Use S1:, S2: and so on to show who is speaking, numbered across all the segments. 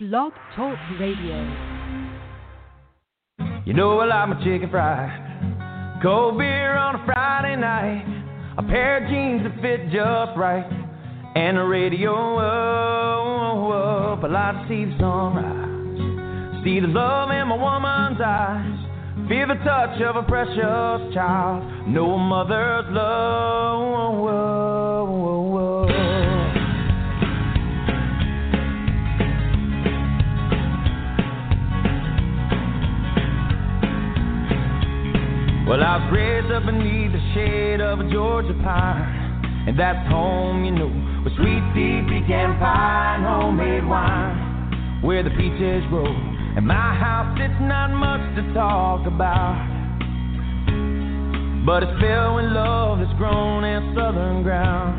S1: Blog Talk Radio.
S2: You know I like my chicken fried. Cold beer on a Friday night. A pair of jeans that fit just right. And the radio oh, oh, oh, up. I like to see the sunrise. See the love in my woman's eyes. Feel the touch of a precious child. Know a mother's love. Well, I was raised up beneath the shade of a Georgia pine. And that's home, you know, with sweet tea, pecan pie, and homemade wine. Where the peaches grow. And my house, it's not much to talk about. But it's filled with love that's grown in southern ground.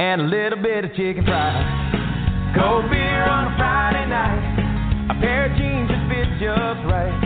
S2: And a little bit of chicken fried. Cold beer on a Friday night. A pair of jeans that fit just right.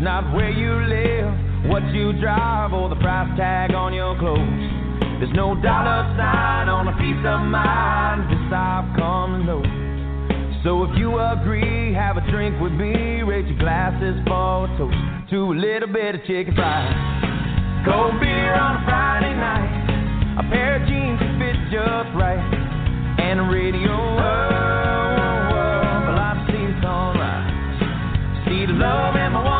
S2: Not where you live, what you drive, or the price tag on your clothes. There's no dollar sign on a piece of mind. This I've come know. So if you agree, have a drink with me. Raise your glasses for a toast to a little bit of chicken fried. Cold beer on a Friday night. A pair of jeans that fit just right. And a radio. Oh, oh, a lot to see the sunrise. See the love in my the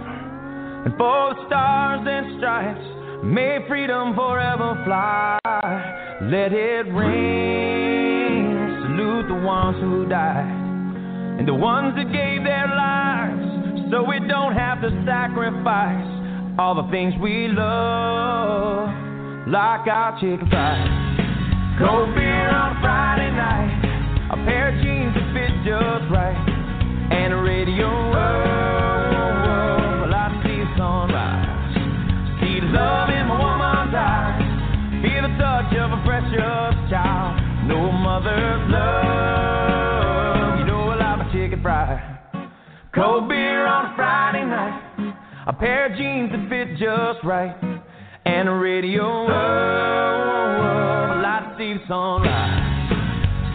S2: for the stars and stripes. May freedom forever fly. Let it ring. Salute the ones who died and the ones that gave their lives so we don't have to sacrifice all the things we love, like our chicken fried. Cold beer on Friday night, a pair of jeans that fit just right, and a radio. Oh, precious child, no mother's love. You know I like my chicken fried. Cold beer on a Friday night, a pair of jeans that fit just right, and a radio. Oh, oh, well, I see the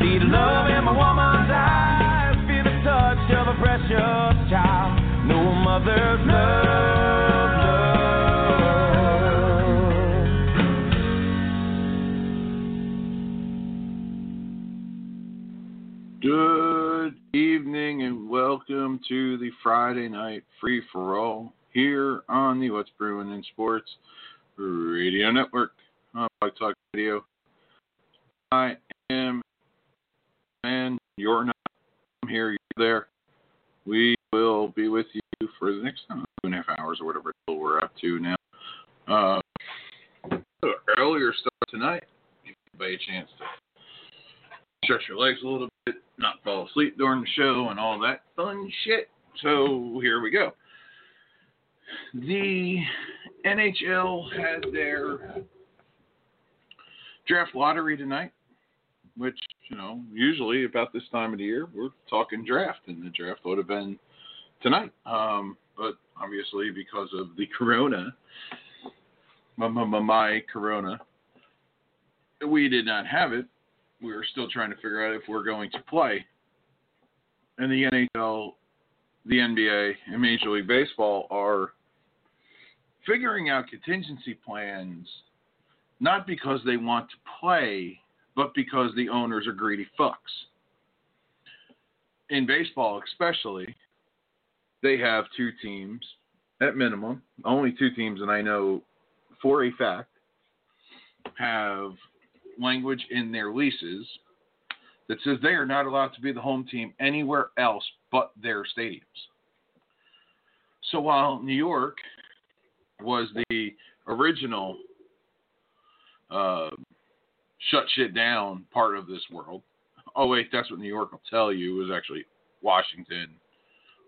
S2: see the love in my woman's eyes, feel the touch of a precious child, no mother's love,
S3: Good evening and welcome to the Friday night free for all here on the What's Brewing in Sports Radio Network on Blog Talk Radio. I am and you're not I'm here, you're there. We will be with you for the next two and a half hours or whatever we're up to now. Uh, earlier stuff tonight, if you by a chance to stretch your legs a little bit, not fall asleep during the show, and all that fun shit. So here we go. The NHL had their draft lottery tonight, which, you know, usually about this time of the year, we're talking draft, and the draft would have been tonight. Um, but obviously, because of the corona, my, my, my corona, we did not have it we are still trying to figure out if we're going to play. And the NHL, the NBA, and Major League Baseball are figuring out contingency plans not because they want to play, but because the owners are greedy fucks. in baseball, especially, they have two teams at minimum. Only two teams, and I know for a fact, have language in their leases that says they are not allowed to be the home team anywhere else but their stadiums. So while New York was the original uh, shut shit down part of this world, oh wait, that's what New York will tell you is actually Washington,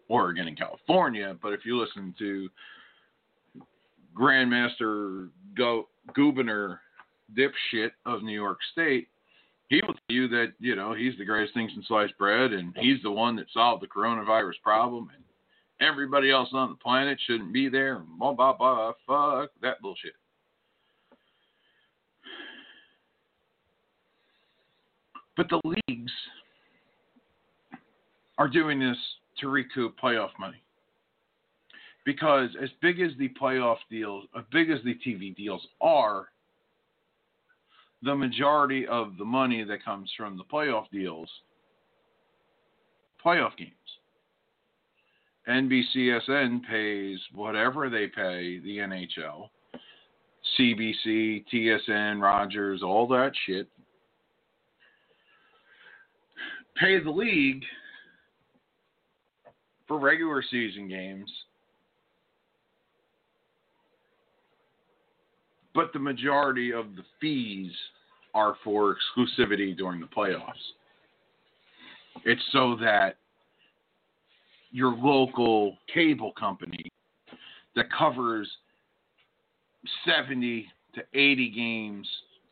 S3: Oregon, and California. But if you listen to Grandmaster Go Governor dipshit of New York State, he will tell you that you know he's the greatest thing since sliced bread, and he's the one that solved the coronavirus problem, and everybody else on the planet shouldn't be there. Blah blah blah. Fuck that bullshit. But the leagues are doing this to recoup playoff money. Because as big as the playoff deals, as big as the TV deals are, the majority of the money that comes from the playoff deals, playoff games. NBCSN pays whatever they pay the NHL, CBC, TSN, Rogers, all that shit. Pay the league for regular season games. But the majority of the fees are for exclusivity during the playoffs. It's so that your local cable company that covers 70 to 80 games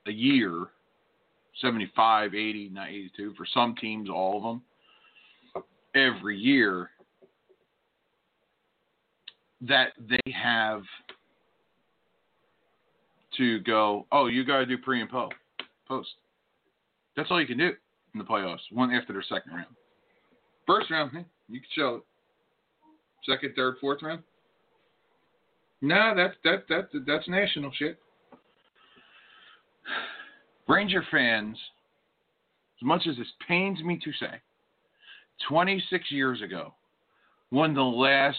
S3: a year 75 80 not 82 for some teams all of them every year that they have to go oh you got to do pre and post post that's all you can do in the playoffs one after their second round first round hmm, you can show it. Second, third, fourth round. No, that's that that that's national shit. Ranger fans, as much as this pains me to say, 26 years ago, won the last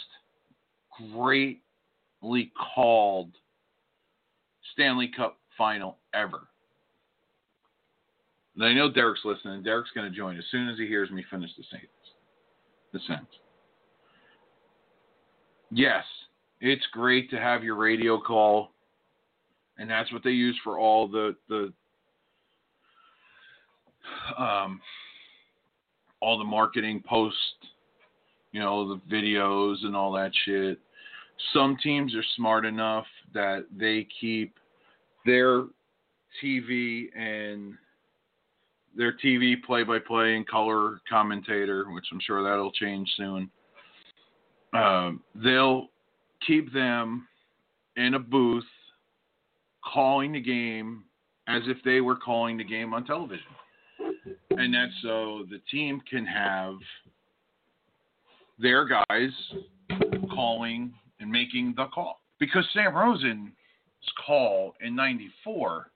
S3: greatly called Stanley Cup final ever. And I know Derek's listening. Derek's going to join as soon as he hears me finish the sentence. The sentence. Yes, it's great to have your radio call, and that's what they use for all the the um, all the marketing posts, you know, the videos and all that shit. Some teams are smart enough that they keep their TV and their TV play by play and color commentator, which I'm sure that'll change soon. Um, they'll keep them in a booth calling the game as if they were calling the game on television. And that's so the team can have their guys calling and making the call. Because Sam Rosen's call in 94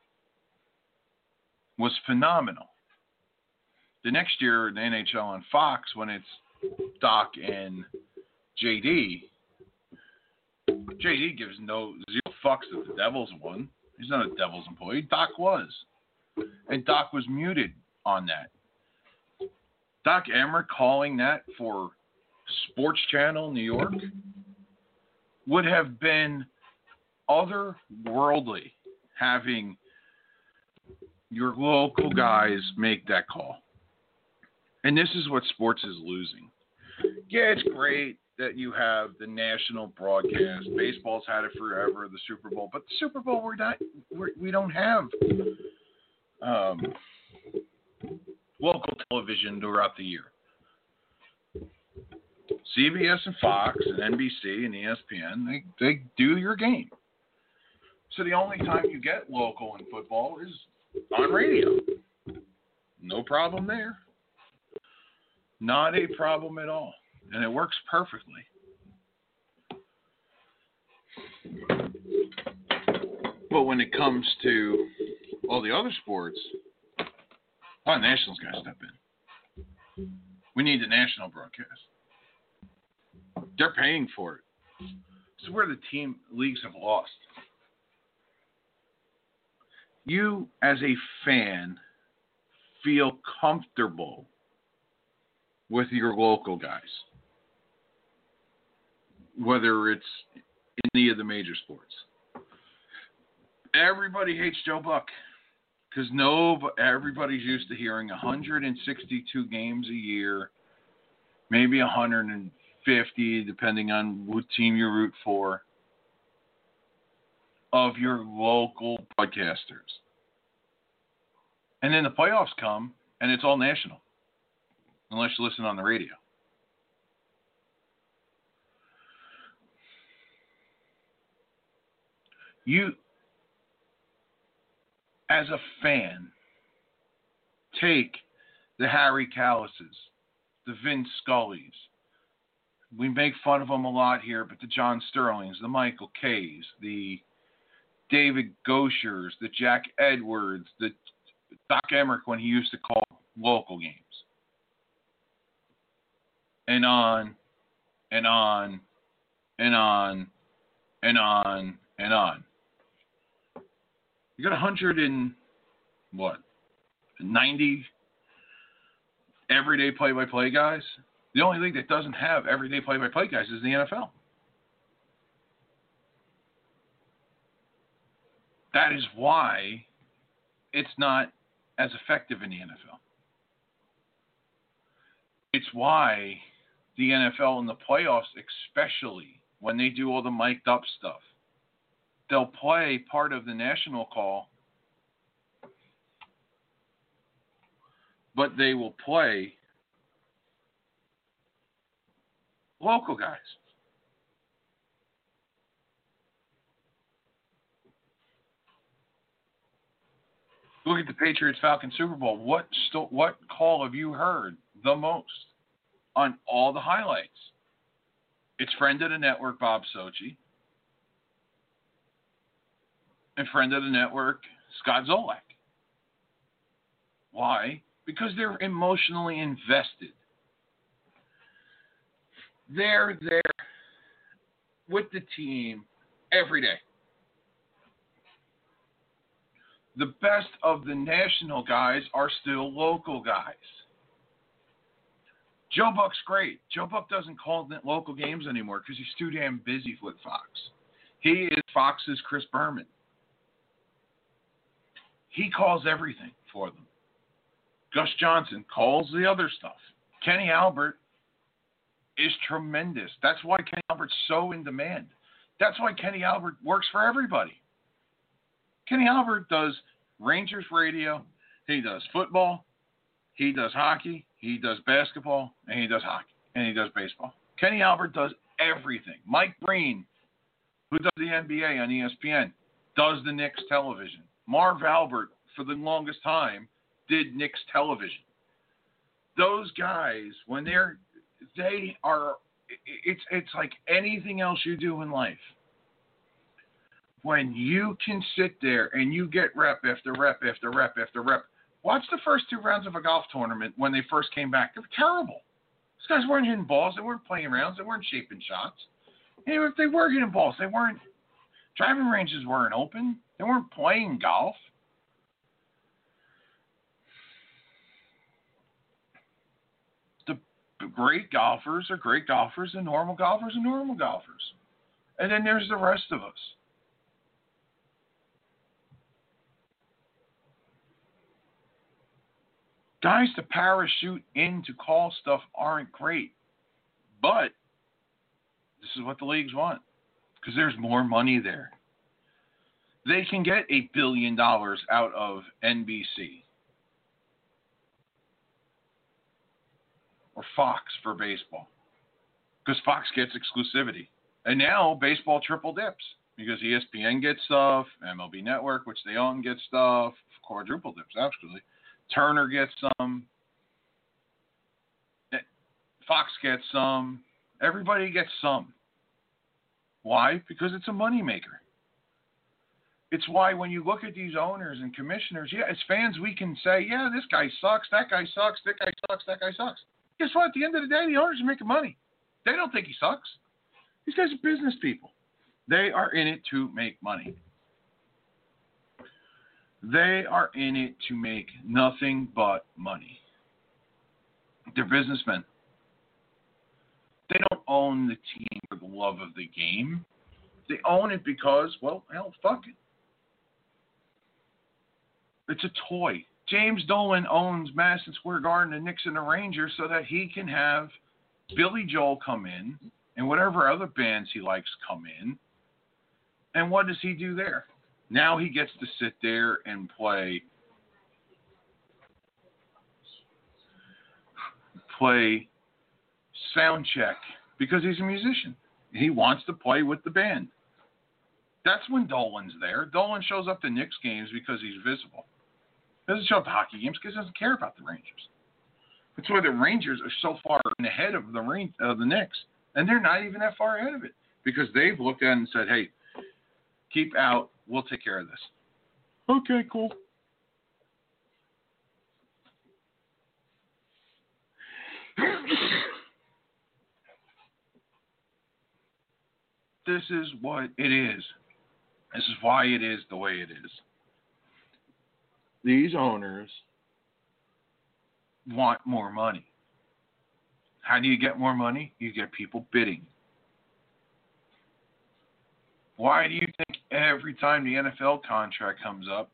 S3: was phenomenal. The next year, the NHL on Fox, when it's Doc and JD, JD gives no zero fucks that the Devils won. He's not a Devils employee. Doc was. And Doc was muted on that. Doc Emrick calling that for Sports Channel New York would have been otherworldly having your local guys make that call. And this is what sports is losing. Yeah, it's great that you have the national broadcast. Baseball's had it forever, the Super Bowl, but the Super Bowl we're not we're, we don't have um, local television throughout the year. CBS and Fox and NBC and ESPN they they do your game. So the only time you get local in football is on radio. No problem there. Not a problem at all and it works perfectly. But when it comes to all the other sports, oh, Nationals got to step in. We need the national broadcast. They're paying for it. This is where the team leagues have lost. You, as a fan, feel comfortable with your local guys, whether it's any of the major sports. Everybody hates Joe Buck because no, everybody's used to hearing 162 games a year, maybe 150, depending on what team you root for, of your local broadcasters. And then the playoffs come, and it's all national, unless you listen on the radio. You as a fan, take the Harry Kalas's, the Vince Scullys. We make fun of them a lot here, but the John Sterlings, the Michael Kays, the David Goshers, the Jack Edwards, the Doc Emrick when he used to call local games. And on and on and on and on and on. You got a 100 and what? 90 everyday play by play guys. The only league that doesn't have everyday play by play guys is the NFL. That is why it's not as effective in the NFL. It's why the NFL in the playoffs, especially when they do all the mic'd up stuff, they'll play part of the national call, but they will play local guys. Look at the Patriots Falcons Super Bowl. What what call have you heard the most on all the highlights? It's friend of the network Bob Socci and friend of the network, Scott Zolak. Why? Because they're emotionally invested. They're there with the team every day. The best of the national guys are still local guys. Joe Buck's great. Joe Buck doesn't call local games anymore because he's too damn busy with Fox. He is Fox's Chris Berman. He calls everything for them. Gus Johnson calls the other stuff. Kenny Albert is tremendous. That's why Kenny Albert's so in demand. That's why Kenny Albert works for everybody. Kenny Albert does Rangers radio, he does football, he does hockey, he does basketball, and he does hockey, and he does baseball. Kenny Albert does everything. Mike Breen, who does the NBA on ESPN, does the Knicks television. Marv Albert, for the longest time, did Knicks television. Those guys, when they're, they are, it's it's like anything else you do in life. When you can sit there and you get rep after rep after rep after rep. Watch the first two rounds of a golf tournament when they first came back. They were terrible. These guys weren't hitting balls. They weren't playing rounds. They weren't shaping shots. And if they were hitting balls, they weren't. Driving ranges weren't open. They weren't playing golf. Great golfers are great golfers, and normal golfers are normal golfers. And then there's the rest of us. Guys to parachute in to call stuff aren't great. But this is what the leagues want because there's more money there they can get a billion dollars out of NBC or Fox for baseball because Fox gets exclusivity. And now baseball triple dips because ESPN gets stuff, MLB Network, which they own, gets stuff, quadruple dips, actually. Turner gets some. Eh, Fox gets some. Everybody gets some. Why? Because it's a moneymaker. It's why when you look at these owners and commissioners, yeah, as fans, we can say, yeah, this guy sucks, that guy sucks, that guy sucks, that guy sucks. Guess what? At the end of the day, the owners are making money. They don't think he sucks. These guys are business people. They are in it to make money. They are in it to make nothing but money. They're businessmen. They don't own the team for the love of the game. They own it because, well, hell, fuck it. It's a toy. James Dolan owns Madison Square Garden, the Knicks, and the Rangers so that he can have Billy Joel come in and whatever other bands he likes come in. And what does he do there? Now he gets to sit there and play play sound check because he's a musician. He wants to play with the band. That's when Dolan's there. Dolan shows up to Knicks games because he's visible. Doesn't show up to hockey games because he doesn't care about the Rangers. That's why the Rangers are so far ahead of the Rain, uh, the Knicks, and they're not even that far ahead of it because they've looked at it and said, "Hey, keep out. We'll take care of this." Okay, cool. this is what it is. This is why it is the way it is. These owners want more money. How do you get more money? You get people bidding. Why do you think every time the NFL contract comes up,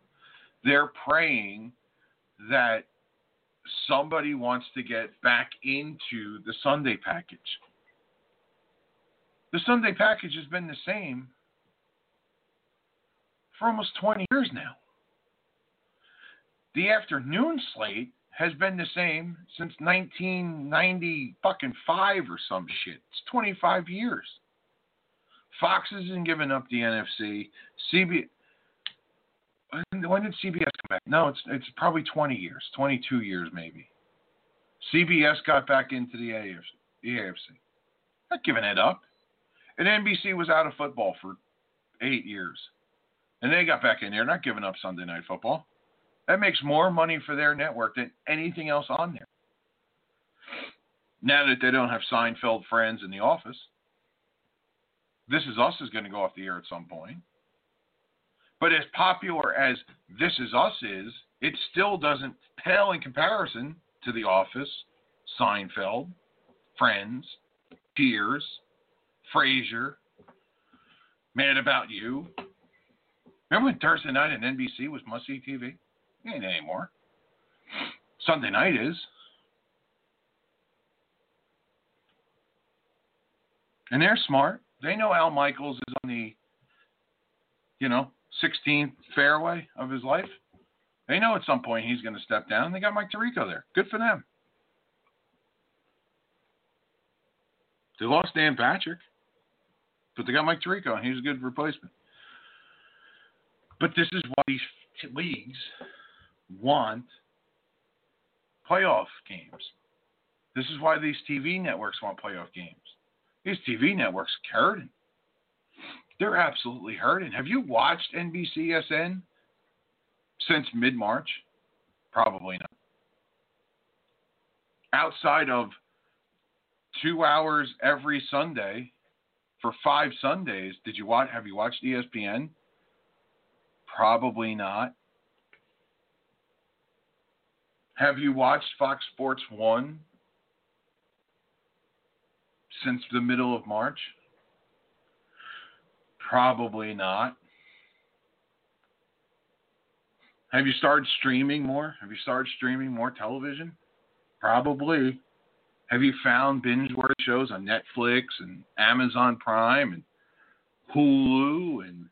S3: they're praying that somebody wants to get back into the Sunday package? The Sunday package has been the same for almost 20 years now. The afternoon slate has been the same since 1990 fucking five or some shit. It's 25 years. Fox hasn't given up the NFC. CB. When did CBS come back? No, it's it's probably 20 years, 22 years maybe. CBS got back into the AFC. The AFC. Not giving it up. And NBC was out of football for eight years. And they got back in there, not giving up Sunday night football. That makes more money for their network than anything else on there. Now that they don't have Seinfeld friends in the office, This Is Us is going to go off the air at some point. But as popular as This Is Us is, it still doesn't pale in comparison to The Office, Seinfeld, Friends, Cheers, Frasier, Mad About You. Remember when Thursday night on NBC was must see TV? Ain't anymore. Sunday night is. And they're smart. They know Al Michaels is on the, you know, 16th fairway of his life. They know at some point he's going to step down. They got Mike Tirico there. Good for them. They lost Dan Patrick, but they got Mike Tirico, and he's a good replacement. But this is why these leagues want playoff games. This is why these TV networks want playoff games. These TV networks are hurting. They're absolutely hurting. Have you watched NBCSN since mid March? Probably not. Outside of two hours every Sunday for five Sundays, did you watch? Have you watched ESPN? Probably not. Have you watched Fox Sports 1 since the middle of March? Probably not. Have you started streaming more? Have you started streaming more television? Probably. Have you found binge worthy shows on Netflix and Amazon Prime and Hulu and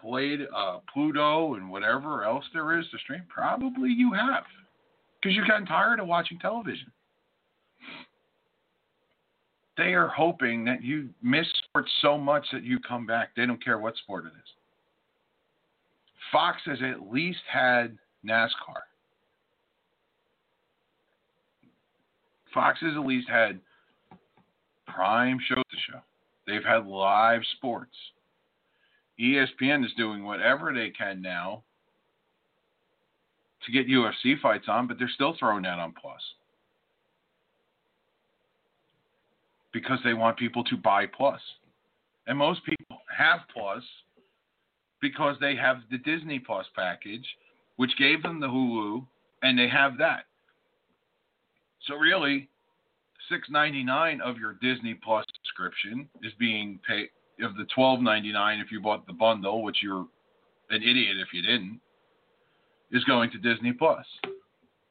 S3: played uh, Pluto and whatever else there is to stream? Probably you have, because you've gotten tired of watching television. They are hoping that you miss sports so much that you come back. They don't care what sport it is. Fox has at least had NASCAR. Fox has at least had prime shows to show. They've had live sports. ESPN is doing whatever they can now to get UFC fights on, but they're still throwing that on Plus. because they want people to buy Plus. And most people have Plus because they have the Disney Plus package, which gave them the Hulu, and they have that. So really, six ninety nine of your Disney Plus subscription is being paid of the twelve ninety nine if you bought the bundle, which you're an idiot if you didn't, is going to Disney Plus.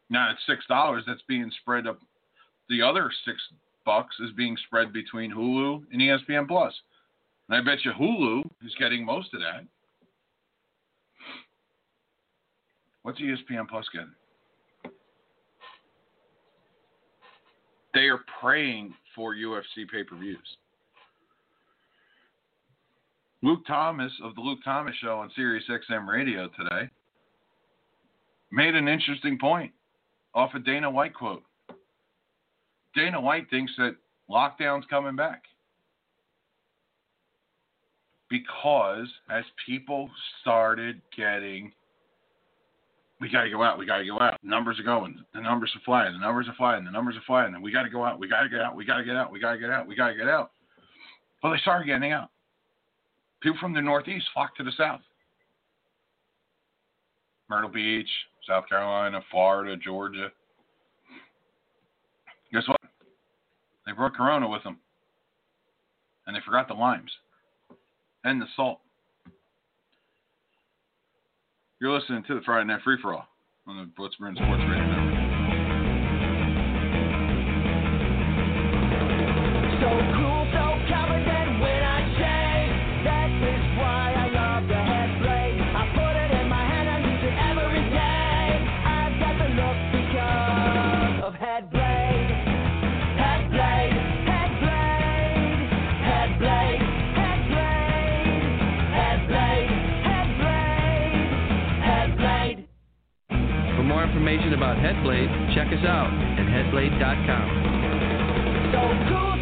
S3: Now it's six dollars. That's being spread up. The other six bucks is being spread between Hulu and ESPN Plus. And I bet you Hulu is getting most of that. What's ESPN Plus getting? They are praying for UFC pay per views. Luke Thomas of the Luke Thomas Show on Sirius XM Radio today made an interesting point off a Dana White quote. Dana White thinks that lockdown's coming back because as people started getting we got to go out. We got to go out. Numbers are going. The numbers are flying. The numbers are flying. The numbers are flying. And we got to go out. We got to get out. We got to get out. We got to get out. We got to get out. Well, they started getting out. People from the Northeast flocked to the South. Myrtle Beach, South Carolina, Florida, Georgia. Guess what? They brought Corona with them. And they forgot the limes and the salt. You're listening to the Friday Night Free for All on the What's Sports Radio
S4: information about Headblade, check us out at headblade.com.
S1: So cool,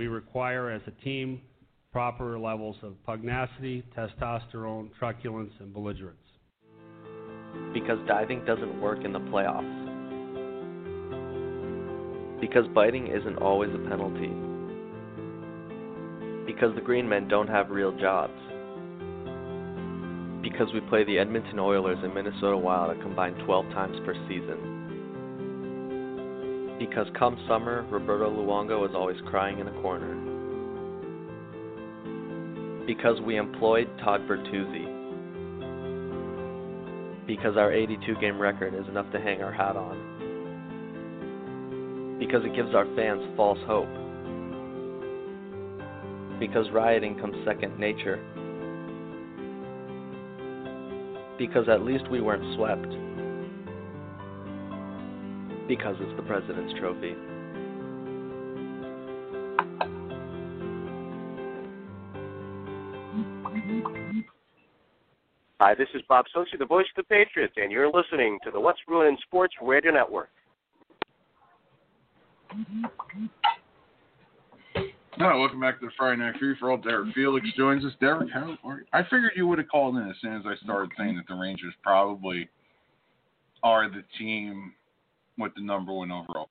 S5: We require as a team proper levels of pugnacity, testosterone, truculence, and belligerence.
S6: Because diving doesn't work in the playoffs. Because biting isn't always a penalty. Because the Green Men don't have real jobs. Because we play the Edmonton Oilers and Minnesota Wild a combined 12 times per season. Because come summer, Roberto Luongo is always crying in a corner. Because we employed Todd Bertuzzi. Because our 82 game record is enough to hang our hat on. Because it gives our fans false hope. Because rioting comes second nature. Because at least we weren't swept. Because it's the President's Trophy.
S7: Hi, this is Bob Socci, the voice of the Patriots, and you're listening to the What's Ruining Sports Radio Network.
S3: No, welcome back to the Friday Night Free for All. Derek Felix joins us. Derek, how are you? I figured you would have called in as soon as I started saying that the Rangers probably are the team with the number one overall.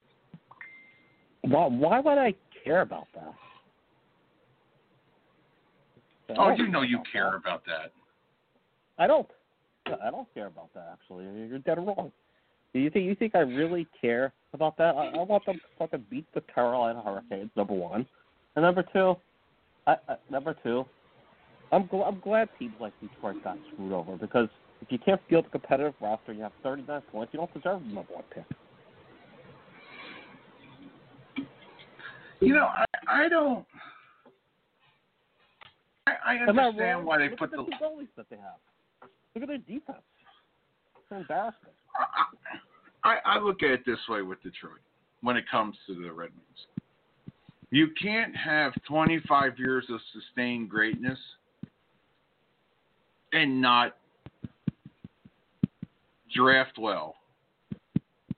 S8: Why, why would I care about that? I
S3: Oh, you know you care
S8: that.
S3: about that.
S8: I don't. I don't care about that. Actually, you're dead wrong. Do you think you think I really care about that? I, I want them to fucking beat the Carolina Hurricanes. Number one, and number two, I, I, number two, I'm gl- I'm glad teams like Detroit got screwed over because if you can't field a competitive roster, you have 39 points, you don't deserve the number one pick.
S3: You know, I, I don't. I, I understand why they
S8: Look
S3: put the.
S8: the goalies that they have. Look at their defense. It's an embarrassment.
S3: I, I look at it this way with Detroit when it comes to the Red Wings. You can't have 25 years of sustained greatness and not draft well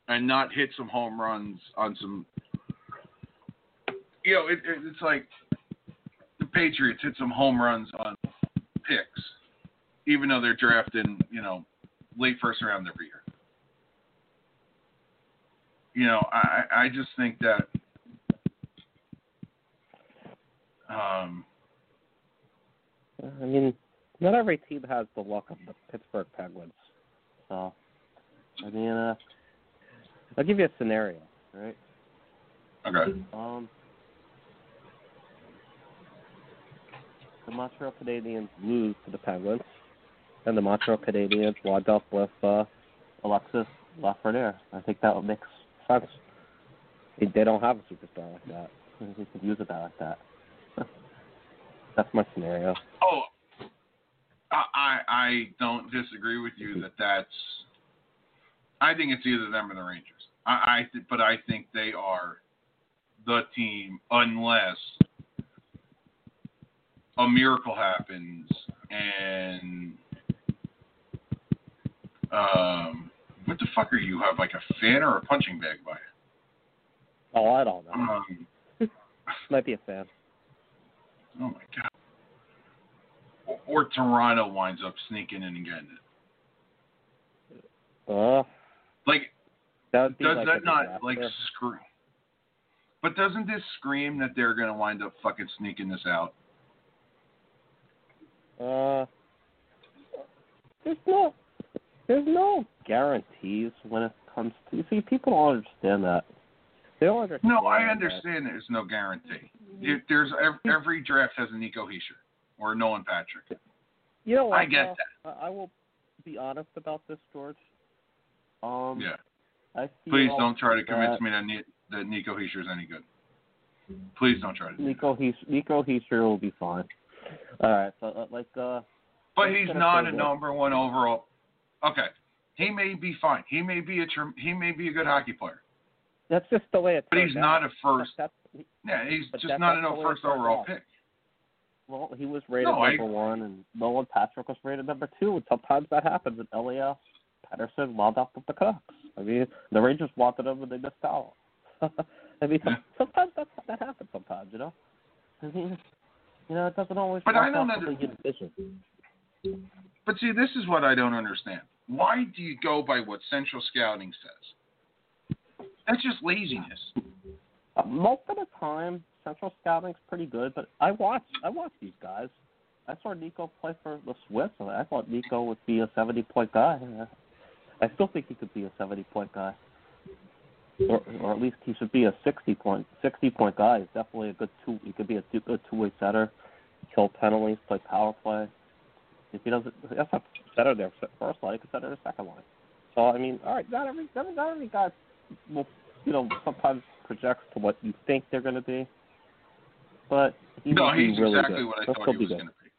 S3: and not hit some home runs on some you know it, it, it's like the patriots hit some home runs on picks even though they're drafting you know late first round every year you know i i just think that um
S8: I mean, not every team has the luck of the Pittsburgh Penguins. So, I mean, uh, I'll give you a scenario, right?
S3: okay
S8: Um, the Montreal Canadiens lose to the Penguins, and the Montreal Canadiens wind up with uh, Alexis Lafreniere. I think that makes sense. They, don't have a superstar like that. They could use a guy like that. That's my scenario.
S3: Oh, I I I don't disagree with you that that's. I think it's either them or the Rangers. I, I th- but I think they are the team unless a miracle happens and um what the fuck are you have like a fan or a punching bag by it?
S8: Oh, I don't know.
S3: Um,
S8: Might be a fan.
S3: oh my god. Or, or Toronto winds up sneaking in and getting it.
S8: Uh,
S3: Like
S8: that
S3: Does
S8: like
S3: that not
S8: disaster.
S3: like scream? But doesn't this scream that they're going to wind up fucking sneaking this out?
S8: Uh, there's no, there's no guarantees when it comes to. You see, people don't understand that. They don't understand.
S3: No, I
S8: that-
S3: understand there's no guarantee. If there's every draft has a Nico Hischier or Nolan Patrick.
S8: You know what?
S3: I get
S8: though? I I will be honest about this, George. Um,
S3: Yeah.
S8: I
S3: Please don't try to
S8: that
S3: convince me that, Ni- that Nico Hischier is any good. Please don't try to. do that.
S8: Nico Hees Nico Hischier will be fine. All right, so uh, like uh,
S3: But he's not a number one overall. Okay, he may be fine. He may be a he may be a good hockey player,
S8: that's just the way it.
S3: but he's not a first.
S8: That's,
S3: Yeah, he's just not
S8: that's
S3: a
S8: way
S3: first overall pick.
S8: Well, he was rated
S3: No, I-
S8: number one, and Nolan Patrick was rated number two. And sometimes that happens. And Elias Pettersson wound up with the Canucks. I mean, the Rangers wanted him, and they missed out. I mean,
S3: Yeah.
S8: sometimes that that happens. Sometimes, you know. I mean, you know, it doesn't always
S3: But
S8: work
S3: I don't
S8: out the way
S3: under-
S8: you.
S3: But see, this is what I don't understand. Why do you go by what Central Scouting says? That's just laziness.
S8: Uh, most of the time, Central Scouting's pretty good, but I watch I watch these guys. I saw Nico play for the Swiss, and I thought Nico would be a seventy point guy. I still think he could be a seventy point guy, or or at least he should be a sixty point sixty point guy. He's definitely a good two. He could be a two, good two way setter, kill penalties, play power play. If he doesn't, that's not center there first line. He could center the second line. So I mean, all right, not every not, every guy will you know sometimes projects to what you think they're going to be. But he
S3: No, he's
S8: really
S3: exactly
S8: good.
S3: what I
S8: He'll
S3: thought he was going to be.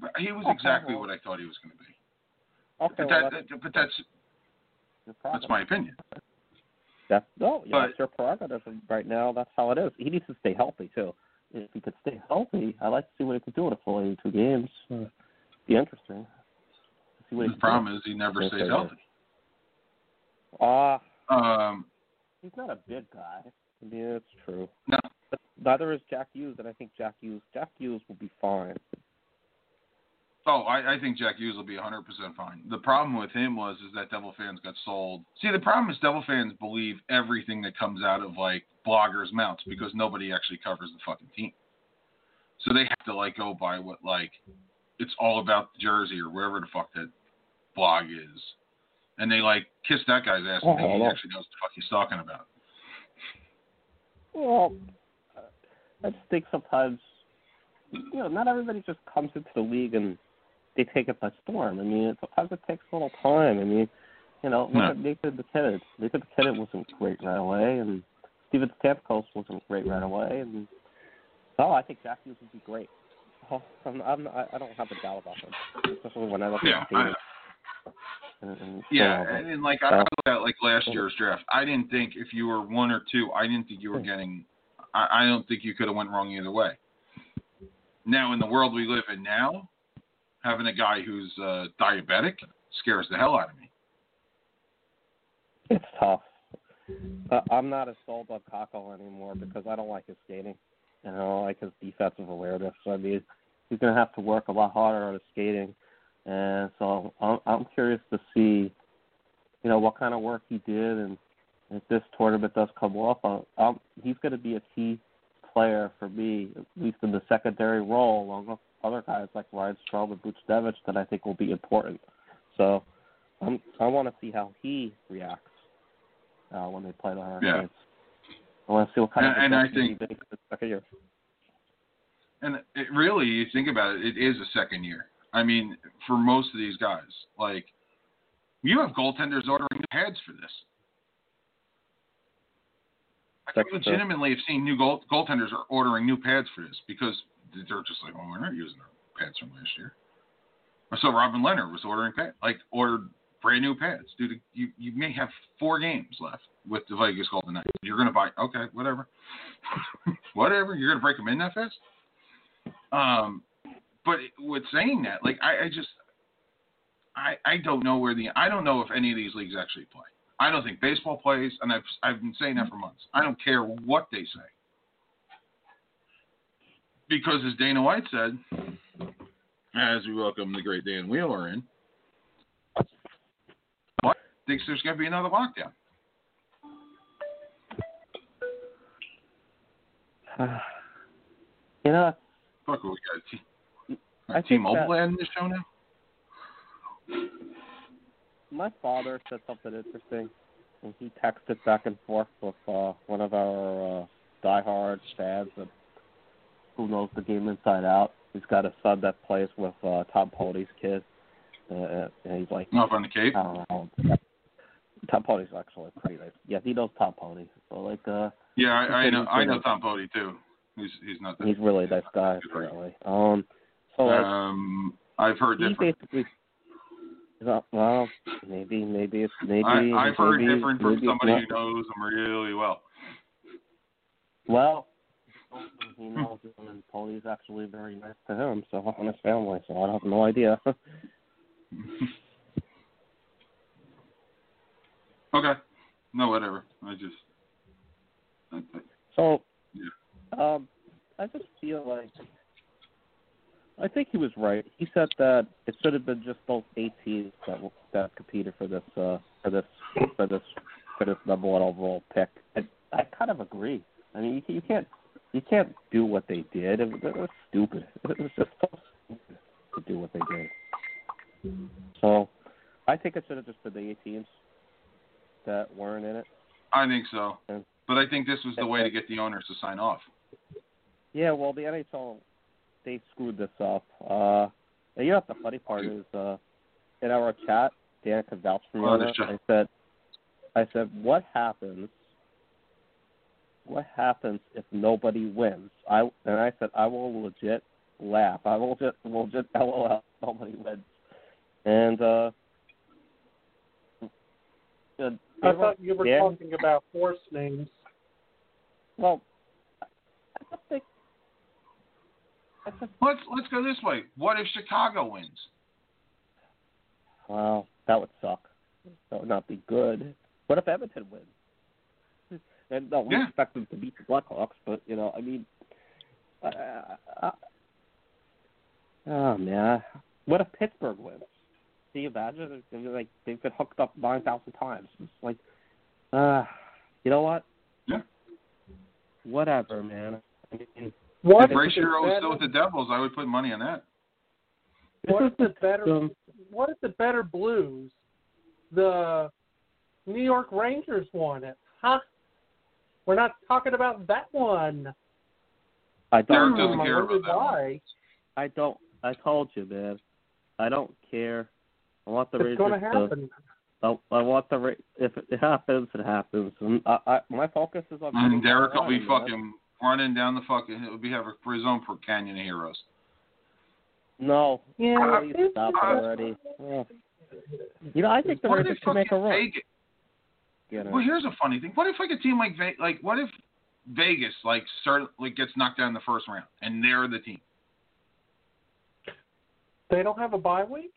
S3: But he was
S8: Okay,
S3: exactly
S8: well.
S3: what I thought he was going to be.
S8: Okay,
S3: But
S8: well,
S3: that,
S8: that's
S3: but that's that's my opinion.
S8: That's no, yeah,
S3: But-
S8: that's your prerogative. Right now, that's how it is. He needs to stay healthy too. If he could stay healthy, I'd like to see what he could do in a full 82 games. Uh, be interesting. See what he
S3: The problem is he never
S8: Yes,
S3: stays healthy.
S8: do. Ah,
S3: Um,
S8: he's not a big guy. I mean, it's true.
S3: no,
S8: But neither is Jack Hughes, and I think Jack Hughes, Jack Hughes will be fine.
S3: Oh, I, I think Jack Hughes will be 100% fine. The problem with him was is that Devil fans got sold. See, the problem is Devil fans believe everything that comes out of like bloggers' mouths because nobody actually covers the fucking team. So they have to like go by what like it's all about the jersey or wherever the fuck that blog is, and they like kiss that guy's ass and
S8: Oh,
S3: think he
S8: no.
S3: actually knows what the fuck he's talking about.
S8: Well, I just think sometimes, you know, not everybody just comes into the league and they take it by storm. I mean, sometimes it takes a little time. I mean, you know, look
S3: No.
S8: at Nathan MacKinnon. Nathan MacKinnon wasn't great right away, and Steven Stamkos wasn't great right away. And oh, I think Jack Hughes would be great. Oh, I'm, I'm, I don't have a doubt about him, especially when I look
S3: Yeah,
S8: at the
S3: I.
S8: And, and
S3: yeah,
S8: so,
S3: and, and like I
S8: Uh,
S3: look at like last year's draft. I didn't think if you were one or two, I didn't think you were getting. I, I don't think you could have went wrong either way. Now in the world we live in now, having a guy who's uh, diabetic scares the hell out of me.
S8: It's tough. Uh, I'm not as sold on Kakko anymore because I don't like his skating and I don't like his defensive awareness. So I mean, he's going to have to work a lot harder on his skating, and so I'm, I'm curious to see, you know, what kind of work he did, and if this tournament does come off, uh, um, he's going to be a key player for me, at least in the secondary role, along other guys like Ryan Strome and Buchnevich that I think will be important. So I'm, I want to see how he reacts uh, when they play the Hurricanes. Yeah. I want to see what kind
S3: And-
S8: of
S3: and I think-
S8: he makes the second year.
S3: And it really, you think about it, it is a second year. I mean, for most of these guys, like you have goaltenders ordering new pads for this. I
S8: That's
S3: legitimately have seen new goal, goaltenders are ordering new pads for this because they're just like, oh, we're not using our pads from last year. Saw Robin Lehner was ordering pads, like ordered brand new pads. Dude, you you may have four games left with the Vegas Golden Knights. You're gonna buy, okay, whatever, whatever. You're gonna break them in that fast. Um, but with saying that, like I, I just, I I don't know where the I don't know if any of these leagues actually play. I don't think baseball plays, and I've I've been saying that for months. I don't care what they say, because as Dana White said, as we welcome the great Dan Wheeler in, what thinks there's going to be another lockdown.
S8: you know,
S3: Fuck, we got a T-
S8: I
S3: a T-Mobile
S8: that-
S3: ad in this show now.
S8: my father said something interesting, and he texted back and forth with uh, one of our uh, diehard fans that who knows the game inside out. He's got a son that plays with uh, Tom Pody's kid, uh, and he's like,
S3: Up on the Cape.
S8: I don't know. Tom Pody's actually pretty nice. Yeah, he knows Tom Pody. So like, uh,
S3: Yeah, I, I know. I know. Tom Pody too. He's he's not that.
S8: he's a really nice guy apparently. Um, so like,
S3: Um, I've heard
S8: he
S3: different.
S8: basically. Well, maybe, maybe it's maybe.
S3: I, I've heard
S8: maybe,
S3: different from
S8: maybe
S3: somebody who knows him really well.
S8: Well, he knows him, and Tony's actually very nice to him, so and his family. So I have no idea.
S3: okay. No, whatever. I just. I, I,
S8: so,
S3: Yeah.
S8: um, I just feel like I think he was right. He said that it should have been just those teams that that competed for this uh, for this for this for this number one overall pick. And I kind of agree. I mean, you, you can't you can't do what they did. It, was- it was stupid. It was just so stupid to do what they did. So, I think it should have just been the eight teams that weren't in it.
S3: I think so.
S8: Yeah.
S3: But I think this was the way to get the owners to sign off.
S8: Yeah, well, the NHL they screwed this up. Uh, and you know what the funny part is? Uh, in our chat, Dan can vouch for me on
S3: the
S8: it.
S3: chat.
S8: I said, I said, what happens? What happens if nobody wins? I and I said I will legit laugh. I will just legit LOL. if Nobody wins, and uh, uh,
S9: I thought you were
S8: Dan-
S9: talking about horse names.
S8: Well, I don't think. I just
S3: Let's let's go this way. What if Chicago wins?
S8: Wow, that would suck. That would not be good. What if Edmonton wins? And no, we
S3: Yeah.
S8: expect them to beat the Blackhawks, but you know, I mean, uh, uh, oh man, what if Pittsburgh wins? Can you imagine? I mean, Like they've been hooked up nine thousand times. It's like, uh, you know what?
S3: Yeah.
S8: Whatever, man. I mean,
S9: What
S3: if
S9: is
S3: Ray
S9: the
S3: Shero was
S9: better,
S3: still with the Devils, I would put money on that.
S9: what is the better
S8: um,
S9: what is the better blues? The New York Rangers won it. Huh? We're not talking about that one.
S8: I don't.
S3: Derek doesn't care about that one.
S9: why.
S8: I don't. I told you, man. I don't care. I want the reason.
S9: It's
S8: Rangers
S9: going to
S8: to.
S9: happen.
S8: I, I want the Ra- if it happens, it happens. And I, I, my focus is on.
S3: And Derek will be
S8: Ryan, man.
S3: fucking running down the fucking. It will be have a for his own for canyon of heroes.
S8: No,
S9: Yeah,
S8: please
S9: it's
S8: stop already. Oh. You know, I think the
S3: What if
S8: Rangers should make a
S3: fucking
S8: run.
S3: Vegas?
S8: You know?
S3: Well, here's a funny thing. What if like a team like Ve- like what if Vegas like start like gets knocked down in the first round and they're the team?
S9: They don't have a bye week.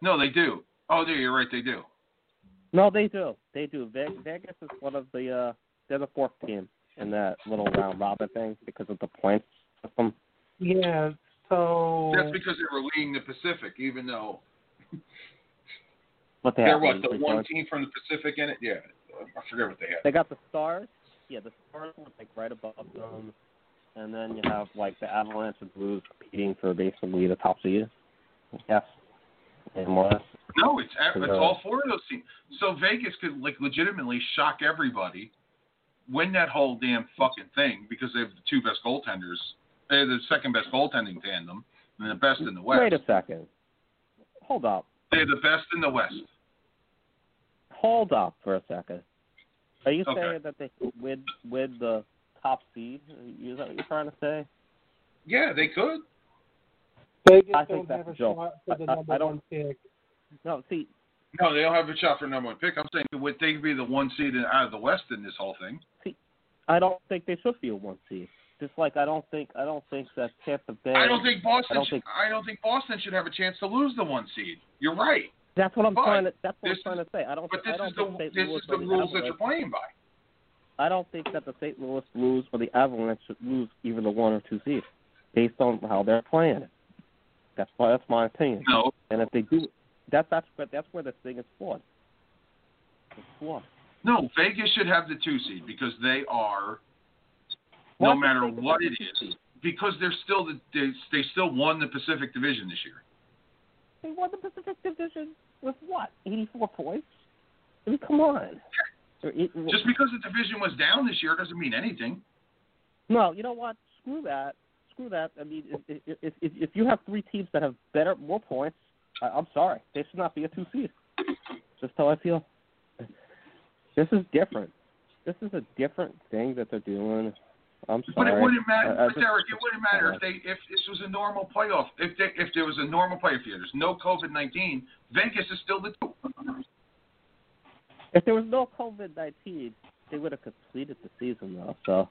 S3: No, they do. Oh, yeah, you're right. They do.
S8: No, they do. They do. Ve- Vegas is one of the uh they're the fourth team in that little round robin thing because of the points system.
S9: Yeah. So
S3: That's because they were leading the Pacific, even though
S8: What they
S3: what
S8: is
S3: the one team from the Pacific in it. Yeah, I forget what they had.
S8: They got the stars. Yeah, the stars were like right above them, and then you have like the Avalanche and Blues competing for basically the top seed. Yes, and more. or.
S3: No, it's it's all four of those teams. So Vegas could like legitimately shock everybody, win that whole damn fucking thing because they have the two best goaltenders. They're the second best goaltending tandem and the best in the West.
S8: Wait a second. Hold up.
S3: They're the best in the West.
S8: Hold up for a second. Are you
S3: Okay.
S8: saying that they win win the top seed? Is that what you're trying to say?
S3: Yeah, they could.
S9: Vegas
S8: I
S9: don't have a
S8: a joke.
S9: shot for the
S8: I- I-
S9: number
S8: I don't-
S9: one pick.
S8: No, see,
S3: No, they don't have a shot for number one pick. I'm saying would they be the one seed in- out of the West in this whole thing?
S8: See, I don't think they should be a one seed. Just like I don't think I don't think that Tampa Bay.
S3: I don't think Boston.
S8: I don't
S3: should,
S8: think-
S3: I don't think Boston should have a chance to lose the one seed. You're right.
S8: That's what I'm
S3: But
S8: trying to. That's what I'm trying to say. I don't.
S3: But
S8: I
S3: this
S8: don't
S3: is the this is the
S8: or the
S3: rules that you're playing by.
S8: I don't think that the St. Louis Blues or the Avalanche should lose even the one or two seed, based on how they're playing it. That's why that's my opinion.
S3: No,
S8: And if they do, that's that's but that's where this thing is flawed. It's flawed.
S3: no. Vegas should have the two seed because they are,
S8: Why
S3: no matter what it
S8: the
S3: is, because they're still the they, they still won the Pacific Division this year.
S8: They won the Pacific Division with what? Eighty-four points. I mean, come on.
S3: Just because the division was down this year doesn't mean anything.
S8: No, you know what? Screw that. Screw that. I mean, if if if, if you have three teams that have better more points, I, I'm sorry, they should not be a two seed. Just how I feel. This is different. This is a different thing that they're doing. I'm
S3: But it wouldn't matter,
S8: I- I just-
S3: Derek. It wouldn't matter if they if this was a normal playoff. If they, if there was a normal playoff year, there's no COVID nineteen. Vegas is still the two.
S8: If there was no COVID nineteen, they would have completed the season though. So,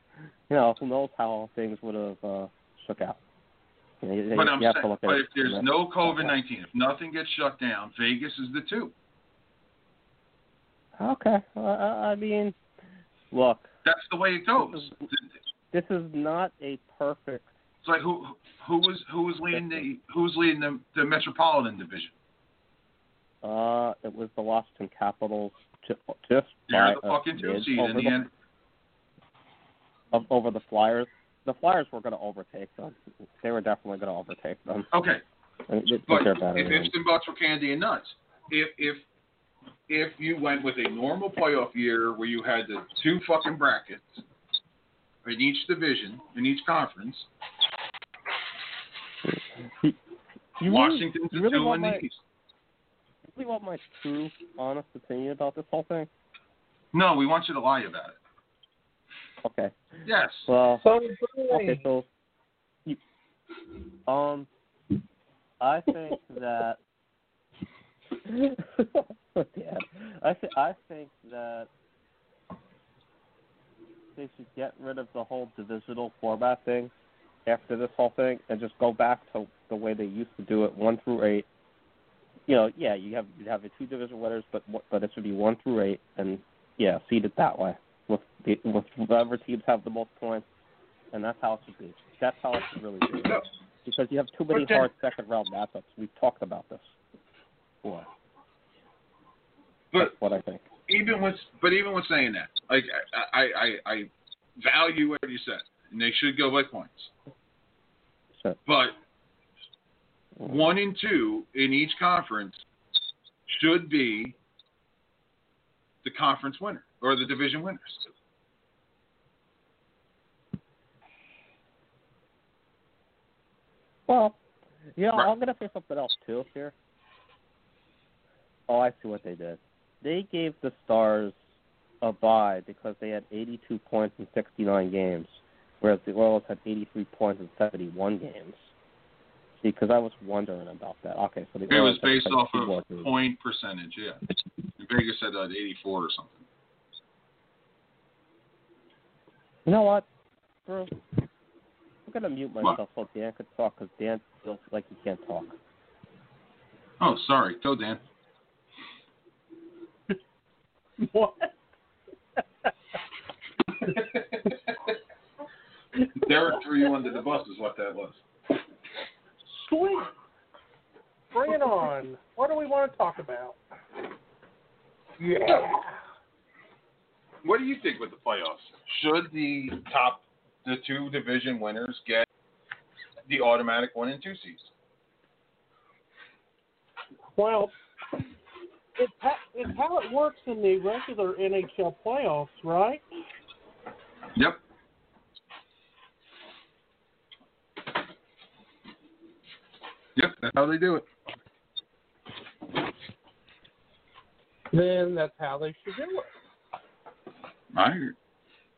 S8: you know, who knows how things would have uh, shook out. You, know, you,
S3: But I'm
S8: you
S3: saying, but if there's no COVID nineteen, if nothing gets shut down, Vegas is the two.
S8: Okay. Uh, I mean, look,
S3: That's the way it goes.
S8: This is not a perfect.
S3: It's like who who was who was leading the who's leading the, the Metropolitan Division?
S8: Uh, it was the Washington Capitals ju- just
S3: They're the fucking two seed
S8: over
S3: in the
S8: the,
S3: end.
S8: of- over the Flyers. The Flyers were going to overtake them. They were definitely going to overtake them.
S3: Okay,
S8: I mean, they-
S3: but if
S8: than
S3: bucks were candy and nuts, if if if you went with a normal playoff year where you had the two fucking brackets in each division in each conference,
S8: You really-
S3: Washington's
S8: you
S3: the
S8: really
S3: two
S8: want
S3: in
S8: my,
S3: the East.
S8: you really want my true, honest opinion about this whole thing?
S3: No, we want you to lie about it.
S8: Okay.
S3: Yes.
S8: Well,
S9: So
S8: okay, so um, I think that Dad, I th- I think that they should get rid of the whole divisional format thing after this whole thing and just go back to the way they used to do it, one through eight. You know, yeah, you have you have the two division winners, but but it should be one through eight, and yeah, seed it that way with the, with whatever teams have the most points, and that's how it should be. That's how it should really be. Because you have too many hard second round matchups. We've talked about this before.
S3: But
S8: That's what I think.
S3: Even with but even with saying that, like I I, I, I value what you said, and they should go by points.
S8: So,
S3: But one and two in each conference should be the conference winner or the division winners.
S8: well, you know,
S3: Right.
S8: I'm gonna say something else too here. Oh, I see what they did. They gave the Stars a bye because they had 82 points in 69 games, whereas the Oilers had 83 points in 71 games. See, because I was wondering about that. Okay, so the
S3: It
S8: Oilers
S3: was based off of point percentage, yeah. And Vegas said uh, 84 or something.
S8: You know what, Drew? I'm gonna mute myself so Dan could talk because Dan feels like he can't talk.
S3: Oh, sorry. Go, Dan.
S9: What?
S3: Derek threw you under the bus, is what that was.
S9: Sweet. Bring it on. What do we want to talk about? Yeah.
S3: What do you think with the playoffs? Should the top, the two division winners get the automatic one and two seeds?
S9: Well, it's how, it's how it works in the regular NHL playoffs, right?
S3: Yep. Yep, that's how they do it.
S9: Then that's how they should do it.
S3: I agree.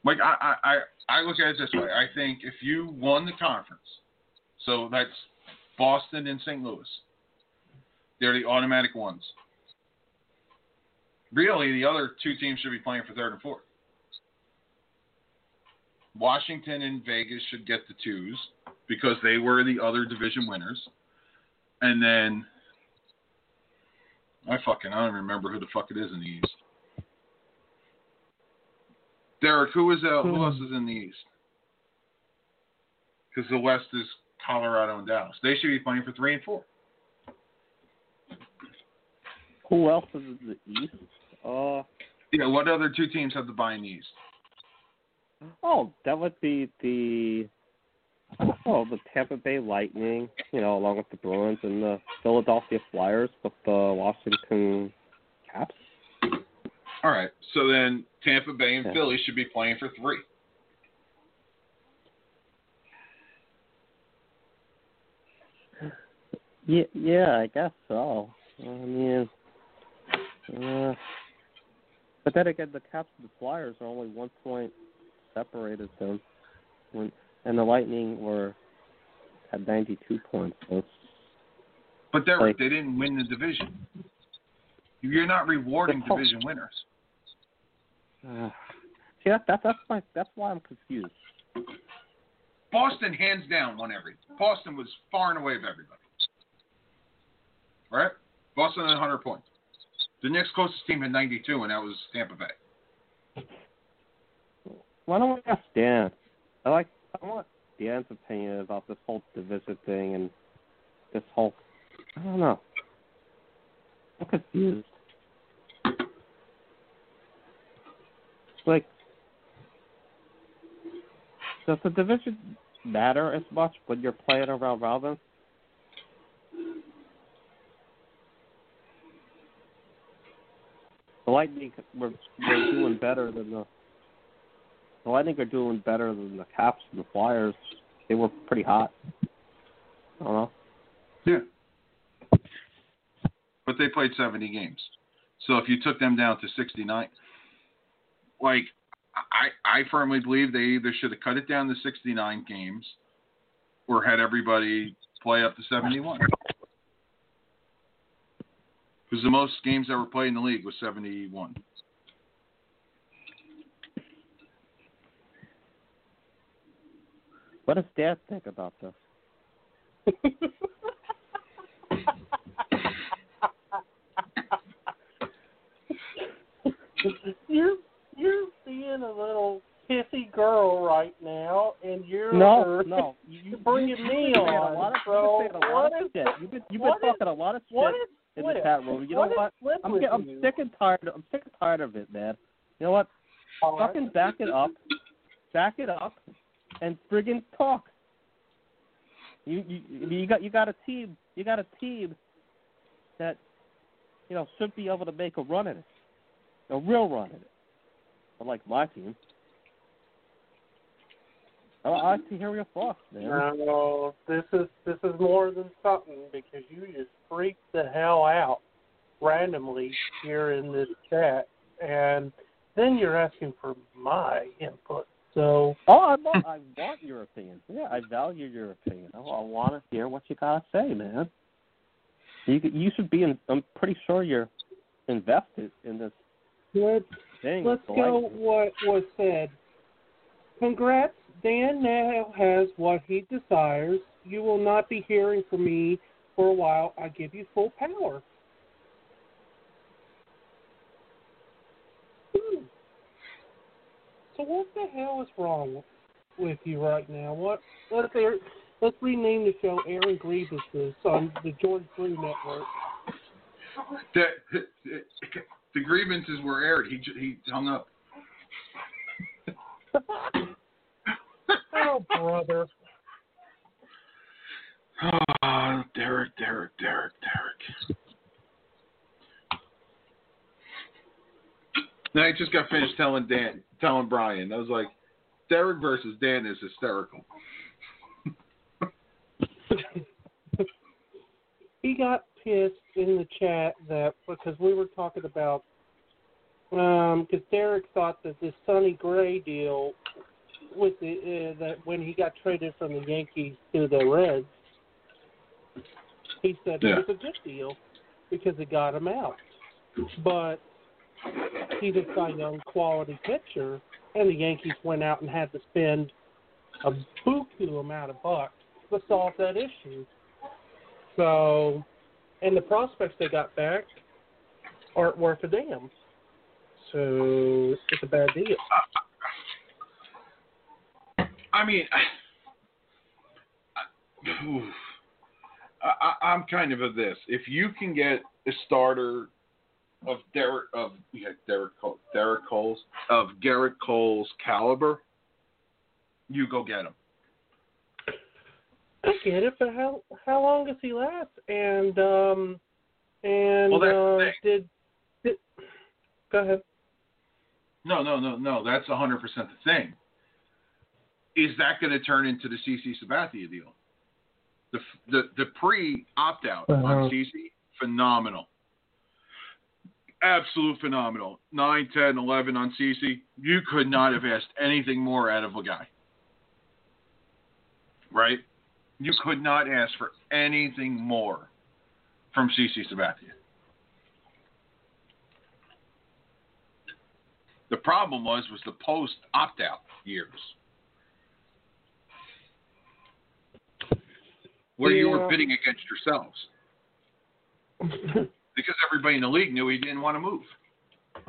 S3: Like I, I, I, I look at it this way. I think if you won the conference, so that's Boston and St. Louis, they're the automatic ones. Really, the other two teams should be playing for third and fourth. Washington and Vegas should get the twos because they were the other division winners. And then I fucking I don't remember who the fuck it is in the East. Derek, who is uh, who else is in the East? Because the West is Colorado and Dallas. They should be playing for three and four.
S8: Who else is in the East? Uh,
S3: Yeah, what other two teams have the bye in the East?
S8: oh, that would be the oh the Tampa Bay Lightning, you know, along with the Bruins and the Philadelphia Flyers with the Washington Caps.
S3: All right, so then Tampa Bay and
S8: Yeah.
S3: Philly should be playing for three.
S8: Yeah, yeah, I guess so. I mean, uh, but then again, the Caps and the Flyers are only one point separated them, when and the Lightning were at 92 points. So
S3: But Derek,
S8: Like-
S3: they didn't win the division. You're not rewarding division winners.
S8: uh, see, that, that that's my that's why I'm confused.
S3: Boston, hands down, won everything. Boston was far and away of everybody. Right? Boston had 100 points. The next closest team had 92, and that was Tampa Bay.
S8: Why don't we ask Dan? I like I want Dan's opinion about this whole division thing and this whole. I don't know. I'm confused. Like, does the division matter as much when you're playing around robin? Lightning were, were doing better than the the Lightning are doing better than the Caps and the Flyers. They were pretty hot. I don't know.
S3: Yeah. But they played 70 games. So if you took them down to 69, like, I, I firmly believe they either should have cut it down to 69 games or had everybody play up to 71. Because the most games that were played in the league was 71.
S8: What does Dad think about this?
S9: you're you're being a little pissy girl right now, and you're
S8: No, no.
S9: you're bringing me
S8: You've been
S9: on.
S8: a lot of,
S9: so
S8: you've been saying a
S9: what
S8: lot of shit. You've been, you've been
S9: what is-
S8: talking a lot of shit
S9: what is
S8: in the chat room. You know what? I'm, get, I'm
S9: you?
S8: sick and tired. I'm sick and tired of it, man. You know what?
S9: All right.
S8: Fucking back it up. Back it up, and friggin' talk. You you you got you got a team. You got a team that you know should be able to make a run at it, a real run at it. Unlike my team. Oh, I I like to hear your man.
S9: No, this is this is more than something because you just freaked the hell out randomly here in this chat, and then you're asking for my input. So
S8: Oh, I want, I want your opinion. Yeah, I value your opinion. I, I want to hear what you gotta say, man. You you should be. In, I'm pretty sure you're invested in this
S9: let's
S8: thing.
S9: let's go what was said. Congrats, Dan now has what he desires. You will not be hearing from me for a while. I give you full power. Hmm. So what the hell is wrong with you right now? What? Let's air, let's rename the show Aaron Grievances on the George Drew Network.
S3: The, the grievances were aired. He he hung up.
S9: oh, brother.
S3: Oh, Derek, Derek, Derek, Derek. Now I just got finished telling Dan, telling Brian. I was like, Derek versus Dan is hysterical.
S9: he got pissed in the chat that because we were talking about um because Derek thought that this Sonny Gray deal with the uh, that when he got traded from the Yankees to the Reds, he said
S3: Yeah.
S9: it was a good deal because it got him out, but he just signed a quality pitcher, and the Yankees went out and had to spend a buku amount of bucks to solve that issue. So, and the prospects they got back aren't worth a damn. So it's a bad deal.
S3: I mean, I. I, I'm kind of of this. If you can get a starter of Derek of yeah, Derek Cole, Derek Cole's of Gerrit Cole's caliber, you go get him.
S9: I get it, but how how long does he last? And um and
S3: Well,
S9: uh, did, did go ahead.
S3: No, no, no, no. That's 100% the thing. Is that going to turn into the CC Sabathia deal? The the the pre opt out
S9: Uh-huh.
S3: on CC phenomenal. Absolute phenomenal. 9, 10, 11 on CC. You could not have asked anything more out of a guy. Right? You could not ask for anything more from CC Sabathia. The problem was was the post opt out years. Where you were bidding against yourselves. Because everybody in the league knew he didn't want to move.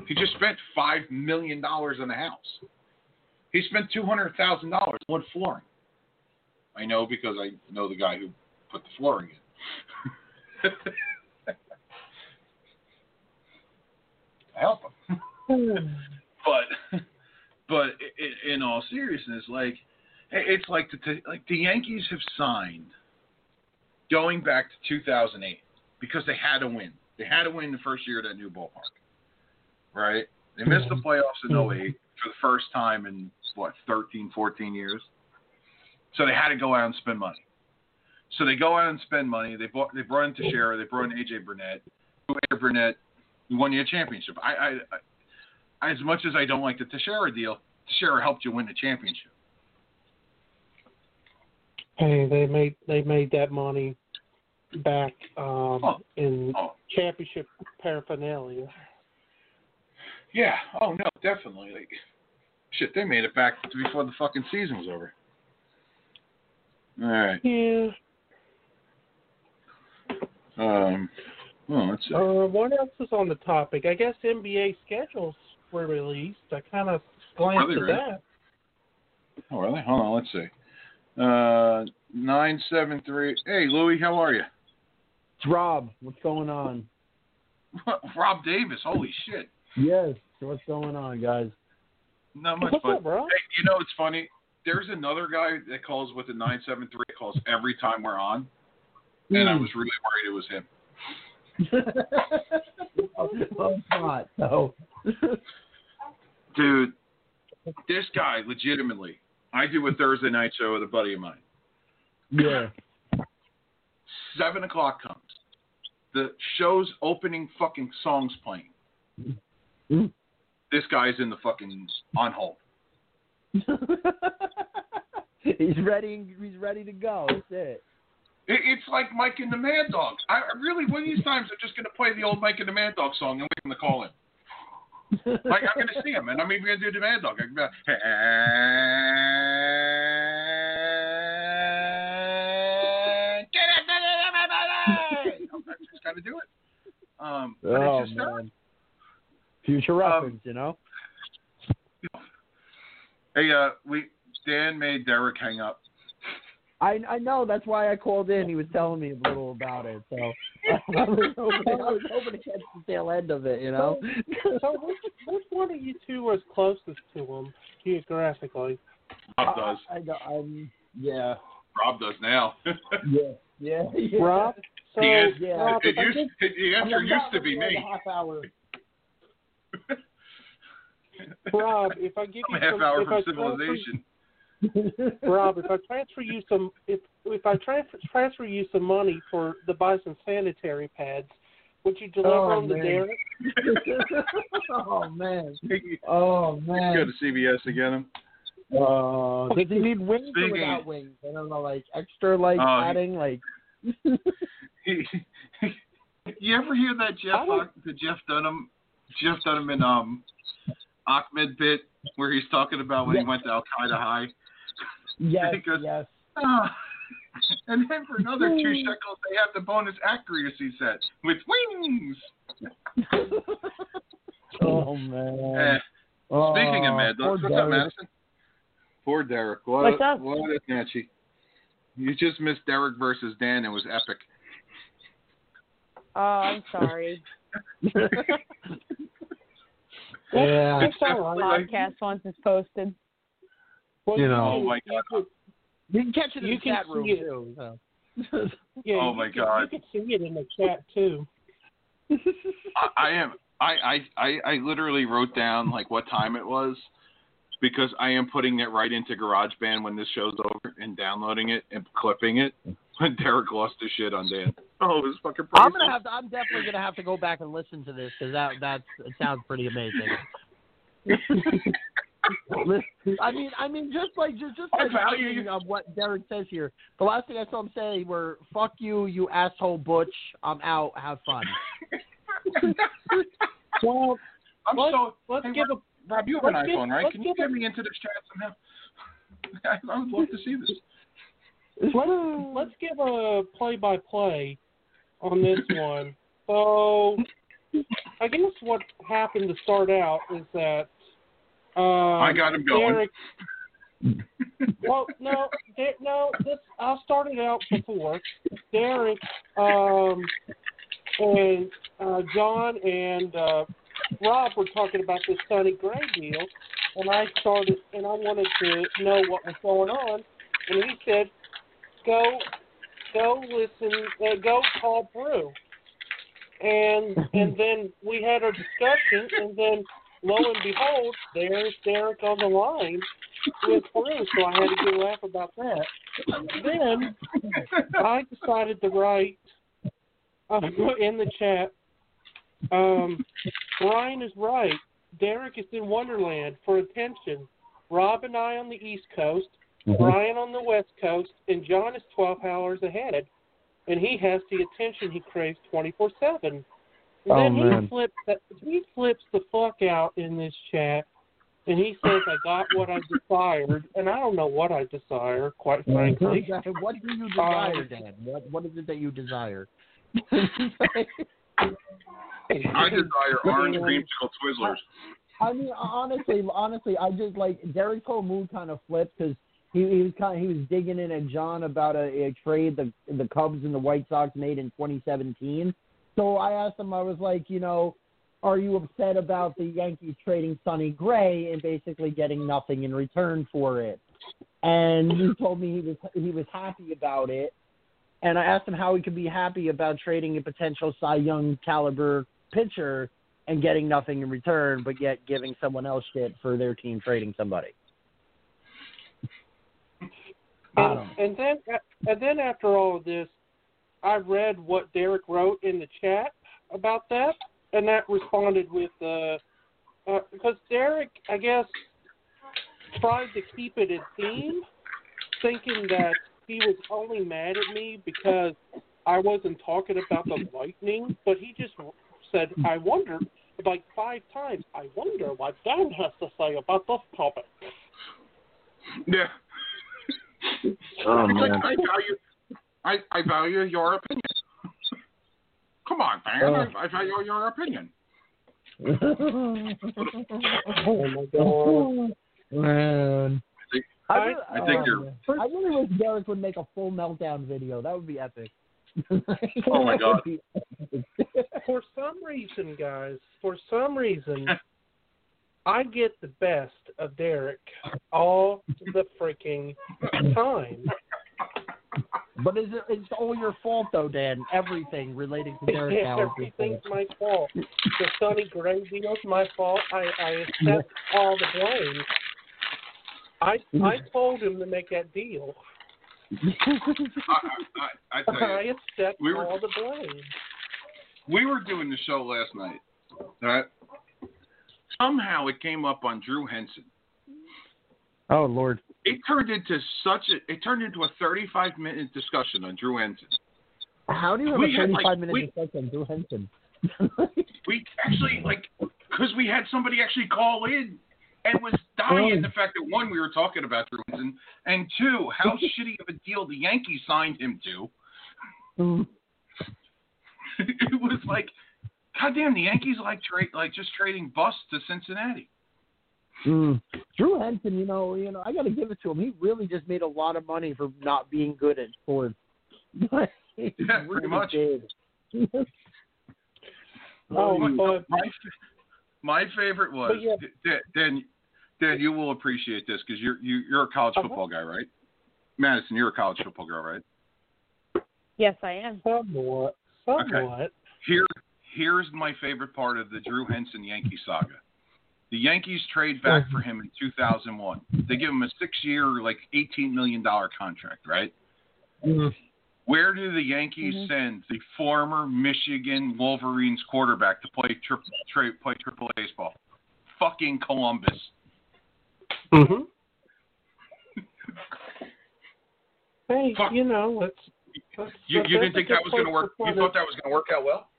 S3: He just spent five million dollars on the house. He spent two hundred thousand dollars on flooring. I know because I know the guy who put the flooring in. I help him. but but in all seriousness, like it's like the like the Yankees have signed going back to 2008 because they had to win. They had to win the first year of that new ballpark, right? They missed the mm-hmm. playoffs in mm-hmm. 08 for the first time in what 13, 14 years. So they had to go out and spend money. So they go out and spend money. They bought, they brought in Teixeira. They brought in AJ Burnett. AJ Burnett won you a championship. I, I, I, as much as I don't like the Teixeira deal, Teixeira helped you win the championship.
S9: Hey, they made they made that money back um
S3: Oh.
S9: in
S3: Oh.
S9: championship paraphernalia.
S3: Yeah. Oh no, definitely. Like, shit, they made it back before the fucking season was over. All right.
S9: Yeah.
S3: Um. Well, let's see.
S9: Uh, what else is on the topic? I guess NBA schedules were released. I kind of glanced at
S3: really?
S9: that.
S3: Oh, really? Hold on. Let's see. Uh, nine seven three. Hey, Louie, how are you?
S10: It's Rob. What's going on?
S3: Rob Davis. Holy shit.
S10: Yes. What's going on, guys?
S3: Not much,
S9: What's
S3: but
S9: up, bro?
S3: hey, you know it's funny. There's another guy that calls with a nine seven three. Calls every time we're on, and I
S10: Hmm.
S3: was really worried it was him.
S10: it's not. No.
S3: Dude, this guy legitimately. I do a Thursday night show with a buddy of mine.
S10: yeah.
S3: Seven o'clock comes. The show's opening fucking songs playing. This guy's in the fucking on hold.
S10: he's ready. He's ready to go. That's it.
S3: It, it's like Mike and the Mad Dog. I I really, one of these times, I'm just going to play the old Mike and the Mad Dog song and wait for him to call in like I'm gonna see him, and I'm even gonna do demand dog. I'm gonna like, get it, everybody! I just gotta do it. Um,
S10: oh,
S3: just
S10: man. Future um, reference, um, you know.
S3: Hey, uh, we Dan made Derek hang up
S10: I I know that's why I called in. He was telling me a little about it, so I was hoping I was hoping to catch the tail end of it, you know.
S9: So which, which one of you two was closest to him geographically?
S3: Rob does.
S10: I, I know. I'm yeah.
S3: Rob does now.
S10: Yeah. Yeah. yeah.
S9: Rob? So,
S3: the answer,
S10: yeah.
S9: Rob,
S3: it
S9: if
S3: used,
S9: give-
S3: it, the answer
S10: I'm
S3: used to be me.
S10: half hour.
S9: Rob, if I give
S3: I'm
S9: you
S3: a half
S9: some,
S3: hour
S9: if I
S3: from
S9: transfer-
S3: civilization.
S9: Rob, if I transfer you some, if if I transfer transfer you some money for the buy some sanitary pads, would you deliver
S10: Oh,
S9: them to
S10: man. Oh man.
S3: You
S10: Oh
S3: go to CVS to get him.
S10: Uh, does he need wings or
S3: Speaking-
S10: without wings? I don't know, like extra, like
S3: he-
S10: adding, like.
S3: you ever hear that Jeff
S9: I
S3: the Jeff Dunham Jeff Dunham and um Ahmed bit where he's talking about when
S10: Yeah.
S3: he went to Al Qaeda High?
S10: Yes,
S3: He goes,
S10: yes.
S3: Ah. And then for another two shekels, they have the bonus accuracy set with wings.
S10: oh
S3: Eh,
S10: man.
S3: Speaking of
S10: Oh,
S3: Mad
S10: poor
S3: Dogs, what's up, Madison? Poor Derek. What
S11: What's
S3: a,
S11: up?
S3: What a snatchy. You just missed Derek versus Dan. It was epic.
S11: Oh, I'm sorry.
S10: Yeah.
S9: It's all right.
S11: Podcast once it's posted.
S9: Well,
S10: You know.
S3: Oh my
S9: you
S3: God.
S9: could-
S10: You can catch it in
S9: You
S10: the
S9: can
S10: chat room
S9: see it.
S10: too. So.
S9: yeah,
S3: Oh my
S9: can-
S3: God.
S9: You can see it in the chat too.
S3: I, I am. I, I I I literally wrote down like what time it was because I am putting it right into GarageBand when this show's over and downloading it and clipping it. When Derek lost his shit on Dan. Oh, it was fucking.
S10: I'm gonna have to. I'm definitely gonna have to go back and listen to this because that that's it sounds pretty amazing. I mean, I mean, just like just just like
S3: value
S10: of what Derek says here. The last thing I saw him say were "fuck you, you asshole butch. I'm out. Have fun."
S9: Well,
S3: I'm
S9: let's,
S3: so.
S9: let's
S3: hey,
S9: give a
S3: Rob, you have an
S9: let's get-
S3: iPhone, right? Can you get me into this chat somehow? I, would love to see this.
S9: let's let's give a play by play on this one. So I guess what happened to start out is that um,
S3: I got him going.
S9: Well, no, no. This I started out before. Derek um, and uh, John and uh, Rob were talking about this Sonny Gray deal, and I started and I wanted to know what was going on, and he said, "Go, go listen, uh, go call Brew." And and then we had our discussion, and then lo and behold, there's Derek on the line with Brew, so I had a good laugh about that. Then I decided to write uh, in the chat. Um, Brian is right. Derek is in Wonderland for attention. Rob and I on the East Coast, Brian on the West Coast, and John is 12 hours ahead. And he has the attention he craves 24 7. And
S10: Oh,
S9: then
S10: man.
S9: he flips he flips the fuck out in this chat, and he says I got what I desired, and I don't know what I desire, quite frankly.
S10: what do you um, desire, Dan? What what is it that you desire?
S3: I desire orange creamsicle Twizzlers.
S10: I mean, honestly, honestly, I just like Derek whole mood kind of flipped because he, he was kind of he was digging in at John about a, a trade the the Cubs and the White Sox made in 2017. So I asked him, I was like, you know, are you upset about the Yankees trading Sonny Gray and basically getting nothing in return for it? And he told me he was he was happy about it. And I asked him how he could be happy about trading a potential Cy Young caliber pitcher and getting nothing in return, but yet giving someone else shit for their team trading somebody.
S9: And, and then and then after all of this, I read what Derek wrote in the chat about that, and that responded with uh, uh because Derek, I guess, tried to keep it a theme, thinking that he was only mad at me because I wasn't talking about the lightning, but he just said, "I wonder." Like five times, I wonder what Dan has to say about this topic.
S3: Yeah.
S10: Oh,
S3: It's like,
S10: man.
S3: I value, I, I value your opinion. Come on, man.
S10: Oh.
S3: I, I value your opinion.
S9: Oh my god.
S10: Man.
S3: I think,
S10: I,
S9: I-
S10: really,
S3: I think
S10: oh,
S3: you're-
S10: man. I really wish Derek would make a full meltdown video. That would be epic.
S3: Oh, my God.
S10: would be epic.
S9: For some reason, guys, for some reason, I get the best of Derek all the freaking time.
S10: But is it, it's all your fault though, Dan. Everything relating to Derek
S9: Yeah,
S10: now is your
S9: everything's my fault. The Sonny Gray deal's my fault. I, I accept all the blame. I I mm-hmm. told him to make that deal.
S3: I, I, I, I tell
S9: I
S3: you,
S9: accept
S3: we were-
S9: all the blame.
S3: we were doing the show last night. Right? Somehow it came up on Drew Henson.
S10: Oh Lord.
S3: It turned into such a. It turned into a 35 minute discussion on Drew Henson.
S10: How do you have
S3: We
S10: a
S3: had, like,
S10: 35 minute
S3: we-
S10: discussion on Drew Henson?
S3: We actually like because we had somebody actually call in and was dying the fact that one we were talking about Drew Henson and two how shitty of a deal the Yankees signed him to.
S10: Mm.
S3: it was like, goddamn, the Yankees like trade like just trading bust to Cincinnati.
S10: Mm. Drew Henson, you know, you know, I got to give it to him. He really just made a lot of money for not being good at sports. He
S3: Yeah, pretty
S10: really
S3: much.
S9: Oh,
S3: my, my, my favorite was
S9: But yeah.
S3: Dan, Dan. Dan, you will appreciate this because you're you, you're a college
S9: Uh-huh.
S3: football guy, right? Madison, you're a college football girl, right?
S11: Yes, I am.
S9: somewhat, somewhat.
S3: Here, here's my favorite part of the Drew Henson Yankee saga. The Yankees trade back for him in 2001. They give him a six-year, like 18 million dollar contract, right?
S10: Mm.
S3: Where do the Yankees
S11: Mhm.
S3: send the former Michigan Wolverines quarterback to play tri- tra- play Triple A baseball? Fucking Columbus.
S9: Mm-hmm. Hey,
S3: Fuck.
S9: you know, let's. let's
S3: You, you didn't think that was going to work? You thought that was going to work out well?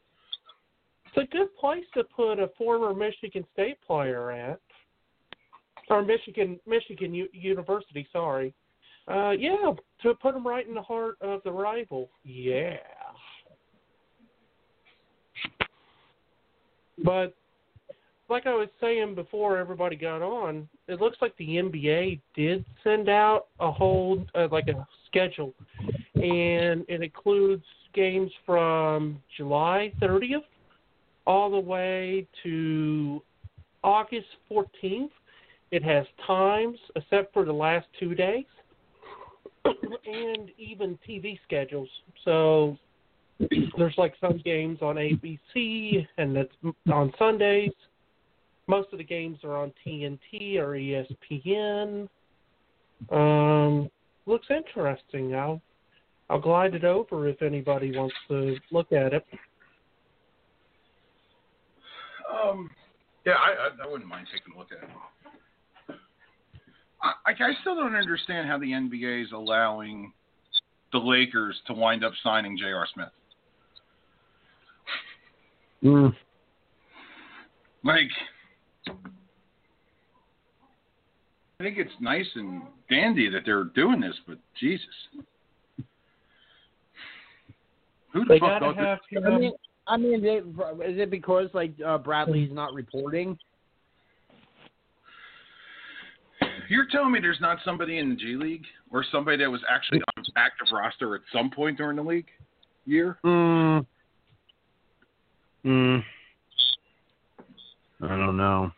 S9: It's a good place to put a former Michigan State player at, or Michigan Michigan U- University. Sorry. Uh, yeah, to put him right in the heart of the rival. Yeah. But like I was saying before everybody got on, it looks like the NBA did send out a whole uh, like a schedule, and it includes games from July 30th all the way to August 14th. It has times, except for the last two days, and even TV schedules. So there's like some games on ABC, and that's on Sundays. Most of the games are on TNT or ESPN. Um, looks interesting. I'll I'll glide it over if anybody wants to look at it.
S3: Um, yeah, I, I, I wouldn't mind taking a look at it. I, I I still don't understand how the NBA is allowing the Lakers to wind up signing J.R. Smith.
S10: Mm.
S3: Like, I think it's nice and dandy that they're doing this, but Jesus. Who the
S9: They
S3: fuck
S9: gotta
S3: thought
S9: have
S3: this?
S9: To
S10: I mean, I mean, they, is it because like uh, Bradley's not reporting?
S3: You're telling me there's not somebody in the G League or somebody that was actually on active roster at some point during the league year?
S10: Mm. Mm. I don't know.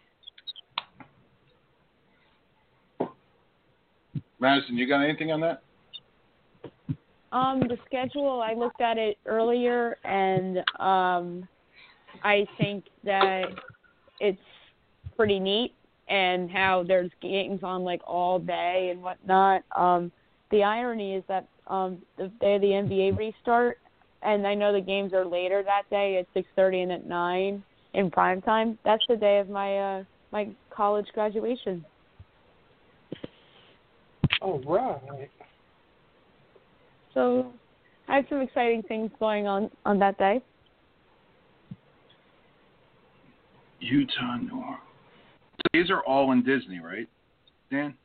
S3: Madison, you got anything on that?
S11: Um, the schedule, I looked at it earlier, and um, I think that it's pretty neat, and how there's games on like all day and whatnot. Um, the irony is that um, the day the NBA restart, and I know the games are later that day at 6:30 and at 9 in prime time. That's the day of my uh, my college graduation.
S9: Oh right.
S11: So I have some exciting things going on on that day.
S3: Utah North. These are all in Disney, right, Dan?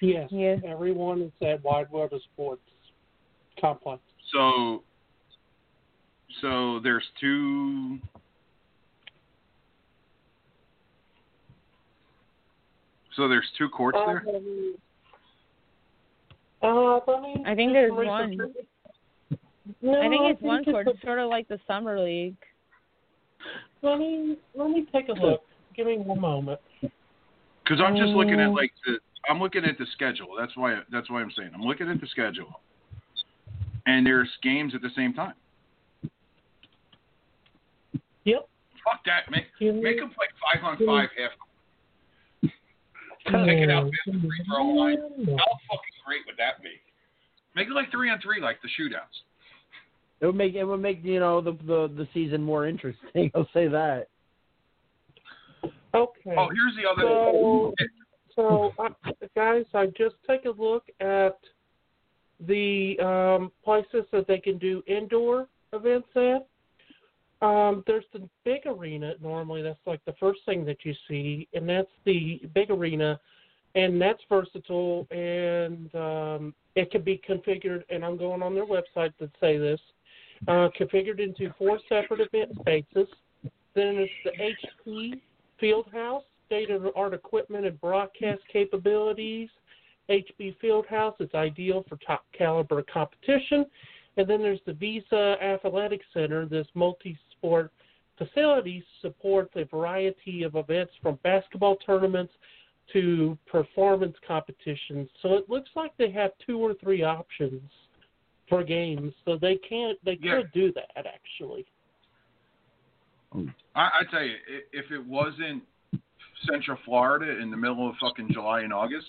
S9: Yes.
S11: Yeah.
S9: Everyone is at Wide World of Sports complex.
S3: So, So there's two. So there's two courts uh,
S9: there. Uh, let me
S11: I think there's one.
S9: No,
S11: I think it's one
S9: it's
S11: court.
S9: a-
S11: It's sort of like the summer league.
S9: Let me let me take a look. Give me one moment.
S3: Because I'm just looking at
S9: Um,
S3: like the. I'm looking at the schedule. That's why. That's why I'm saying. I'm looking at the schedule. And there's games at the same time.
S9: Yep.
S3: Fuck that. Make make them play five on five half. Take it out past the free throw line. How fucking great would that be? Make it like three on three, like the shootouts.
S10: It would make it would make you know the the the season more interesting. I'll say that.
S9: Okay.
S3: Oh, here's the other.
S9: So, so uh, guys, I just take a look at the um, places that they can do indoor events at. Um, there's the big arena. Normally, that's like the first thing that you see, and that's the big arena, and that's versatile, and um, it can be configured. And I'm going on their website to say this, uh, configured into four separate event spaces. Then there's the HP Fieldhouse, state of the art equipment and broadcast capabilities. HP Fieldhouse is ideal for top caliber competition. And then there's the Visa Athletic Center. This multi sport facility supports a variety of events from basketball tournaments to performance competitions. So it looks like they have two or three options for games. So they can't they
S3: Yeah.
S9: could do that actually.
S3: I, I tell you, if it wasn't Central Florida in the middle of fucking July and August,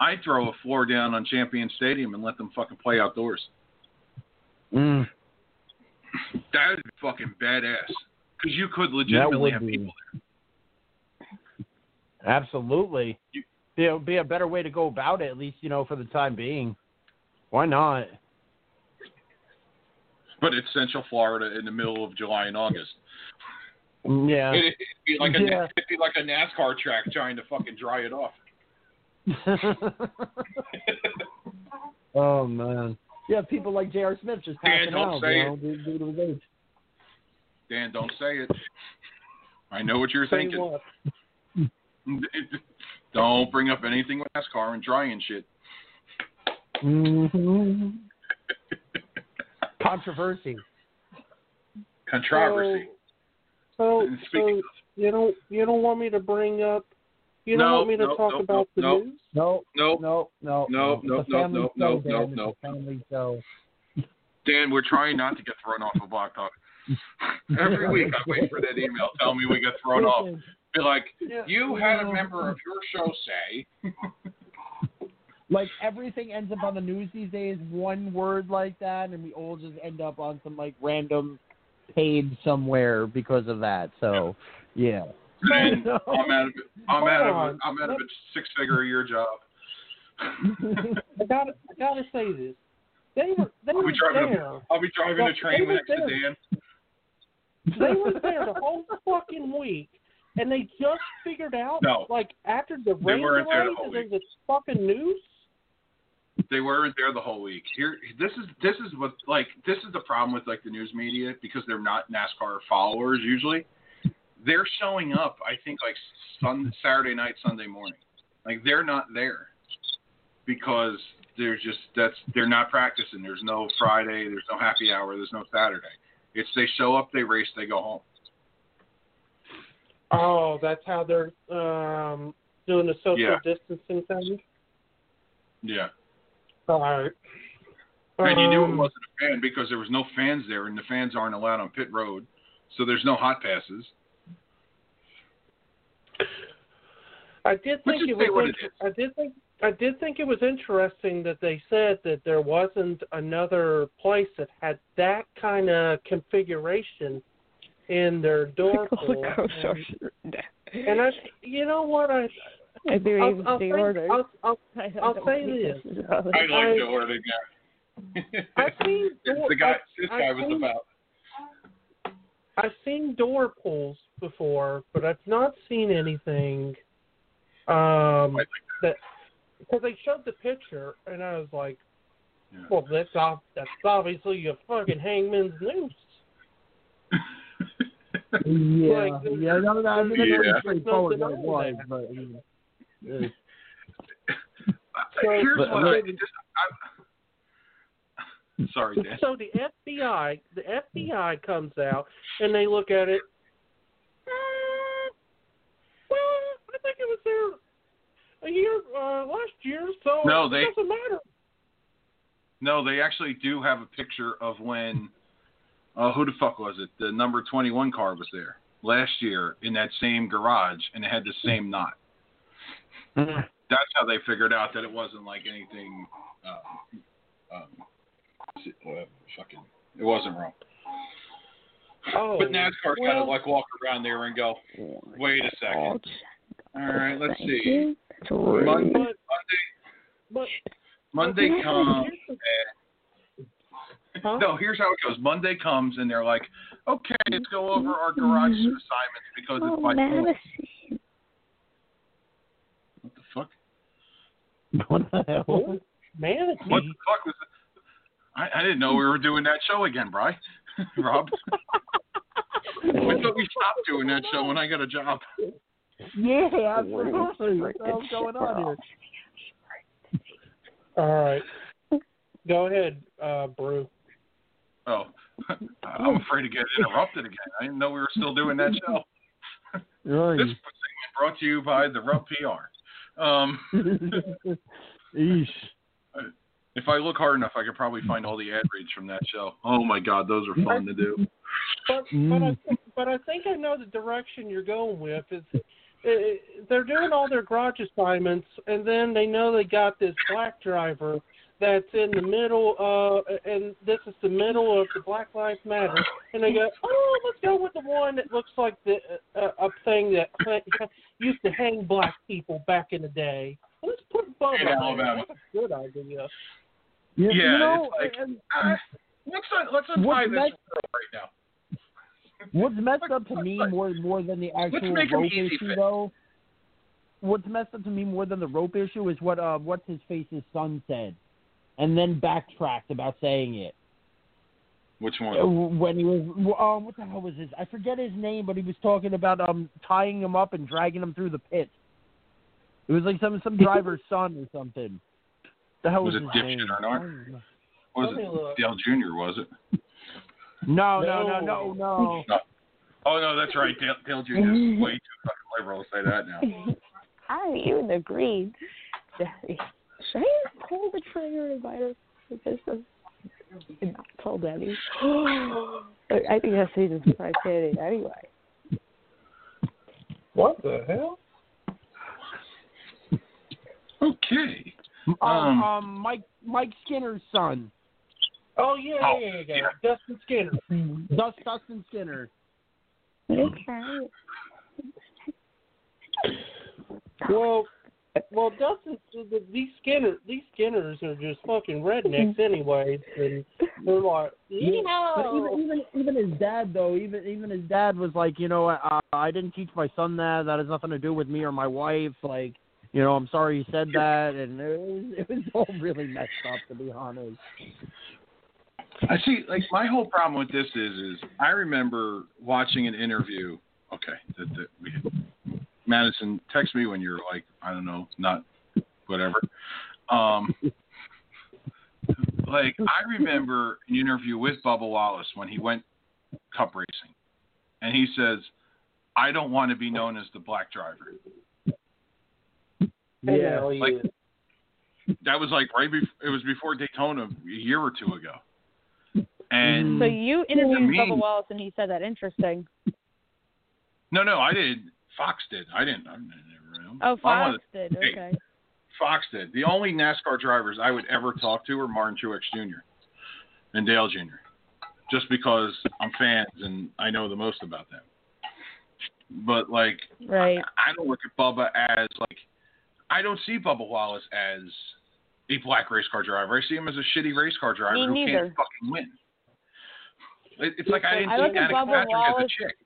S3: I'd throw a floor down on Champion Stadium and let them fucking play outdoors.
S10: Mm.
S3: That would be fucking badass. Because you could legitimately have
S10: be.
S3: people
S10: Absolutely. Be a, be a better way to go about it, at least you know for the time being. Why not?
S3: But it's Central Florida in the middle of July and August.
S10: Yeah.
S3: It, it'd be like a
S10: Yeah.
S3: it'd be like a NASCAR track trying to fucking dry it off.
S10: oh man. Yeah, people like J.R. Smith just passing Dan,
S3: don't
S10: out.
S3: say
S10: you
S3: it.
S10: know, due, due to his age.
S3: Dan, don't say it. I know what you're
S9: Say
S3: thinking.
S9: what?
S3: Don't bring up anything with NASCAR and drying shit.
S10: hmm Controversy.
S3: Controversy.
S9: So,
S3: And
S9: so
S3: speaking
S9: you don't you don't want me to bring up you don't
S3: No,
S9: want me to
S3: no,
S9: talk
S3: no,
S9: about the
S3: no,
S9: news?
S10: No,
S3: Nope.
S10: no, no,
S3: No, no,
S10: It's a
S3: no,
S10: family
S3: no,
S10: show,
S3: no,
S10: Dan.
S3: no,
S10: It's
S3: no.
S10: a family show.
S3: Dan, we're trying not to get thrown off of Blog Talk. Every week I wait for that email telling me we get thrown off. Be like, you had a member of your show say.
S10: Like everything ends up on the news these days, one word like that, and we all just end up on some like random page somewhere because of that. So, yeah.
S3: And I'm out of. I'm out of. I'm out of a six figure a year job.
S9: I got to I got to say this. They were they
S3: I'll
S9: were
S3: be driving
S9: there.
S3: a, I'll be driving
S9: Well,
S3: a train next to. Dan.
S9: They were there the whole fucking week, and they just figured out
S3: No.
S9: like after the
S3: They
S9: rain
S3: weren't there the whole
S9: that there's a fucking news.
S3: They weren't there the whole week. Here, this is this is what like this is the problem with like the news media because they're not NASCAR followers usually. They're showing up, I think, like Sun Saturday night, Sunday morning. Like they're not there because they're just that's they're not practicing. There's no Friday. There's no happy hour. There's no Saturday. It's they show up, they race, they go home.
S9: Oh, that's how they're um doing the social
S3: Yeah.
S9: distancing thing.
S3: Yeah.
S9: All right.
S3: And you knew it
S9: Um,
S3: wasn't a fan because there was no fans there, and the fans aren't allowed on pit road, so there's no hot passes.
S9: I did think it was.
S3: what it
S9: int- I did think. I did think it was interesting that they said that there wasn't another place that had that kind of configuration in their door pull. And, and I, you know what I.
S11: I believe
S9: I'll, I'll, say. I'll, I'll,
S11: I don't
S9: I'll say this.
S11: this is about.
S3: I like
S9: I-
S3: the order guy.
S9: I've seen
S3: It's the guy.
S9: I-
S3: This
S9: I've
S3: guy was
S9: seen-
S3: about.
S9: I've seen door pulls before, but I've not seen anything um, that because they showed the picture and I was like,
S3: Yeah.
S9: well, that's ob- that's obviously a fucking hangman's noose.
S10: Yeah,
S9: Like,
S10: yeah, no, no, I mean, that's
S3: Yeah.
S10: pretty straightforward
S9: There's
S10: what it
S9: nothing
S10: was, but I mean, uh,
S3: Here's
S10: But-
S3: what
S10: but-
S3: I just. I'm, sorry, Dan.
S9: So the FBI, the FBI comes out and they look at it. "Uh, well, I think it was there a year uh, last year, so
S3: No,
S9: it
S3: they-
S9: doesn't matter.
S3: No, they actually do have a picture of when. Uh, who the fuck was it? The number 21 car was there last year in that same garage, and it had the same knot. That's how they figured out that it wasn't like anything. Um, um, fucking, it wasn't wrong.
S9: Oh,
S3: But NASCAR kind
S9: well-
S3: of like walk around there and go, wait a second. All right, let's
S11: Thank
S3: see. Monday, Monday, Monday comes.
S9: Huh?
S3: No, here's how it goes. Monday comes and they're like, okay, let's go over our garage assignments because
S11: Oh,
S3: it's by
S11: Madison.
S3: What the fuck?
S10: what the hell?
S9: the- manatee.
S3: What the fuck was it? I, I didn't know we were doing that show again, Bry. Rob. I thought we stopped doing that show when I got a job.
S10: Yeah, absolutely. What the hell's going on here?
S9: All right. Go ahead, uh, Brew.
S3: Oh, I'm afraid to get interrupted again. I didn't know we were still doing that show.
S10: Right.
S3: This segment brought to you by the Rub PR. Um,
S10: Eesh.
S3: if I look hard enough, I could probably find all the ad reads from that show. Oh my God, those are fun to do.
S9: But but I think, but I think I know the direction you're going with. Is they're doing all their garage assignments, and then they know they got this black driver that's in the middle, uh, and this is the middle of the Black Lives Matter, and they go, oh, let's go with the one that looks like the uh, a thing that used to hang black people back in the day. Let's put Bubba
S3: In
S9: there.
S3: Alabama.
S9: That's a good idea.
S10: You,
S3: Yeah,
S10: you know,
S3: it's like-
S10: and-
S3: Uh, let's un- let's untie this
S10: next?
S3: right now.
S10: What's messed up to me more more than the actual rope issue
S3: fit.
S10: though? What's messed up to me more than the rope issue is what uh what's his face's son said, and then backtracked about saying it
S3: Which
S10: Uh,
S3: one?
S10: when he was um what the hell was his I forget his name but he was talking about um tying him up and dragging him through the pit. It was like some some driver's son or something. The hell
S3: Was
S10: was,
S3: it
S10: his
S3: Dipshit
S10: name?
S3: Arnott? Was it. Dale Jr. Was it?
S10: No, no, no, no, no.
S3: No. Oh no, that's right. Dale, Dale Jr. is way too fucking liberal to say that now.
S11: I even agreed. Should I pull the trigger and invite her to business? And not tell Debbie. I think that's even surprise Katie anyway.
S9: What the hell?
S3: Okay.
S10: Um,
S3: Um,
S10: um, Mike Mike Skinner's son.
S9: Oh yeah,
S3: Oh,
S9: yeah, yeah, yeah. Dustin Skinner.
S10: Dust Dustin Skinner.
S11: Okay.
S9: Well, well, Dustin, the- these Skinner, these Skinners are just fucking rednecks, anyways, and they're like,
S10: you
S9: know.
S10: But even, even even his dad though, even even his dad was like, you know, uh, I didn't teach my son that. That has nothing to do with me or my wife. Like, you know, I'm sorry he said that, and it was it was all really messed up to be honest.
S3: I see. Like my whole problem with this is, is I remember watching an interview. Okay, that, that we Madison, text me when you're like, I don't know, not whatever. Um, like I remember an interview with Bubba Wallace when he went cup racing, and he says, "I don't want to be known as the black driver."
S10: Yeah,
S3: like-
S9: yeah.
S3: That was like right before it was before Daytona a year or two ago, and
S11: So you interviewed
S3: me-
S11: Bubba Wallace and he said that. Interesting.
S3: no, no, I did. Fox did. I didn't. I didn't know.
S11: Oh,
S3: I
S11: Fox did.
S3: hey,
S11: Okay.
S3: Fox did. The only NASCAR drivers I would ever talk to are Martin Truex Jr. and Dale Jr. Just because I'm fans and I know the most about them. But like,
S11: Right.
S3: I don't look at Bubba as like, I don't see Bubba Wallace as a black race car driver. I see him as a shitty race car driver
S11: Me
S3: who
S11: neither.
S3: can't fucking win. It- It's like I didn't
S11: I
S3: see
S11: look at Bubba
S3: Patrick
S11: Wallace-
S3: as a chick.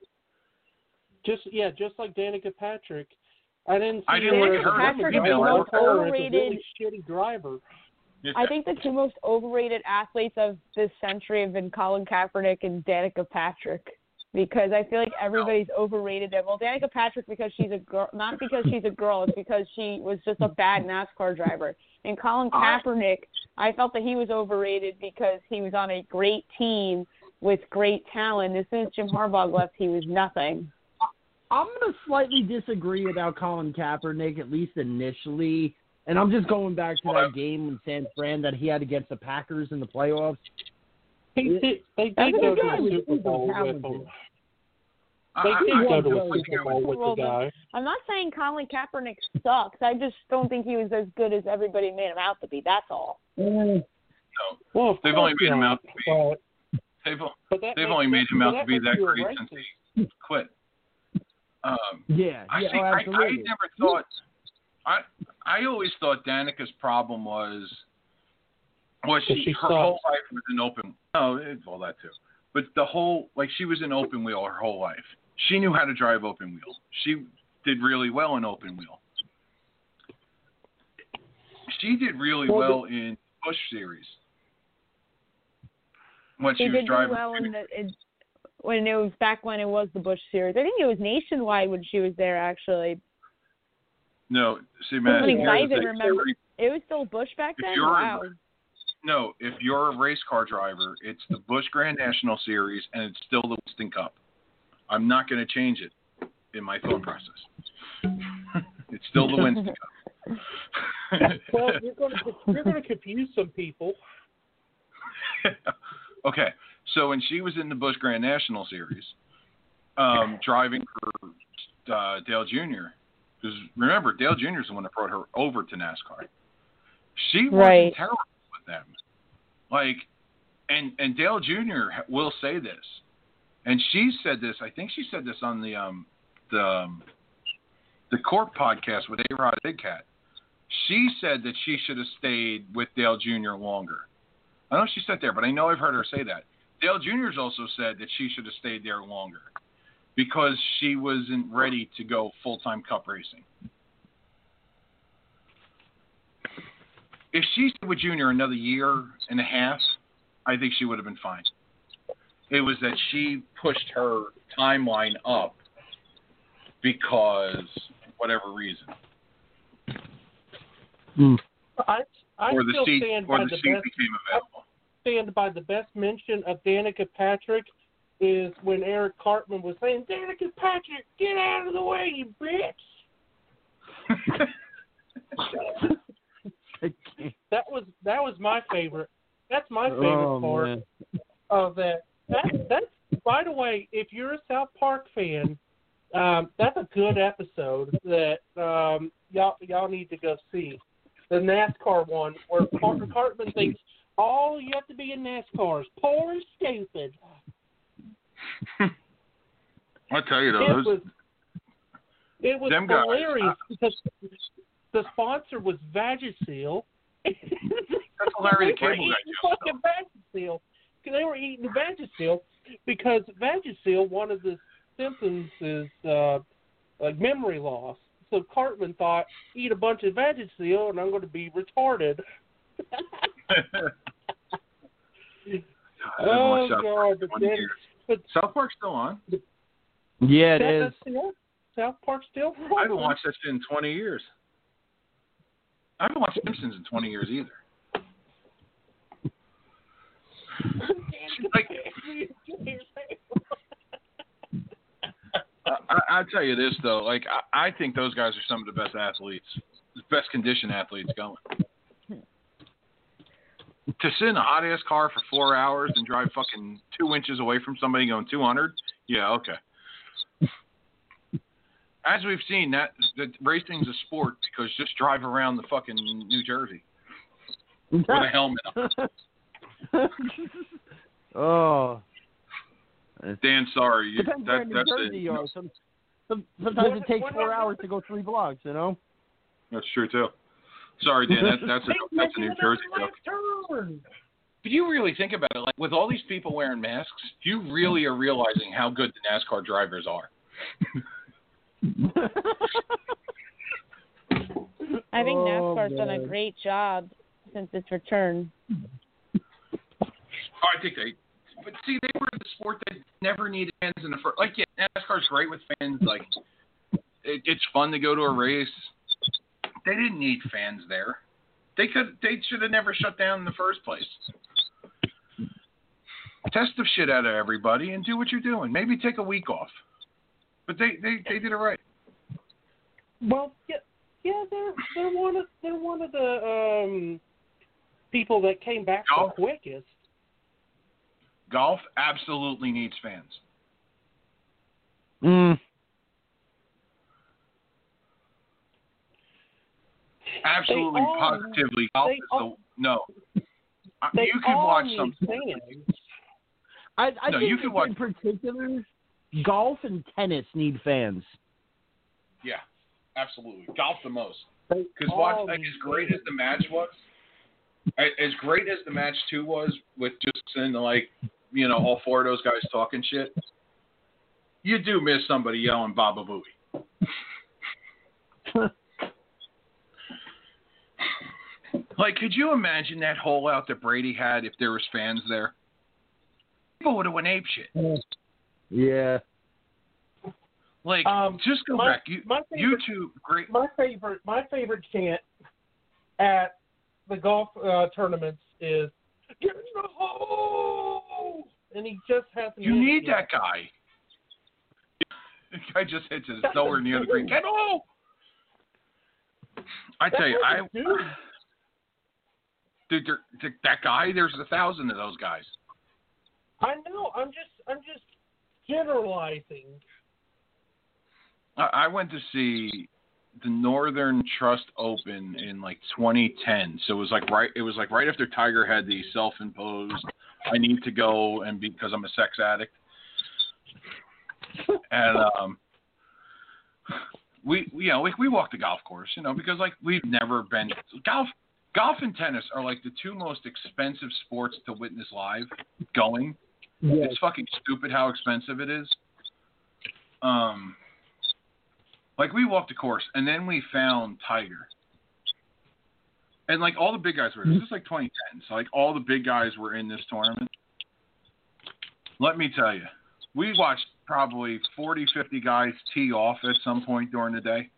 S9: Just yeah, just like Danica Patrick. I didn't see
S3: I didn't look
S9: her
S3: at
S9: as
S3: her
S9: a
S3: as a
S9: woman.
S3: female.
S9: I
S3: I
S9: looked at her as a
S11: overrated-
S9: really shitty driver.
S11: I think the two most overrated athletes of this century have been Colin Kaepernick and Danica Patrick. because I feel like everybody's overrated them. Well, Danica Patrick because she's a girl, not because she's a girl, it's because she was just a bad NASCAR driver. And Colin Kaepernick, I felt that he was overrated because he was on a great team with great talent. As soon as Jim Harbaugh left, he was nothing.
S10: I'm gonna slightly disagree about Colin Kaepernick, at least initially. And I'm just going back to that game in San Fran that he had against the Packers in the playoffs.
S9: He did, they
S10: That's
S9: did
S10: a
S9: go to the Super Bowl with him. They did go to a Super Bowl with the guy.
S11: I'm not saying Colin Kaepernick sucks. I just don't think he was as good as everybody made him out to be. That's all. Mm.
S3: No,
S9: Well, of
S3: they've only made him out to be.
S9: but-
S3: They've
S9: but
S3: they've only made him out to be that great since he quit. Um,
S10: Yeah,
S3: I
S10: yeah,
S3: see.
S10: oh,
S3: I, I never thought. I I always thought Danica's problem was was she,
S9: she
S3: her
S9: sucks.
S3: whole life was an open. No, it's all that too. But the whole like she was an open wheel her whole life. She knew how to drive open wheel. She did really well in open wheel. She did really
S11: Well,
S3: well in Busch series when she
S11: He
S3: was
S11: did
S3: driving.
S11: well in the in, when it was back when it was the Busch series. I think it was nationwide when she was there. Actually,
S3: no, see, man,
S11: I even remember. it was still Busch back
S3: If
S11: then.
S3: you're-
S11: Wow.
S3: No, if you're a race car driver, it's the Busch Grand National Series, and it's still the Winston Cup. I'm not going to change it in my thought process. it's still the Winston Cup.
S9: well, you're going to you're going to confuse some people.
S3: okay, so when she was in the Busch Grand National Series, um, driving for uh, Dale Jr., because remember, Dale Jr. is the one that brought her over to NASCAR. She
S11: Right.
S3: terrible with them. Like, and and Dale Jr. will say this, and she said this. I think she said this on the um the um, the Court podcast with A Rod Big Cat. She said that she should have stayed with Dale Jr. longer. I know she said there, but I know I've heard her say that. Dale Jr.'s also said that she should have stayed there longer because she wasn't ready to go full time cup racing. If she stayed with Junior another year and a half, I think she would have been fine. It was that she pushed her timeline up because whatever reason, hmm.
S9: I I
S3: or the
S9: still
S3: seat
S9: stand
S3: or
S9: by
S3: the
S9: the
S3: seat
S9: best
S3: became available.
S9: Stand by the best mention of Danica Patrick is when Eric Cartman was saying, Danica Patrick, get out of the way, you bitch. that was that was my favorite. That's my favorite
S10: Oh,
S9: part
S10: man.
S9: of that. That that's by the way, if you're a South Park fan, um, that's a good episode that um, y'all y'all need to go see. The NASCAR one where Car- Cartman thinks all you have to be in NASCAR is poor and stupid.
S3: I tell you though,
S9: It
S3: those,
S9: was it was
S3: them guys,
S9: hilarious because the sponsor was Vagisil.
S3: that's Larry the
S9: They were
S3: Cable Guy
S9: eating
S3: joke.
S9: fucking Vagisil. They were eating Vagisil because Vagisil, one of the symptoms is uh, like memory loss. So Cartman thought, eat a bunch of Vagisil and I'm going to be retarded.
S3: I
S9: oh
S3: watched South Park
S9: God!
S3: in
S9: But then,
S3: years.
S9: but
S3: South Park's still on.
S10: Yeah, it
S9: that-
S10: is.
S9: South Park still.
S3: I haven't watched that shit in 20 years. I haven't watched Simpsons in 20 years either. Like, I, I, I'll tell you this though, like I, I think those guys are some of the best athletes, the best conditioned athletes going. To sit in a hot ass car for four hours and drive fucking two inches away from somebody going 200, yeah, okay. As we've seen, that that racing's a sport because just drive around the fucking New Jersey with a helmet on.
S10: oh,
S3: Dan, sorry, you,
S10: depends where
S3: that,
S10: in New
S3: that's
S10: Jersey
S3: it.
S10: you are. Some, some, sometimes
S9: What-
S10: it takes four hours to go three blocks. You know.
S3: That's true too. Sorry, Dan. That's that's a that's a New Jersey joke. But you really think about it, like with all these people wearing masks, you really are realizing how good the NASCAR drivers are.
S11: I think
S10: Oh,
S11: NASCAR's done a great job since its return.
S3: Oh, I think they but see, they were the sport that never needed fans in the first. Like, yeah, NASCAR's great with fans. Like, it, it's fun to go to a race. They didn't need fans there. They could. They should have never shut down in the first place. Test the shit out of everybody and do what you're doing. Maybe take a week off. But they they, they did it right.
S9: Well, yeah, yeah, they're they're one of they're one of the um people that came back
S3: Golf?
S9: the quickest.
S3: Golf absolutely needs fans.
S10: Mm.
S3: Absolutely,
S9: They
S3: positively. Golf
S9: they
S3: is
S9: all-
S3: the no.
S9: They
S3: you can watch
S9: need
S3: some.
S9: fans.
S10: I, I
S3: No,
S10: think
S3: you can
S10: in
S3: watch-
S10: particular, golf and tennis need fans.
S3: Yeah, absolutely. Golf the most. Because
S9: all
S3: watch, like as great as the match was, as great as the match two was, with just in like you know all four of those guys talking shit, you do miss somebody yelling "Baba Booey." like, could you imagine that hole out that Brady had if there was fans there? People would have went ape shit.
S10: Yeah.
S3: Like,
S9: Um,
S3: just go
S9: my-
S3: back. You,
S9: my favorite-
S3: YouTube, great.
S9: My favorite my favorite chant at the golf uh, tournaments is "Get in the hole," and he just hasn't.
S3: You
S9: hit it
S3: need
S9: yet.
S3: that guy. The guy just hits it. It's nowhere near the green. Get home. I tell you, I
S9: That's what they do.
S3: Dude, that guy. There's a thousand of those guys.
S9: I know. I'm just I'm just generalizing.
S3: I, I went to see the Northern Trust Open in like 2010. So it was like right. It was like right after Tiger had the self-imposed. I need to go and because I'm a sex addict. and um, we, we, you know, we, we walked the golf course, you know, because like we've never been golf. Golf and tennis are like the two most expensive sports to witness live. Going,
S10: Yes.
S3: it's fucking stupid how expensive it is. Um, like we walked the course and then we found Tiger, and like all the big guys were. This is like 2010, so like all the big guys were in this tournament. Let me tell you, we watched probably 40, 50 guys tee off at some point during the day.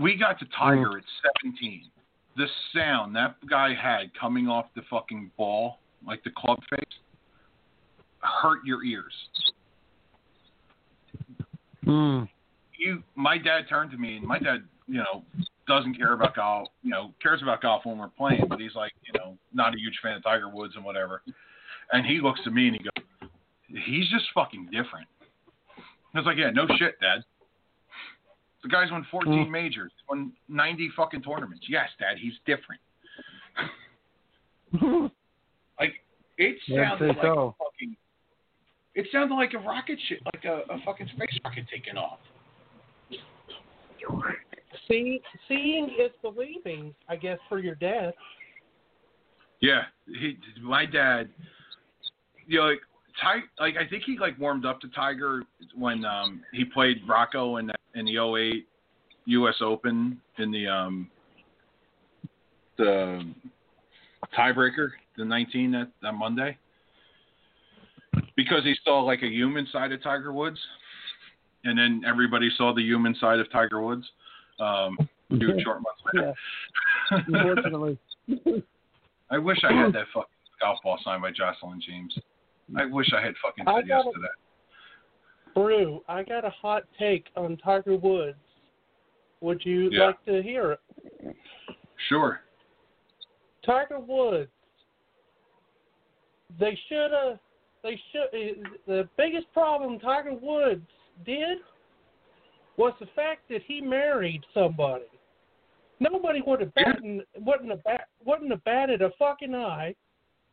S3: We got to Tiger at 17. The sound that guy had coming off the fucking ball, like the club face, hurt your ears.
S10: Mm.
S3: You, my dad turned to me, and my dad, you know, doesn't care about golf. You know, cares about golf when we're playing, but he's like, you know, not a huge fan of Tiger Woods and whatever. And he looks at me and he goes, "He's just fucking different." I was like, "Yeah, no shit, Dad." The guy's won 14 majors, won 90 fucking tournaments. Yes, Dad, he's different. like it
S10: Yeah,
S3: sounded
S10: so
S3: like
S10: so.
S3: a fucking. It sounded like a rocket ship, like a, a fucking space rocket taking off.
S9: See, seeing is believing. I guess for your dad.
S3: Yeah, he, my dad, you know, like Ty, like I think he like warmed up to Tiger when um he played Rocco in the, in the 08 U.S. Open in the um the tiebreaker, the 19 that that Monday, because he saw like a human side of Tiger Woods, and then everybody saw the human side of Tiger Woods. Um, two short months later.
S10: Unfortunately.
S3: I wish I had that fucking golf ball signed by Joslyn James. I wish I had fucking said yes to that.
S9: Brew, I got a hot take on Tiger Woods. Would you
S3: Yeah.
S9: like to hear it?
S3: Sure.
S9: Tiger Woods. They should have. They should. Eh, the biggest problem Tiger Woods did was the fact that he married somebody. Nobody would have batted, wouldn't have bat, wouldn't have batted a fucking eye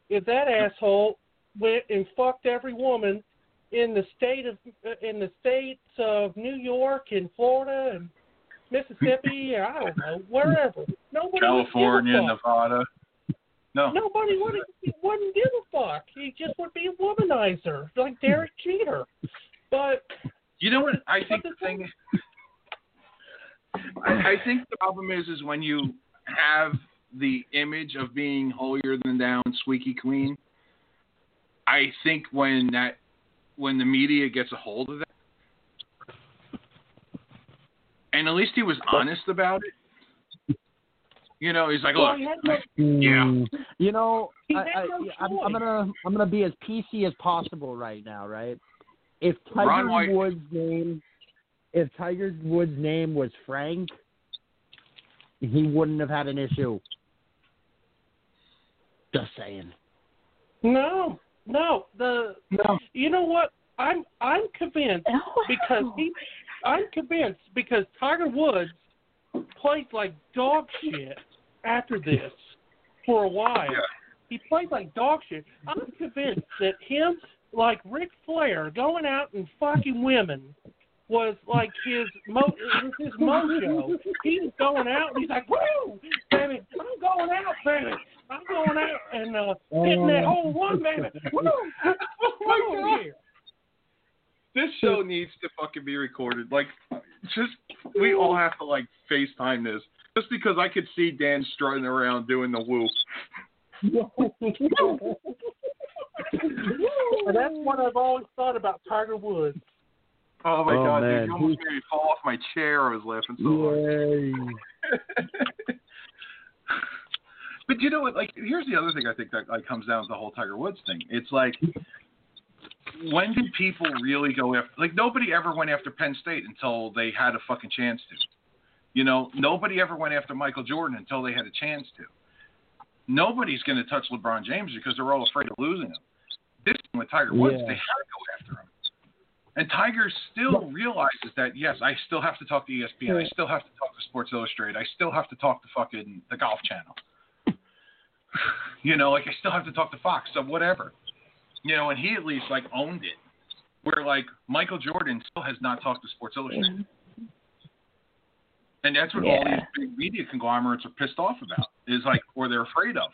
S9: if that asshole went and fucked every woman in the state of uh, in the states of New York and Florida and Mississippi. I don't know wherever. Nobody
S3: California,
S9: would give a fuck.
S3: Nevada. No.
S9: Nobody would wouldn't give a fuck. He just would be a womanizer, like Derek Jeter. But
S3: You know what I think the thing I, I think the problem is is when you have the image of being holier than thou and squeaky clean. I think when that when the media gets a hold of that, and at least he was honest about it. You know, he's like, look, yeah,
S10: Mm, You know, I,
S9: had
S10: I,
S9: no
S10: I'm, I'm gonna I'm gonna be as PC as possible right now, right? If Tiger
S3: White-
S10: Woods' name, if Tiger Woods' name was Frank, he wouldn't have had an issue. Just saying.
S9: No, no. The
S10: No.
S9: you know what? I'm I'm convinced oh, because he I'm convinced because Tiger Woods played like dog shit after this for a while. He played like dog shit. I'm convinced that him like Ric Flair going out and fucking women was like his mo it was his mojo. He was going out and he's like, Woo, baby, I'm going out, baby. I'm going out and uh hitting that hole one, baby. Woo! Woo! Yeah.
S3: this show needs to fucking be recorded. Like, just we all have to like FaceTime this, just because I could see Dan strutting around doing the whoop.
S9: And that's what I've always thought about Tiger Woods.
S3: Oh my
S10: Oh,
S3: god,
S10: man.
S3: dude, you almost made me fall off my chair. I was laughing so hard. but you know what? Like, here's the other thing I think that like comes down to the whole Tiger Woods thing. It's like, when did people really go after? Like, nobody ever went after Penn State until they had a fucking chance to. You know, nobody ever went after Michael Jordan until they had a chance to. Nobody's going to touch LeBron James because they're all afraid of losing him. This thing with Tiger Woods,
S10: Yeah.
S3: they had to go after him. And Tiger still realizes that yes, I still have to talk to ESPN. I still have to talk to Sports Illustrated. I still have to talk to fucking the Golf Channel. you know, like I still have to talk to Fox. So whatever. You know, and he at least like owned it. Where like Michael Jordan still has not talked to Sports Illustrated. And that's what all these big media conglomerates are pissed off about. Is like, or they're afraid of.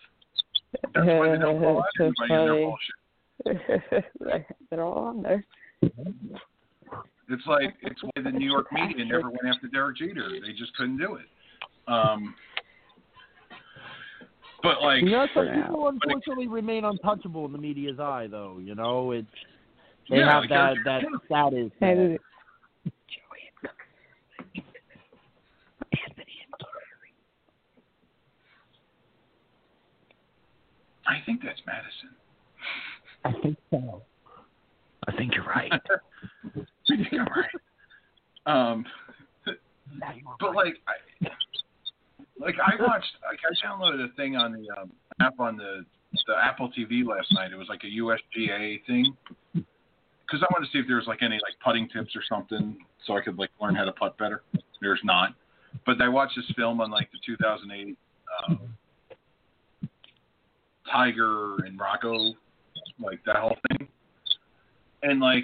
S3: That's why they don't call out anybody in their bullshit.
S11: They're all on there.
S3: It's like it's why the New York media never went after Derek Jeter. They just couldn't do it. Um, but like,
S10: You know, some people unfortunately remain untouchable in the media's eye, though. You know, it's they
S3: Yeah,
S10: have
S3: like
S10: that that
S3: Johnson.
S10: status.
S11: And
S3: I think that's Madison.
S10: I think so. I think you're right.
S3: I think I'm right. Um, but like, I, like I watched, like I downloaded a thing on the um, app on the the Apple TV last night. It was like a USGA thing because I wanted to see if there was like any like putting tips or something, so I could like learn how to putt better. There's not, but I watched this film on like the 2008 um, Tiger and Rocco, like that whole thing, and like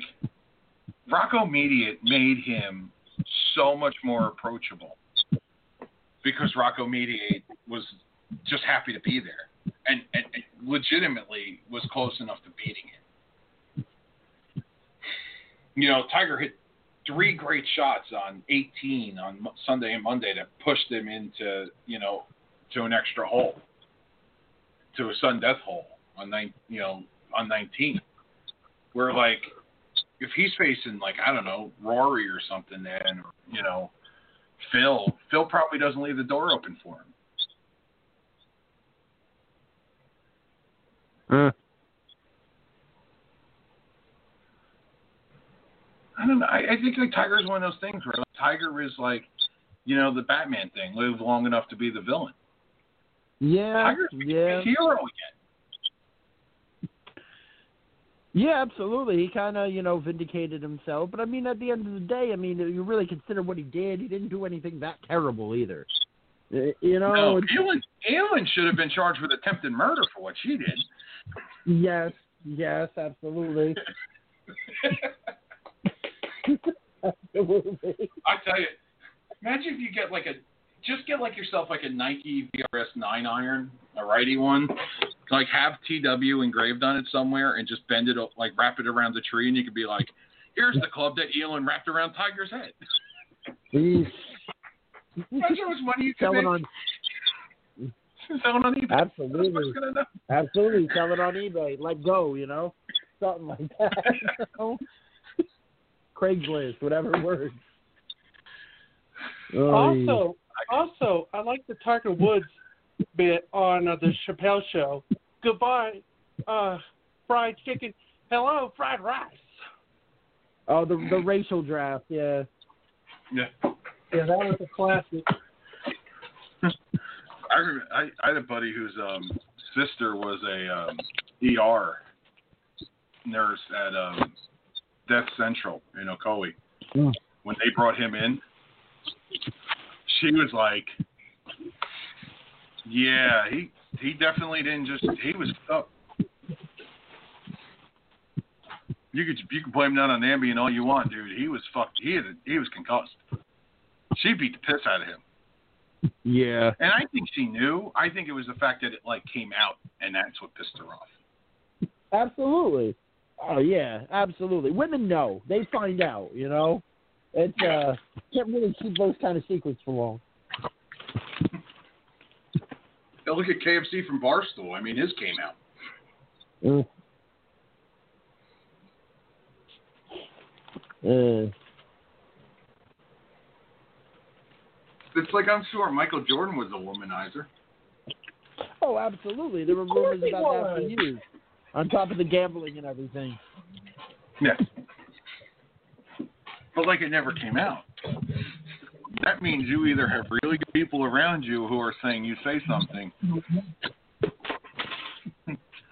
S3: Rocco Mediate made him so much more approachable because Rocco Mediate was just happy to be there and, and, and legitimately was close enough to beating him. You know, Tiger hit three great shots on 18 on Sunday and Monday that pushed him into, you know, to an extra hole, to a sudden death hole on nine, you know, on 19. Where like if he's facing like I don't know Rory or something, then you know Phil, Phil probably doesn't leave the door open for him.
S10: Uh,
S3: I don't know. I, I think like Tiger's one of those things where like, Tiger is like, you know, the Batman thing, live long enough to be the villain.
S10: yeah,
S3: Tiger's
S10: yeah,
S3: a hero again.
S10: Yeah, absolutely. He kind of, you know, vindicated himself. But I mean, at the end of the day, I mean, you really consider what he did. He didn't do anything that terrible either. You know,
S3: No, Elin, Elin should have been charged with attempted murder for what she did.
S10: yes, yes, absolutely. absolutely.
S3: I tell you, imagine if you get like a, just get like yourself like a Nike VRS nine iron, a righty one, like have TW engraved on it somewhere, and just bend it o- like wrap it around the tree, and you could be like, here's the club that Elin wrapped around Tiger's head.
S10: Jeez.
S3: Imagine how much money you could
S10: Selling
S3: make.
S10: on
S3: Sell it on eBay.
S10: Absolutely.
S3: What's gonna know?
S10: Absolutely, selling on eBay. Let go, you know, something like that. you know? Craigslist, whatever works. Oh,
S9: Also, also, I like the Tiger Woods bit on uh, the Chappelle Show. Goodbye, uh, fried chicken. Hello, fried rice.
S10: oh, the the racial draft, yeah.
S3: Yeah.
S9: Yeah, that was a classic.
S3: I, remember, I I had a buddy whose um sister was a um ER nurse at um Death Central in Ocoee.
S10: Mm.
S3: When they brought him in, she was like, "Yeah, he he definitely didn't just he was up." You could you could blame that on Ambien all you want, dude. He was fucked. He had a, he was concussed. She beat the piss out of him.
S10: Yeah.
S3: And I think she knew. I think it was the fact that it like came out, and that's what pissed her off.
S10: Absolutely. Oh yeah, absolutely. Women know. They find out, you know. It's uh can't really keep those kind of secrets for long.
S3: Now look at KFC from Barstool. I mean, his came out.
S10: Mm. Uh,
S3: It's like I'm sure Michael Jordan was a womanizer.
S10: oh, absolutely. There were rumors about that for years. On top of the gambling and everything.
S3: Yeah. But like it never came out. That means you either have really good people around you who are saying you say something.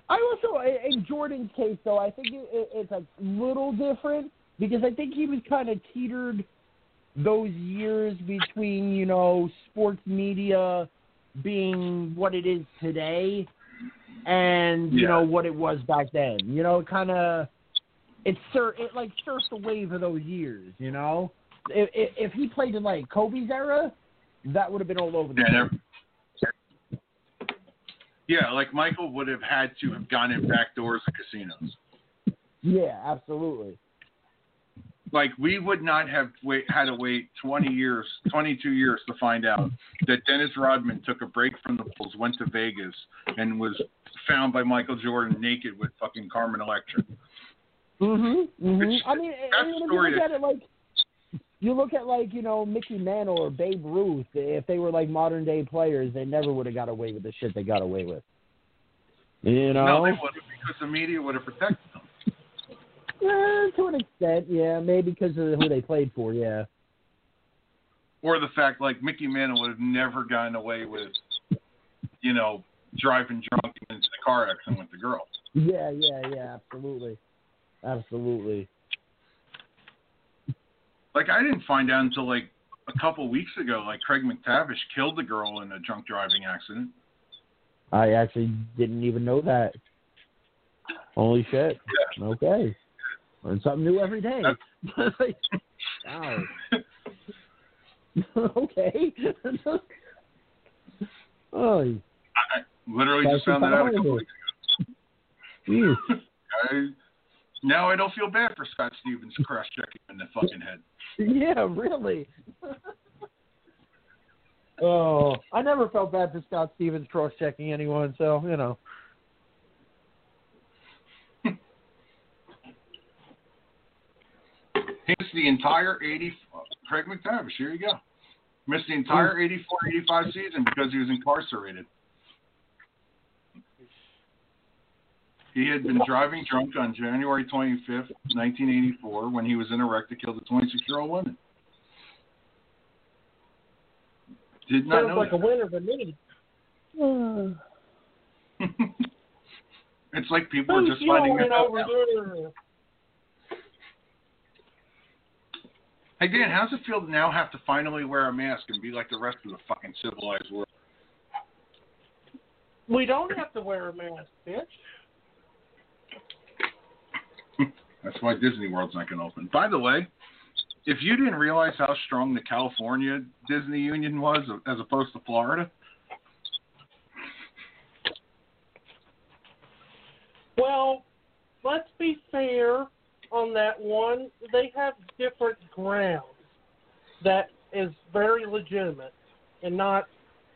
S10: I also, in Jordan's case, though, I think it, it, it's a little different because I think he was kind of teetered those years between, you know, sports media being what it is today and, you
S3: Yeah.
S10: know, what it was back then. You know, kind of, it, sur- it like surfed the wave of those years, you know? If, if, if he played in, like, Kobe's era, that would have been all over the
S3: Yeah,
S10: place.
S3: yeah, like Michael would have had to have gone in back doors of casinos.
S10: Yeah, absolutely.
S3: Like we would not have wait, had to wait 20 years, 22 years to find out that Dennis Rodman took a break from the Bulls, went to Vegas, and was found by Michael Jordan naked with fucking Carmen Electra.
S10: Mhm. Mhm.
S3: It's-
S10: I mean,
S3: the
S10: you look at it like you look at like you know Mickey Mantle or Babe Ruth. If they were like modern day players, they never would have got away with the shit they got away with. You know,
S3: No, they would because the media would have protected them.
S10: Eh, to an extent, yeah, maybe because of who they played for. Yeah.
S3: Or the fact like Mickey Mantle would have never gotten away with, you know, driving drunk into the car accident with the girl.
S10: Yeah, yeah, yeah. Absolutely, absolutely.
S3: Like I didn't find out until like a couple weeks ago, like Craig MacTavish killed the girl in a drunk driving accident.
S10: I actually didn't even know that. Holy shit! Okay, learn something new every day. wow. okay. oh,
S3: I literally
S10: That's
S3: just found that out a couple weeks ago. I, now I don't feel bad for Scott Stevens cross checking in the fucking head.
S10: Yeah, really. oh, I never felt bad for Scott Stevens cross checking anyone, so you know.
S3: He missed the entire 80. Craig MacTavish, here you go. Missed the entire 84 85 season because he was incarcerated. He had been driving drunk on January 25th, 1984, when he was in a wreck that killed a 26 year old woman. Did not
S9: Sounds
S3: know
S9: like a winner to me.
S3: it's like people are just finding it out now. Hey Dan, how's it feel to now have to finally wear a mask and be like the rest of the fucking civilized world?
S9: We don't have to wear a mask, bitch.
S3: That's why Disney World's not going to open. By the way, if you didn't realize how strong the California Disney Union was as opposed to Florida,
S9: Well, let's be fair on that one. They have different grounds that is very legitimate and not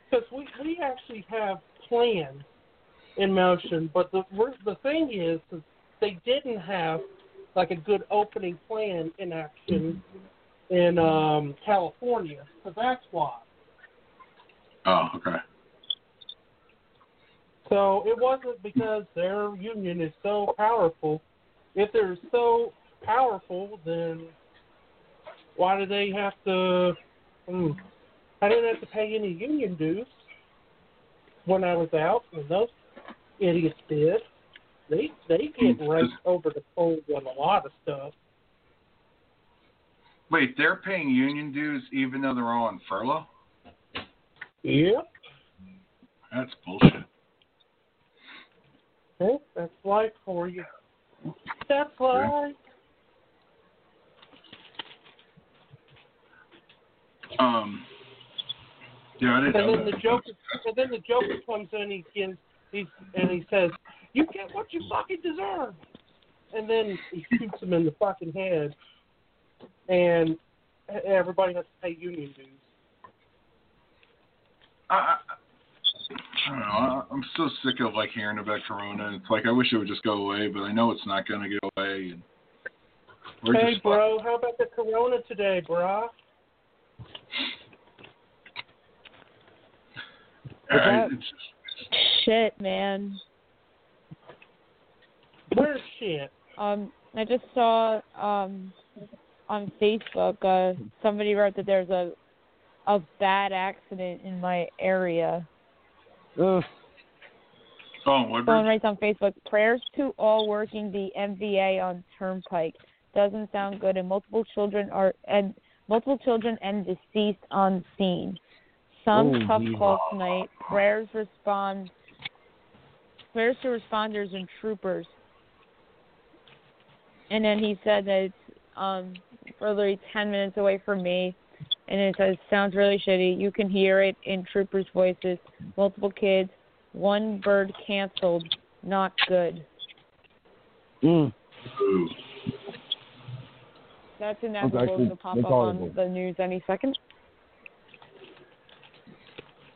S9: because we we actually have plans in motion, but the the thing is, is they didn't have like a good opening plan in action in um, California, so that's why.
S3: Oh, okay.
S9: So it wasn't because their union is so powerful. If they're so powerful, then why do they have to? Hmm, I didn't have to pay any union dues when I was out, and those idiots did. They they get raked over the coals on a lot of stuff.
S3: Wait, they're paying union dues even though they're all on furlough?
S9: Yep.
S3: That's bullshit.
S9: That's life for you. That's life.
S3: Um. Yeah, I didn't
S9: And
S3: know
S9: then the. Joker, and then the Joker comes in. He gives, he's, and he says, "You get what you fucking deserve." And then he shoots him in the fucking head, and everybody has to pay union dues.
S3: I, I, I don't know. I, I'm so sick of like hearing about Corona. It's like I wish it would just go away, but I know it's not going to go away. And
S9: hey,
S3: just
S9: bro, how about the Corona today, brah?
S3: I- it's
S11: Shit, man.
S9: Where's shit?
S11: Um, I just saw um on Facebook uh somebody wrote that there's a a bad accident in my area.
S10: Ugh.
S3: Oh,
S11: Someone writes on Facebook, prayers to all working the MVA on Turnpike. Doesn't sound good and multiple children are and multiple children and deceased on scene. Some
S10: Oh,
S11: tough
S10: geez.
S11: calls tonight. Prayers respond prayers to responders and troopers. And then he said that it's um literally ten minutes away from me and it says sounds really shitty. You can hear it in troopers' voices. Multiple kids, one bird canceled. Not good.
S10: Mm.
S11: That's
S10: Okay,
S11: inevitable
S10: cool.
S11: to pop up on the news any second.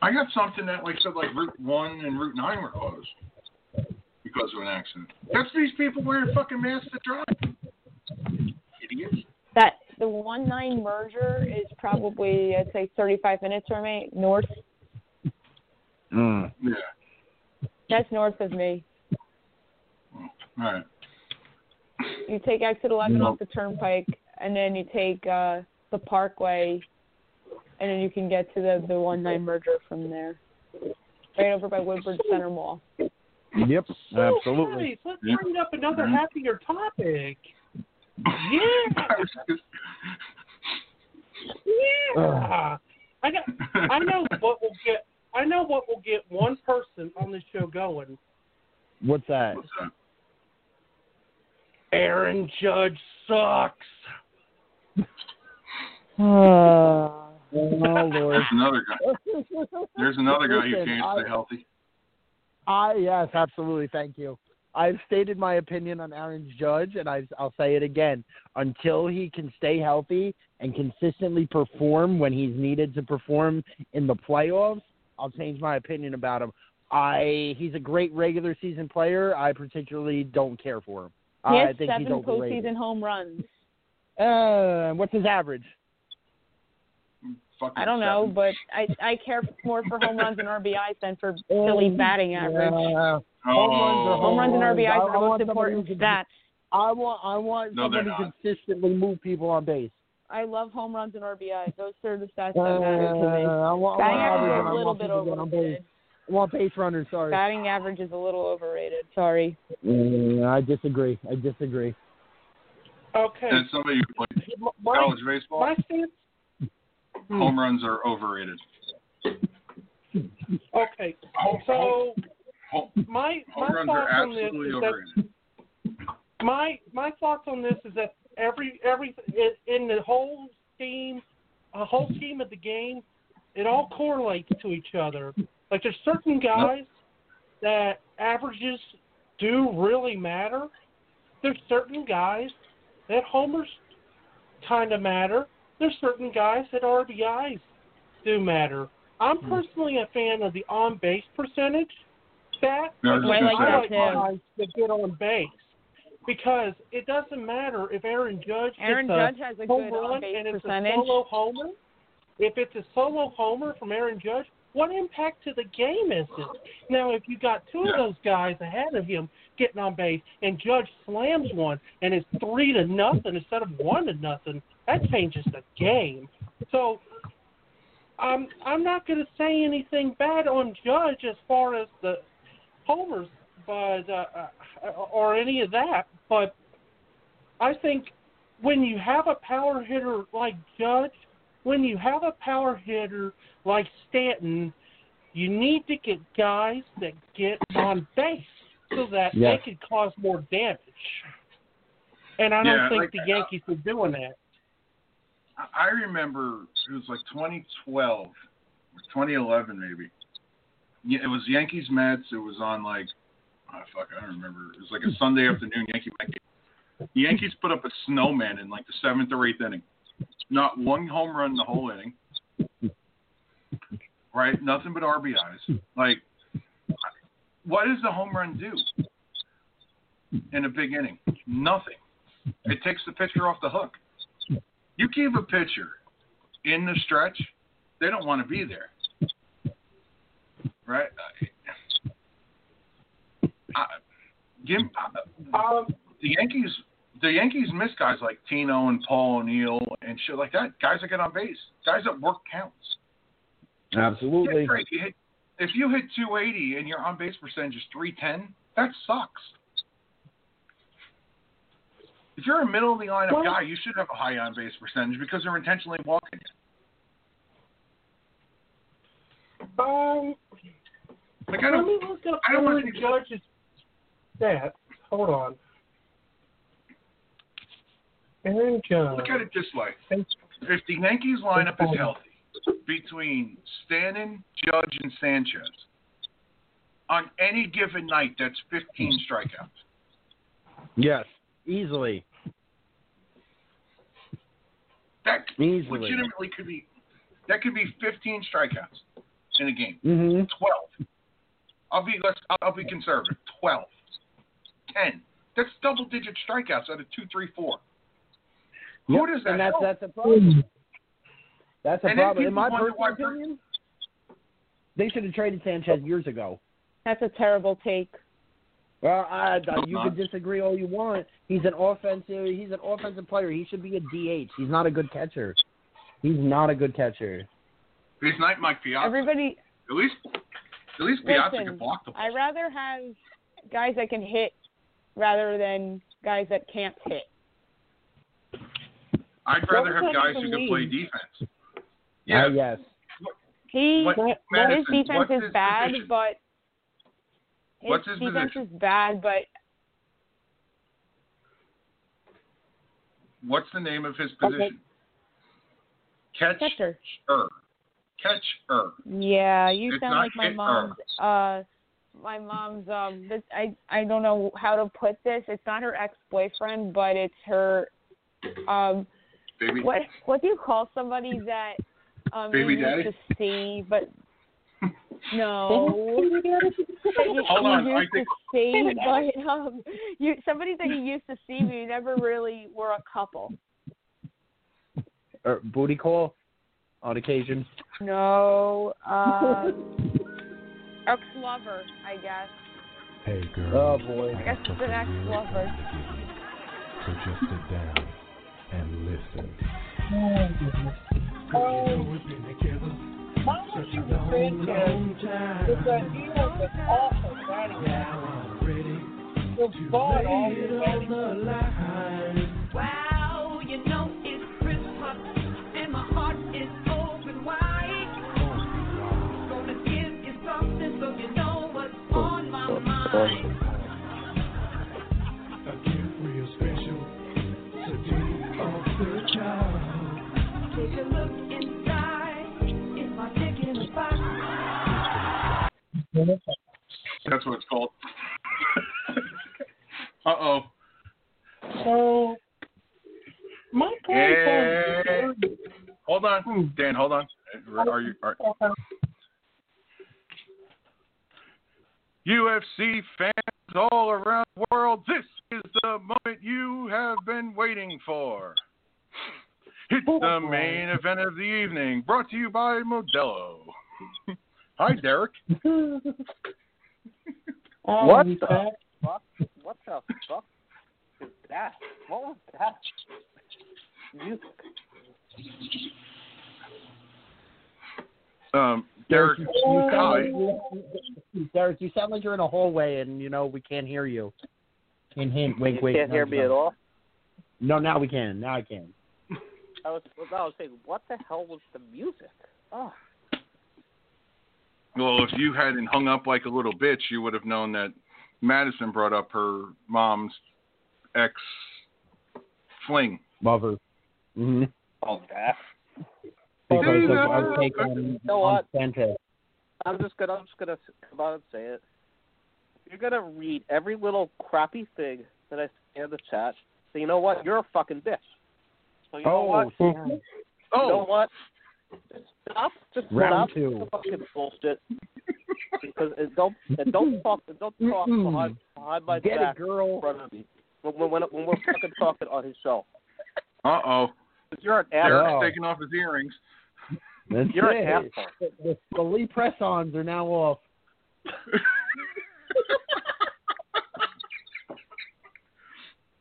S3: I got something that like said like Route One and Route Nine were closed because of an accident. That's these people wearing fucking masks to drive. Idiots.
S11: That the one nine merger is probably I'd say thirty five minutes from me north.
S10: Mm.
S3: Yeah.
S11: That's north of me.
S3: All right.
S11: You take exit eleven
S3: No.
S11: off the turnpike and then you take uh the parkway and then you can get to the the one nine merger from there. Right over by Woodbridge Center Mall.
S10: Yep,
S9: So
S10: absolutely.
S9: nice. Let's
S3: Yeah.
S9: bring up another
S3: Mhm.
S9: happier topic. Yeah. Yeah. I got. I know what will get. I know what will get one person on this show going.
S10: What's that?
S3: What's that?
S9: Aaron Judge sucks.
S10: oh Lord.
S3: There's another guy. There's another guy who
S10: Listen,
S3: can't
S10: I-
S3: stay healthy.
S10: I yes, absolutely. Thank you. I've stated my opinion on Aaron Judge, and I, I'll say it again. Until he can stay healthy and consistently perform when he's needed to perform in the playoffs, I'll change my opinion about him. I he's a great regular season player. I particularly don't care for him.
S11: He
S10: I
S11: has
S10: think he's
S11: seven
S10: overrated.
S11: postseason home runs.
S10: Uh, what's his average?
S3: Fucking
S11: I don't know,
S3: seven.
S11: but I I care more for home runs and RBIs than for silly batting average.
S10: Yeah.
S3: Oh,
S10: Home runs are
S11: Home runs and. RBIs are the most
S10: want somebody who
S11: important
S10: can-
S11: stats.
S10: I want I want
S3: No, they're
S10: somebody
S3: not.
S10: consistently move people on base.
S11: I love home runs and RBIs. Those are the stats that
S10: Uh,
S11: matter to me.
S10: I want,
S11: Batting
S10: I want
S11: average
S10: average
S11: is
S10: and I
S11: a little bit
S10: people to get on base.
S11: overrated.
S10: I want base runners. Sorry.
S11: Batting average is a little overrated. Sorry.
S10: Mm, I disagree. I disagree.
S9: Okay.
S3: As somebody who played
S9: My,
S3: college baseball,
S9: my stance. Hmm.
S3: home runs are overrated.
S9: Okay.
S3: Home,
S9: So
S3: home,
S9: my my
S3: home
S9: thoughts on this is that
S3: overrated.
S9: my my thoughts on this is that every every in, in the whole scheme, a whole scheme of the game, it all correlates to each other. Like there's certain guys that averages do really matter. There's certain guys that homers kind of matter. There's certain guys that RBIs do matter. I'm hmm. personally a fan of the on base percentage stat.
S3: No, I was just
S11: I
S3: gonna
S11: like that
S9: like guys that get on base because it doesn't matter if Aaron Judge
S11: Aaron
S9: gets a
S11: Judge has a
S9: home
S11: good
S9: run and it's
S11: percentage.
S9: a solo homer. If it's a solo homer from Aaron Judge, what impact to the game is it? Now, if you got two
S3: Yeah.
S9: of those guys ahead of him getting on base and Judge slams one and it's three to nothing instead of one to nothing, that changes the game. So, um, I'm not going to say anything bad on Judge as far as the homers, but uh, uh, or any of that. But I think when you have a power hitter like Judge, when you have a power hitter like Stanton, you need to get guys that get on base so that
S10: Yes.
S9: they could cause more damage. And I don't
S3: Yeah,
S9: think
S3: like,
S9: the Yankees are doing that.
S3: I- remember it was like 2012 or 2011 maybe. Yeah, it was Yankees Mets. It was on like, oh, fuck, I don't remember. It was like a Sunday afternoon Yankee Met game. The Yankees put up a snowman in like the seventh or eighth inning. Not one home run the whole inning. Right, nothing but RBIs. Like, what does the home run do in a big inning? Nothing. It takes the pitcher off the hook. You give a pitcher in the stretch, they don't want to be there. Right? I, give,
S9: Um,
S3: the Yankees the Yankees miss guys like Tino and Paul O'Neill and shit like that. Guys that get on base. Guys that work counts.
S10: Absolutely.
S3: Yeah, great. You hit, if you hit 280 and your on base percentage is 310, that sucks. If you're a middle of the lineup
S9: Well-
S3: guy, you should have a high on base percentage because they're intentionally walking you.
S9: Um,
S3: Like I don't,
S9: me look up
S3: I don't want
S9: Aaron
S3: to-
S9: Judge's stats. Hold on. Aaron Judge.
S3: look at it this way: if the Yankees lineup is healthy between Stanton, Judge, and Sanchez, on any given night, that's 15 strikeouts.
S10: Yes, easily.
S3: That
S10: Easily.
S3: legitimately could be that could be 15 strikeouts in a game.
S10: Mm-hmm.
S3: 12. I'll be let's I'll, I'll be conservative. 12. 10. That's double digit strikeouts out of two, three, four. Who does that
S10: And that's
S3: help?
S10: that's a problem. That's a
S3: And
S10: problem. In my personal opinion, they should have traded Sanchez years ago.
S11: That's a terrible take.
S10: Well, I, I, you can disagree all you want. He's an offensive. He's an offensive player. He should be a DH. He's not a good catcher. He's not a good catcher.
S3: He's not Mike Piazza.
S11: Everybody,
S3: At least at least Piazza
S11: listen.
S3: can block the ball.
S11: I rather have guys that can hit rather than guys that can't hit.
S3: I'd rather have guys who
S9: even
S3: can play
S9: mean?
S3: defense.
S10: Uh,
S3: Yeah.
S10: yes.
S11: He
S3: What-
S11: his defense
S3: what's
S11: is bad,
S3: position?
S11: but his
S3: What's his
S11: defense
S3: position?
S11: is bad, but
S3: What's the name of his position? Catch
S11: catcher.
S3: er. Catch er.
S11: Yeah, you
S3: It's
S11: sound like my mom's. Uh, my mom's. Um, this, I I don't know how to put this. It's not her ex-boyfriend, but it's her. Um,
S3: Baby.
S11: what what do you call somebody that um
S3: Baby
S11: you used
S3: daddy?
S11: to see, but no. That you,
S3: Hold
S11: you
S3: on, I
S11: used
S3: think-
S11: to see, but um, you somebody that you used to see, but you never really were a couple.
S10: Or booty call on occasion.
S11: No. Um, ex-lover, I guess.
S2: Hey girl.
S10: Oh boy.
S11: I guess it's an ex-lover.
S2: So just sit down and listen.
S9: Sanchez is that he average.
S1: Wow, you know it's Christmas and my heart is open wide. Gonna give you something so you know what's on my mind.
S3: Modelo. Hi, Derek.
S9: Oh,
S8: what the
S9: back.
S8: fuck? What the fuck is that? What was that? Music.
S3: Um, Derek,
S10: you, you sound
S3: hi.
S10: like you, Derek, you sound like you're in a hallway and you know we can't hear you. Hint, hint, wink,
S8: you
S10: wink.
S8: can't hear
S10: nudge,
S8: me
S10: nudge.
S8: at all.
S10: No, now we can. Now I can.
S8: I was, I was saying, what the hell was the music? Oh,
S3: Well, if you hadn't hung up like a little bitch, you would have known that Madison brought up her mom's ex fling.
S10: Mother. Mm-hmm.
S8: oh, that.
S10: Because
S3: See
S10: of
S3: that?
S10: our take on,
S8: You know
S10: on
S8: what?
S10: Santa.
S8: I'm just gonna, I'm just gonna come out and say it. You're gonna read every little crappy thing that I say in the chat. So you know what? You're a fucking bitch. So you know what?
S10: Oh,
S8: You know what? Just stop. Just
S10: Round
S8: stop
S10: two.
S8: the fucking bullshit. because it don't, it don't talk, it don't talk
S10: Mm-mm.
S8: behind, behind my
S10: Get
S8: back
S10: it, girl.
S8: in front of me. When, when, when, when we're fucking talking on his show.
S3: Uh oh.
S8: 'Cause You're an
S3: Derek's
S8: asshole.
S3: taking off his earrings.
S10: That's
S8: You're
S10: it.
S8: an asshole.
S10: The, the, the Lee press-ons are now off.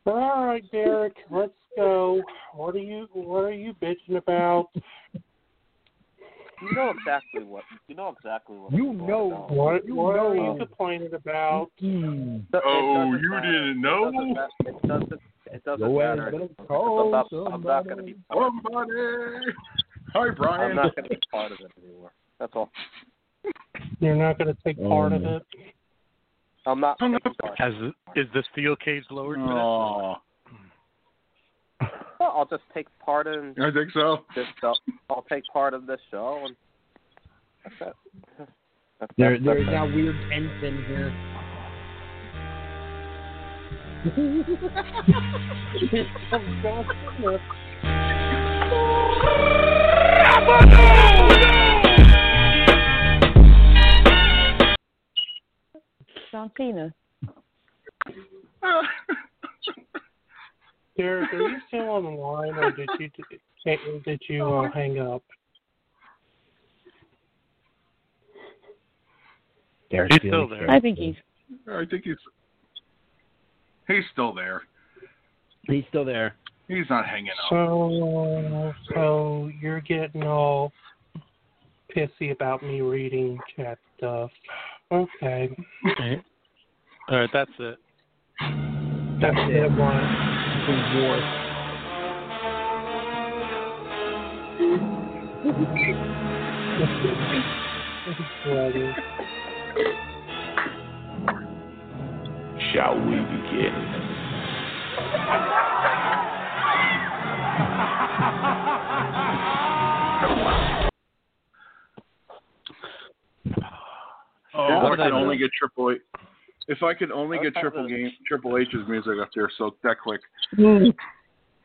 S9: All right, Derek, let's go. What are you What are you bitching about?
S8: You know exactly what. You know exactly what.
S10: You know.
S9: What
S10: You
S9: What
S10: know.
S9: you complaining about?
S10: Mm.
S8: It doesn't
S3: Oh,
S8: matter.
S3: you didn't know?
S8: It doesn't. It doesn't, it doesn't
S10: Go
S8: matter.
S10: call
S8: I'm not, I'm not going to be. I'm,
S3: Somebody. Hi, Brian.
S8: I'm not going to be part of it anymore. That's all.
S9: You're not going to take part of
S10: Um,
S9: it.
S8: I'm not.
S3: Hung
S8: taking
S3: up.
S8: part.
S12: Has is the steel cage lowered for
S3: Oh,
S8: Well, I'll just take part in
S3: I think so.
S8: this show. I'll take part in this show, and that's it. That's,
S10: There,
S8: that's,
S10: there's
S8: that's
S10: now weird tension here.
S11: John Cena.
S9: Derek, are you still on the line, or did you did you uh, hang up?
S10: Derek's
S12: He's still there.
S11: I think he's.
S3: I think he's he's still there.
S10: He's still there.
S3: He's not hanging up.
S9: So, so you're getting all pissy about me reading chat stuff. Okay,
S12: this? All right, that's it.
S9: that's it. One. Brother.
S2: Shall we begin?
S3: Oh, I
S8: what
S3: could
S8: I
S3: only get Triple H. If I could only get Triple Game, Triple H's music up there, so that quick. Mm.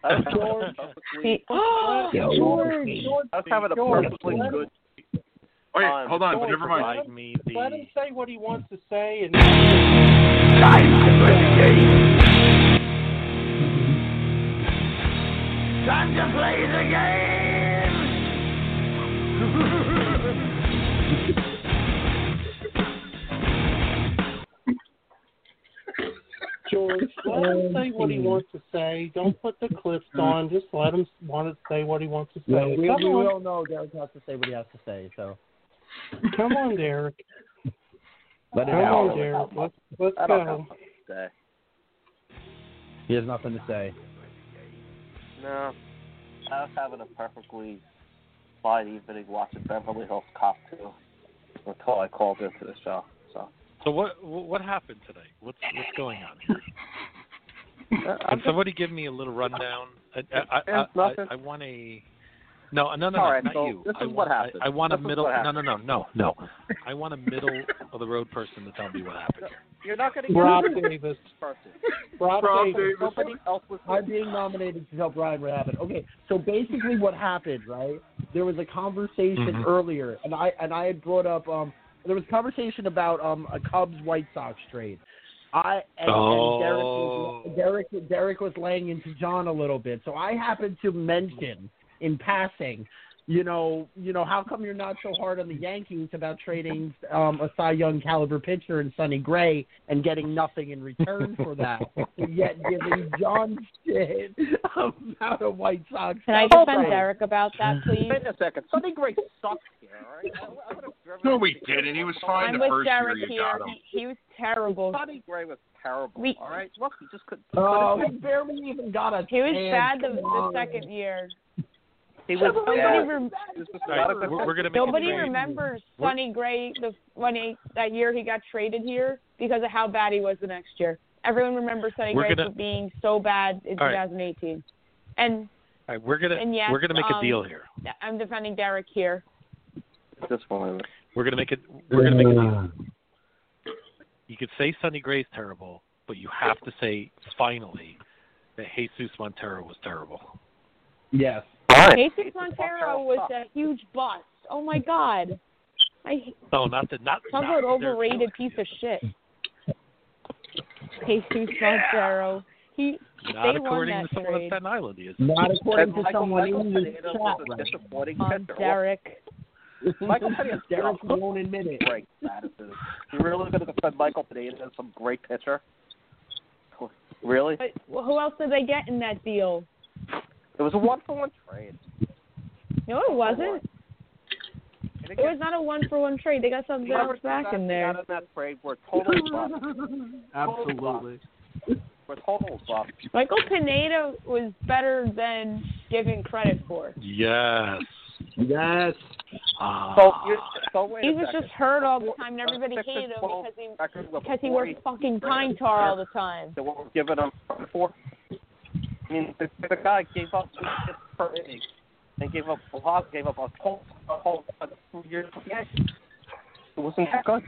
S8: I was having a
S11: oh, George.
S8: I was having a
S9: George,
S8: perfectly
S9: let him-
S8: good.
S3: Oh, yeah,
S8: um,
S3: hold on, but
S9: George,
S3: never mind.
S12: Provide me the.
S9: Let him say what he wants to say, and
S2: Time to play the game. Time to play the game.
S9: George, let him say what he wants to say. Don't put the clips mm. on. Just let him want to say what he wants to say.
S10: Well, we,
S9: Come
S10: we
S9: on,
S10: all know Derek has to say what he has to say, so
S9: come on, Derek.
S10: let it
S9: Come on,
S10: out.
S9: Derek. Let's let's
S8: I don't have
S9: go.
S8: much to say.
S10: He has nothing to say.
S8: No, I was having a perfectly fine evening watching Beverly Hills Cop 2 until I called into the show. So
S12: So what what happened today? What's what's going on here?
S8: Uh,
S12: Can somebody give me a little rundown? I I I, I. I want a no no no no
S8: right,
S12: not
S8: so
S12: you.
S8: this
S12: I
S8: is what
S12: want I,
S8: happened.
S12: I want
S8: This
S12: a
S8: is
S12: middle
S8: what
S12: no no no no no. I want a middle of the road person to tell me what happened here.
S8: you're not going to
S9: Rob
S8: get a
S9: Davis.
S8: person.
S9: Rob,
S3: Rob
S9: Davis.
S3: Davis.
S8: Somebody else was.
S10: I'm being nominated to help Ryan what happened. Okay, so basically what happened, right? There was a conversation
S12: Mhm.
S10: earlier, and I and I had brought up um there was conversation about um a Cubs White Sox trade. I and,
S12: Oh.
S10: and Derek, was, Derek Derek was laying into John a little bit, so I happened to mention in passing, you know, you know, how come you're not so hard on the Yankees about trading um, a Cy Young caliber pitcher in Sonny Gray and getting nothing in return for that, yet giving John shit about a White Sox.
S11: Can I
S10: trade?
S11: defend Derek about that, please?
S8: Wait a second. Sonny Gray sucked here, all right? I, I would have driven
S3: No, we didn't. He was fine
S11: I'm
S3: the first
S11: Derek
S3: year you
S11: here.
S3: got him.
S11: He, he was terrible.
S8: Sonny Gray was terrible.
S11: We-
S8: all right, look, he just could.
S10: Oh,
S8: couldn't-
S10: he barely even got a.
S11: He was bad the, the second year.
S8: He was
S11: Nobody,
S8: bad.
S11: rem-
S8: He was just
S12: All
S8: not a
S12: right, we're, we're gonna make
S11: nobody remembers
S12: We're-
S11: Sonny Gray the when he that year he got traded here because of how bad he was the next year. Everyone remembers Sonny
S12: We're
S11: Gray
S12: gonna-
S11: for being so bad in
S12: All right.
S11: 2018. And
S12: All right, we're gonna
S11: and yes,
S12: we're gonna make a
S11: um,
S12: deal here.
S11: I'm defending Derek here.
S8: This one.
S12: We're gonna make it. We're gonna make a deal. You could say Sonny Gray's terrible, but you have to say finally that Jesus Montero was terrible.
S10: Yes.
S11: Jesus Montero was a huge bust. Oh my God. I
S12: No, not the not.
S11: talk
S12: not
S11: about
S12: their-
S11: overrated piece of shit. Jesus Montero. He
S12: Not
S11: they won
S12: according
S11: that
S12: to someone on
S11: trade.
S12: Staten Island, he is.
S10: Not according to
S8: Michael,
S10: someone
S8: Michael
S10: in the
S8: Pineda
S10: chat.
S8: was a
S10: right?
S8: disappointing
S11: Um. Derek.
S8: Michael Pineda
S10: Derek won't admit it.
S8: great statuses. You really going to defend Michael Pineda as some great pitcher? Really?
S11: But well, who else did they get in that deal?
S8: It was a one for one trade.
S11: No, it wasn't.
S8: And
S11: It was not a one for one trade. They got something else back in there.
S8: Got in that trade were total bust.
S10: Absolutely.
S8: Were total bust.
S11: Michael Pineda was better than given credit for.
S12: Yes.
S10: Yes.
S8: So, so
S11: He was
S8: second.
S11: just hurt all the time, and everybody hated him because he
S8: record with
S11: because he wore fucking pine tar all the time.
S8: So what we're giving him for. I mean, the, the guy gave up two hits per inning. and gave up a lot, gave up a whole, a whole a two years. Yes, it wasn't that good.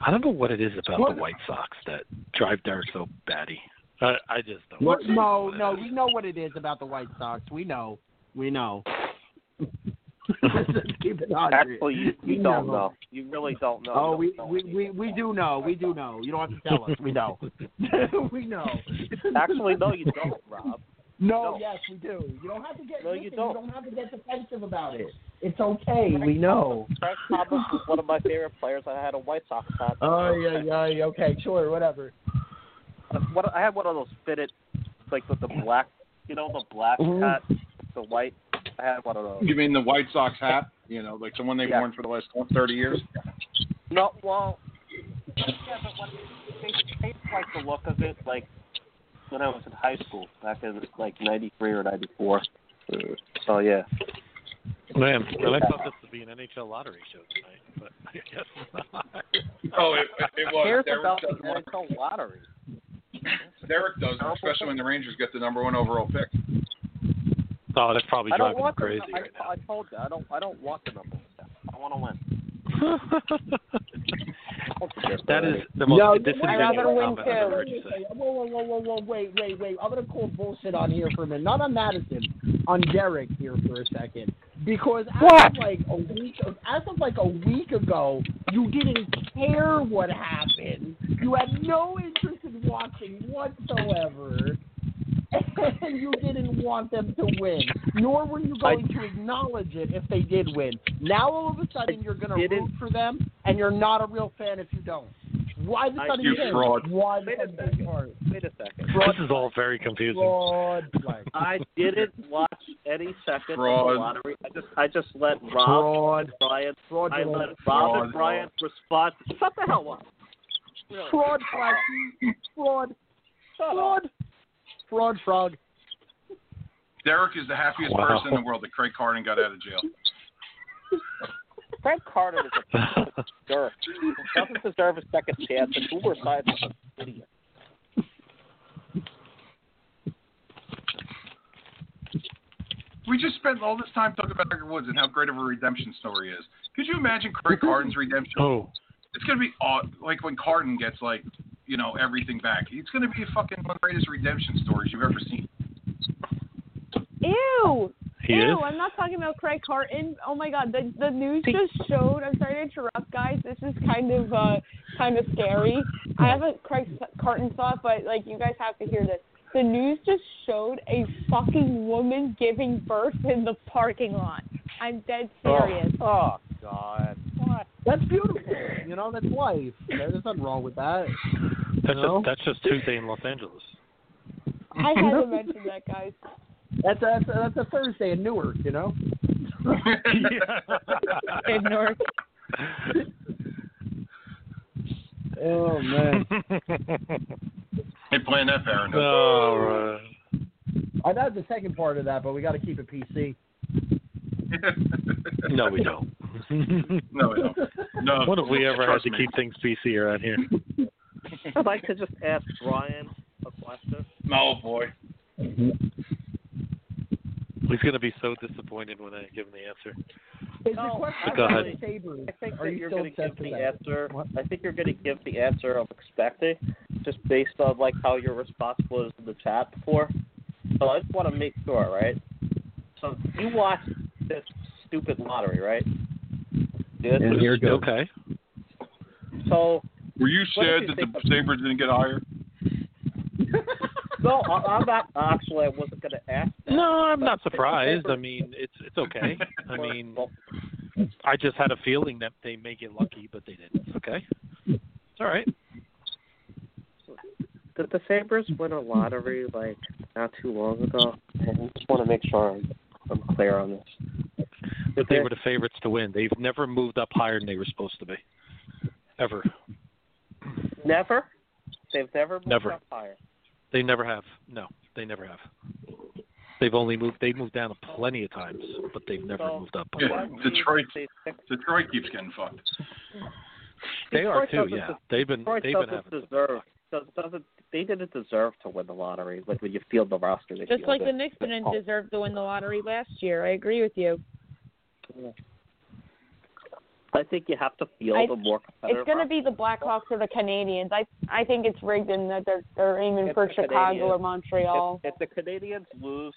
S12: I don't know what it is about
S10: What?
S12: the White Sox that drive Derek so batty. I, I just don't.
S10: What?
S12: know
S10: No,
S12: what it
S10: no, we know what it is about the White Sox. We know. We know. Let's just keep it on.
S8: Actually, you,
S10: We
S8: you don't know. You really don't know.
S10: Oh, we,
S8: don't
S10: we,
S8: know
S10: we, we do know. We do know. You don't have to tell us. We know. we know.
S8: Actually, no, you don't, Rob.
S10: No,
S8: No.
S10: yes, we do. You don't have to get
S8: No, you don't.
S10: you don't have to get defensive about it. It's okay. We know.
S8: Frank Thomas was one of my favorite players. I had a White Sox hat.
S10: Oh yeah, yeah. Okay, sure, whatever.
S8: What I had one of those fitted, like with the black, you know, the black
S10: Mhm.
S8: hat, the white. I had one of those.
S3: You mean the White Sox hat? You know, like the one they've
S8: Yeah.
S3: worn for the last 30 years?
S8: No, well, yeah, but when they, they like the look of it, like when I was in high school back in like '93 or '94. So yeah,
S12: Man, and I thought this would be an NHL lottery show tonight, but I guess not.
S3: Oh, it, it was.
S8: cares
S3: Derek
S8: about the
S3: does want-
S8: NHL lottery?
S3: Derek does, especially when the Rangers get the number one overall pick.
S12: Oh, that's probably
S8: I don't
S12: driving him
S8: want the-
S12: crazy
S8: I,
S12: now.
S8: I told you, I don't. I don't want the number. one. I want to win.
S12: that is the most
S10: No,
S12: disingenuous
S11: I'd rather win
S12: comment I've ever heard you say.
S10: whoa, whoa, whoa, whoa, whoa, wait, wait, wait. I'm gonna call bullshit on here for a minute. Not on Madison, on Derek here for a second. Because as
S8: What?
S10: of like a week, as of like a week ago, you didn't care what happened. You had no interest in watching whatsoever. And you didn't want them to win, nor were you going to acknowledge it if they did win. Now all of a sudden you're going to root for them, and you're not a real fan if you don't. Why the
S8: I-
S10: sudden change?
S3: fraud.
S10: Why
S8: Wait a second. Wait a second.
S12: This is all very confusing.
S10: Fraud.
S8: I didn't watch any second
S3: Fraud.
S8: of the lottery. I just I just let Rob
S10: fraud.
S8: and Brian. I
S10: Fraudulent.
S8: let Rob
S3: Fraud.
S8: and Brian respond. Shut the hell up. Really.
S10: Fraud, Flaky. Fraud.
S8: Shut up.
S10: Fraud. Fraud, frog.
S3: Derek is the happiest
S12: Wow.
S3: person in the world that Craig Carton got out of jail.
S8: Frank Carter is a jerk. He doesn't deserve a second chance, and Uber Science is an idiot.
S3: We just spent all this time talking about Tiger Woods and how great of a redemption story is. Could you imagine Craig Carton's redemption?
S12: Oh,
S3: It's gonna be aw- like when Carton gets like, you know, everything back. It's gonna be fucking one of the greatest redemption stories you've ever seen.
S11: Ew.
S12: He
S11: Ew,
S12: is?
S11: I'm not talking about Craig Carton. Oh my God, the the news just showed. I'm sorry to interrupt, guys. This is kind of uh kind of scary. I have a Craig Carton thought, but like you guys have to hear this. The news just showed a fucking woman giving birth in the parking lot. I'm dead serious.
S8: Oh, oh God. What?
S10: That's beautiful. You know, that's life. There's nothing wrong with that.
S12: That's just that's just Tuesday in Los Angeles.
S11: I had to mention that, guys.
S10: That's a, that's a, that's a Thursday in Newark, you know.
S11: In Newark.
S10: Oh man.
S3: They playing that Baron.
S12: All right.
S10: I know the second part of that, but we got to keep it PC.
S12: No, we don't.
S3: no, we don't. No.
S12: When have we ever had to
S3: me.
S12: keep things PC around here?
S8: I'd like to just ask Brian a question.
S3: Oh boy.
S12: He's going to be so disappointed when I give him the answer.
S10: Is
S8: No,
S10: the
S12: Go
S10: about
S12: ahead.
S8: I think
S10: Are
S8: that
S10: you
S8: you're going to give the
S10: that?
S8: answer. I think you're going to give the answer I'm expecting, just based on like how your response was in the chat before. So I just want to make sure, right? So you watched this stupid lottery, right? Good.
S10: And here goes.
S12: Okay.
S8: So
S3: Were you sad
S8: you
S3: that the Sabres didn't get higher?
S8: no, I, I'm not actually. I wasn't going to ask. That,
S12: No, I'm not surprised. I mean, it's it's okay. I mean, I just had a feeling that they may get lucky, but they didn't. It's okay. It's all right.
S8: did the Sabres win a lottery like not too long ago? I just want to make sure I'm, I'm clear on this.
S12: But they were the favorites to win. They've never moved up higher than they were supposed to be. Ever.
S8: Never. They've never moved
S12: Never.
S8: up higher.
S12: They never have. No, they never have. They've only moved. They've moved down plenty of times, but they've never
S8: So-
S12: moved up.
S3: Yeah, Detroit.
S8: teams they picked-
S3: Detroit keeps getting fucked.
S12: They are too. Yeah,
S8: des-
S12: they've been.
S8: Detroit
S12: They've been having. some-
S8: deserve. Does, doesn't they didn't deserve to win the lottery? Like when you field the roster, they
S11: Just like the
S8: fielded.
S11: Knicks didn't deserve to win the lottery last year. I agree with you.
S8: I think you have to field
S11: I-
S8: a more competitive.
S11: It's going to be the Blackhawks or the Canadiens. I I think it's rigged and that they're they're aiming
S8: It's
S11: for
S8: the
S11: Chicago
S8: Canadiens.
S11: or Montreal.
S8: If, if the Canadiens lose,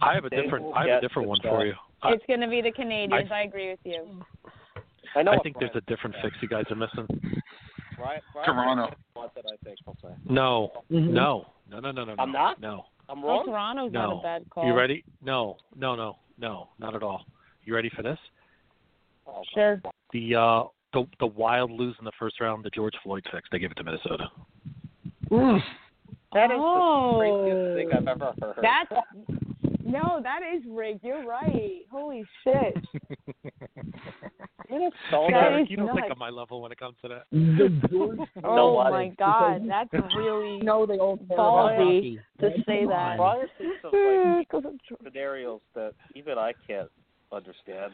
S12: I have a different. I have a different one
S8: shot.
S12: for you. I,
S11: It's going to be the Canadiens. I, agree with you.
S8: I know.
S12: I think there's a different fix you guys are missing.
S8: Brian, Brian
S3: Toronto.
S8: What did I think? I'll say.
S12: No, no, no, no, no, no.
S8: I'm not?
S12: No,
S8: I'm
S11: Well,
S8: wrong.
S11: Toronto's
S12: no.
S11: not a bad call.
S12: You ready? No, no, no, no, not at all. You ready for this?
S8: Oh,
S11: Sure.
S12: The uh, the the Wild lose in the first round. The George Floyd fix. They give it to Minnesota.
S8: That is
S11: Oh.
S8: the craziest thing I've ever heard.
S11: That's no, that is rigged. You're right. Holy shit.
S8: It is so
S11: That
S12: Derek, you don't think
S11: nuts.
S12: I'm my level when it comes to that.
S11: Oh
S8: Nobody.
S11: my god, that's really
S10: know they all care
S11: Ballsy to say that.
S10: on.
S8: Brian thinks of like scenarios that even I can't understand.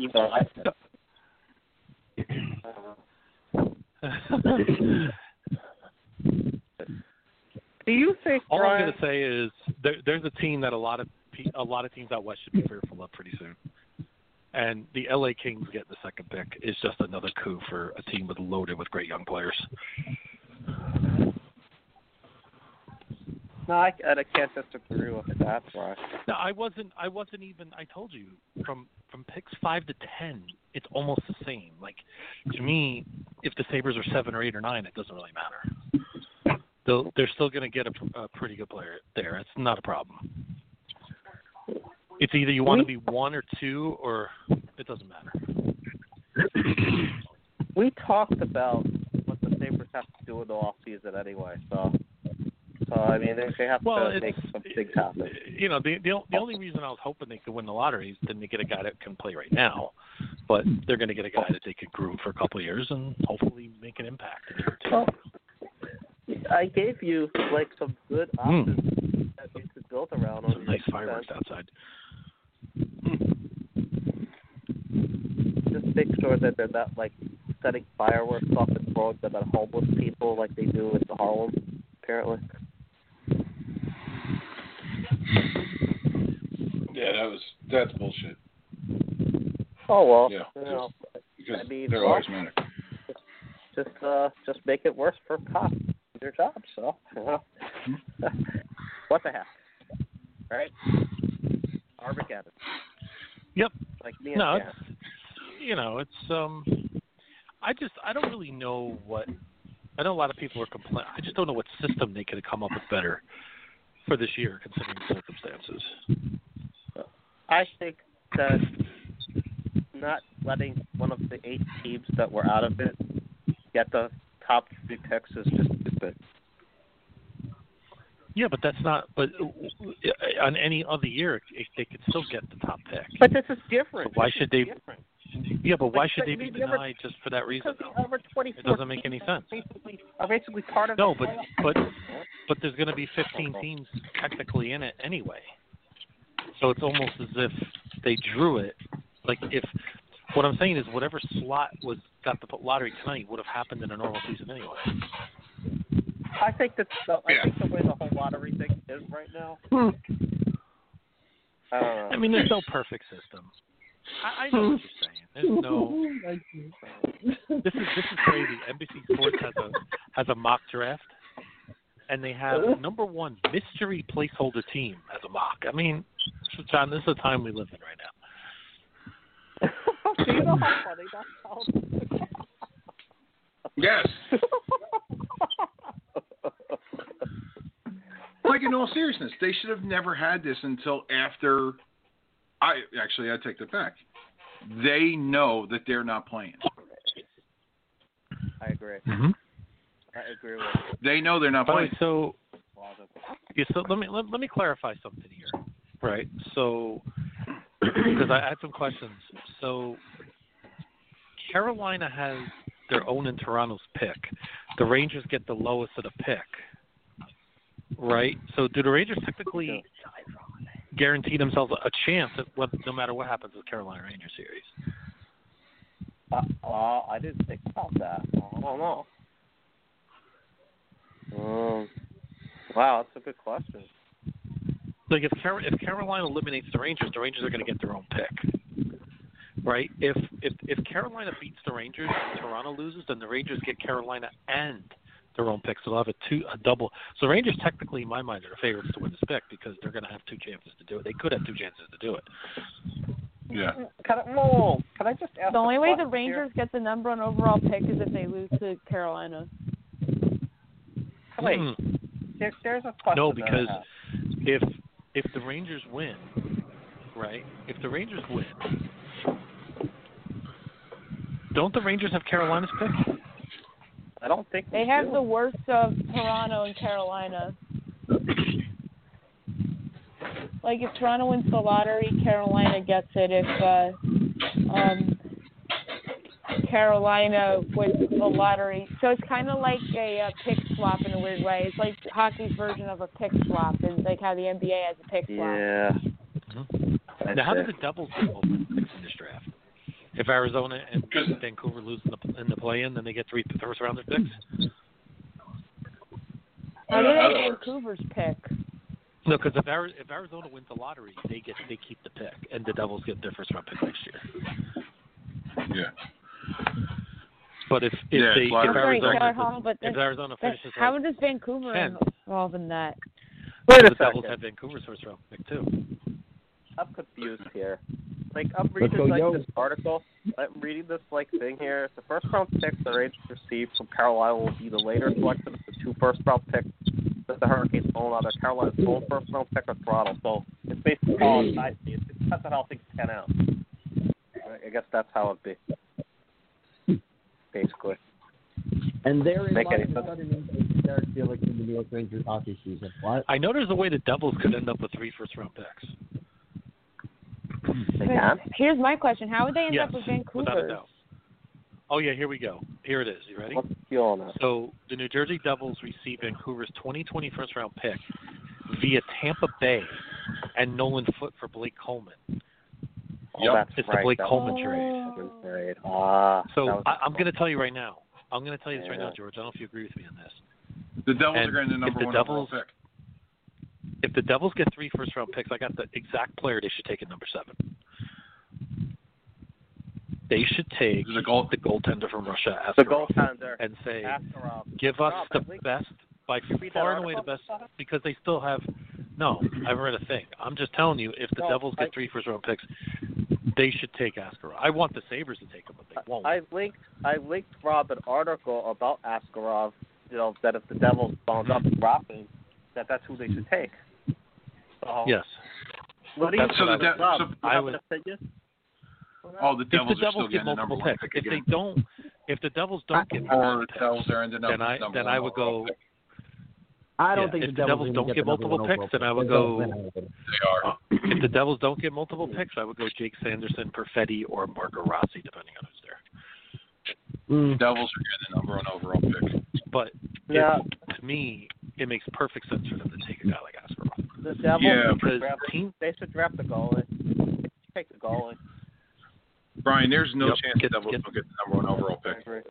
S8: Even I can't. Do you think
S12: All
S8: Brian?
S12: I'm going to say is there, there's a team that a lot of pe- a lot of teams out west should be fearful of pretty soon. And the LA Kings getting the second pick is just another coup for a team with loaded with great young players.
S8: No, I, I can't disagree with that, Brian.
S12: No, I wasn't. I wasn't even. I told you from from picks five to ten, it's almost the same. Like to me, if the Sabres are seven or eight or nine, it doesn't really matter. They'll, they're still going to get a, a pretty good player there. It's not a problem. It's either you want to be one or two, or it doesn't matter.
S8: We talked about what the Sabres have to do in the off season anyway, so so I mean they, have to make some things happen.
S12: You know, the the, the only reason I was hoping they could win the lottery is then they get a guy that can play right now, but they're going to get a guy that they could groom for a couple of years and hopefully make an impact. in a year or two.
S8: Well, I gave you like some good
S12: Hmm.
S8: options that you could build around on.
S12: Some nice fireworks outside.
S8: Just make sure that they're not like setting fireworks off and throwing them at homeless people like they do in the Harlem, apparently.
S3: Yeah, that was that's bullshit.
S8: Oh well,
S3: Yeah,
S8: you know,
S3: Because
S8: I mean,
S3: they're always manic.
S8: just uh just make it worse for cops in their jobs. So you know, what the heck, right? Armageddon.
S12: Yep.
S8: Like me and
S12: No, it's you know, it's um I just I don't really know what I know a lot of people are complaining. I just don't know what system they could have come up with better for this year considering the circumstances.
S8: I think that not letting one of the eight teams that were out of it get the top three picks is just stupid.
S12: Yeah, but that's not. But uh, on any other year, it, they could still get the top pick.
S8: But this is different.
S12: So why
S8: This
S12: should
S8: is
S12: they?
S8: different.
S12: Yeah, but why
S8: Like,
S12: should
S8: but
S12: they be
S8: the other-
S12: denied just for that reason?
S8: Because the other 24
S12: It doesn't make any
S8: teams
S12: sense.
S8: Are basically, are basically part of
S12: No,
S8: the
S12: but
S8: playoff.
S12: but but there's going to be 15 teams technically in it anyway. So it's almost as if they drew it. Like if what I'm saying is whatever slot was got the lottery tonight would have happened in a normal season anyway.
S8: I think that the, I
S12: Yeah.
S8: think the way the whole lottery thing is right now. I don't.
S12: I mean, there's no perfect system. I, I know what you're saying. There's no. This is this is crazy. NBC Sports has a has a mock draft, and they have uh-huh. number one mystery placeholder team as a mock. I mean, John, this is the time we live in right now.
S8: Do you know how funny that sounds?
S3: Yes. like in all seriousness, they should have never had this until after. I actually, I take that back. They know that they're not playing.
S8: I agree.
S12: Mm-hmm.
S8: I agree with you.
S3: They know they're not
S12: By the way,
S3: playing.
S12: so yeah, so let me let, let me clarify something here, right? So because I had some questions. So Carolina has their own in Toronto's pick. The Rangers get the lowest of the pick, right? So do the Rangers technically guarantee themselves a chance at what, no matter what happens with Carolina Ranger series?
S8: Uh, uh, I didn't think about that. I don't know. Um, wow, that's a good question.
S12: Like if Car- if Carolina eliminates the Rangers, the Rangers are going to get their own pick, right? If if if Carolina beats the Rangers and Toronto loses, then the Rangers get Carolina and their own pick, so they'll have a two a double. So the Rangers technically, in my mind, are the favorites to win this pick because they're going to have two chances to do it. They could have two chances to do it.
S3: Yeah.
S8: Can I, whoa, can I just ask
S11: The only way the
S8: question
S11: Rangers get the number one overall pick is if they lose to Carolina.
S8: Wait,
S12: Hmm.
S8: there, there's a question.
S12: No, because if if the Rangers win, right? If the Rangers win, don't the Rangers have Carolina's pick?
S8: I don't think
S11: They have the worst of Toronto and Carolina. Like if Toronto wins the lottery, Carolina gets it. If uh, um, Carolina wins the lottery, so it's kind of like a, uh pick swap in a weird way. It's like hockey's version of a pick swap, and like how the NBA has a pick swap.
S8: Yeah.
S12: Now, how do the Devils get both picks in this draft? If Arizona and Vancouver lose in the in the play-in, then they get three first rounder picks.
S11: How do they have Vancouver's pick?
S12: No, because if, Ari- if Arizona wins the lottery, they get they keep the pick, and the Devils get their first round pick next year.
S3: Yeah.
S12: But if if
S3: Yeah,
S12: they
S3: it's lottery.
S12: if
S11: Sorry,
S12: Arizona
S11: Taylor Hall, but
S12: if Arizona
S11: then
S12: finishes
S11: how
S12: like
S11: does Vancouver
S12: 10.
S11: involve in that?
S8: Wait a
S12: the Devils
S8: second.
S12: had Vancouver's first round pick too.
S8: I'm confused here. Like I'm reading
S10: go,
S8: like
S10: yo.
S8: this article. I'm reading this like thing here. The first round pick the Rangers received from Carolina will be the later selection of the two first round picks that the Hurricanes own either Carolina's own first round pick or Toronto. So it's basically all inside. It depends on how things pan out. I guess that's how it'd be. Basically.
S10: And therein
S8: Make
S10: lies
S8: any
S10: the
S8: sense?
S10: sudden impact of Derek Felix in the New York Rangers hockey season. What?
S12: I know there's a way the Devils could end up with three first round picks. Hmm.
S8: They can.
S11: Here's my question: How would they end
S12: yes,
S11: up with
S12: without a
S11: Vancouver?
S12: doubt. Oh yeah, here we go. Here it is. You ready?
S8: What's the deal on that?
S12: So the New Jersey Devils receive Vancouver's 2020 first round pick via Tampa Bay and Nolan Foote for Blake Coleman.
S8: Oh, that's
S12: It's
S8: right.
S12: the Blake
S8: That
S12: Coleman
S8: was-
S12: trade.
S8: that was. Ah.
S12: So I, I'm going to tell you right now. I'm going to tell you this right now, George. I don't know if you agree with me on this.
S3: The Devils
S12: And
S3: are getting the
S12: if
S3: number
S12: the
S3: one
S12: Devils-
S3: overall pick.
S12: If the Devils get three first round picks, I got the exact player they should take at number seven. They should take
S3: The goal.
S12: the goaltender from Russia,
S8: the
S12: Askarov,
S8: goaltender.
S12: and say,
S8: Askarov.
S12: give us
S8: Rob,
S12: the best, by
S8: you read that
S12: far and away the best, because they still have No, I haven't read a thing. I'm just telling you, if the
S8: No,
S12: Devils get
S8: I-
S12: three first round picks, they should take Askarov. I want the Sabres to take him, but they won't.
S8: I linked I linked Rob an article about Askarov. You know that if the Devils wound up dropping, that that's who they should take. So,
S12: yes.
S8: What do you
S12: That's
S3: So
S12: what
S3: the
S12: I
S3: De-
S8: Rob,
S3: so-
S8: you
S12: I
S8: have
S12: would-
S8: an opinion?
S3: Oh, the
S12: if
S3: Devils
S12: the
S3: are still
S12: Devils get
S3: getting the number
S12: multiple
S3: one
S12: picks,
S3: pick
S12: if they don't, if the Devils don't get
S3: or
S12: multiple
S3: the
S12: picks,
S3: Devils are ending up
S12: then I then I would go.
S3: pick.
S10: I don't
S12: yeah,
S10: think
S12: if
S10: the
S12: the
S10: Devils,
S12: Devils don't
S10: gonna
S12: get multiple picks,
S10: overall
S12: then I would go.
S3: They are.
S12: If the Devils don't get multiple picks, I would go Jake Sanderson, Perfetti, or Marco Rossi, depending on who's there.
S10: Mm.
S3: Devils are getting the number one overall pick.
S12: But
S8: Yeah.
S12: it, to me, it makes perfect sense for them to take a guy like Askarov.
S8: The Devils
S3: Yeah,
S12: because
S8: draft,
S12: team-
S8: they should draft the goalie. Take the goalie.
S3: Brian, there's no
S12: Yep,
S3: chance
S12: get-
S3: the Devils
S12: get-
S3: will get the number one overall
S8: I
S3: pick.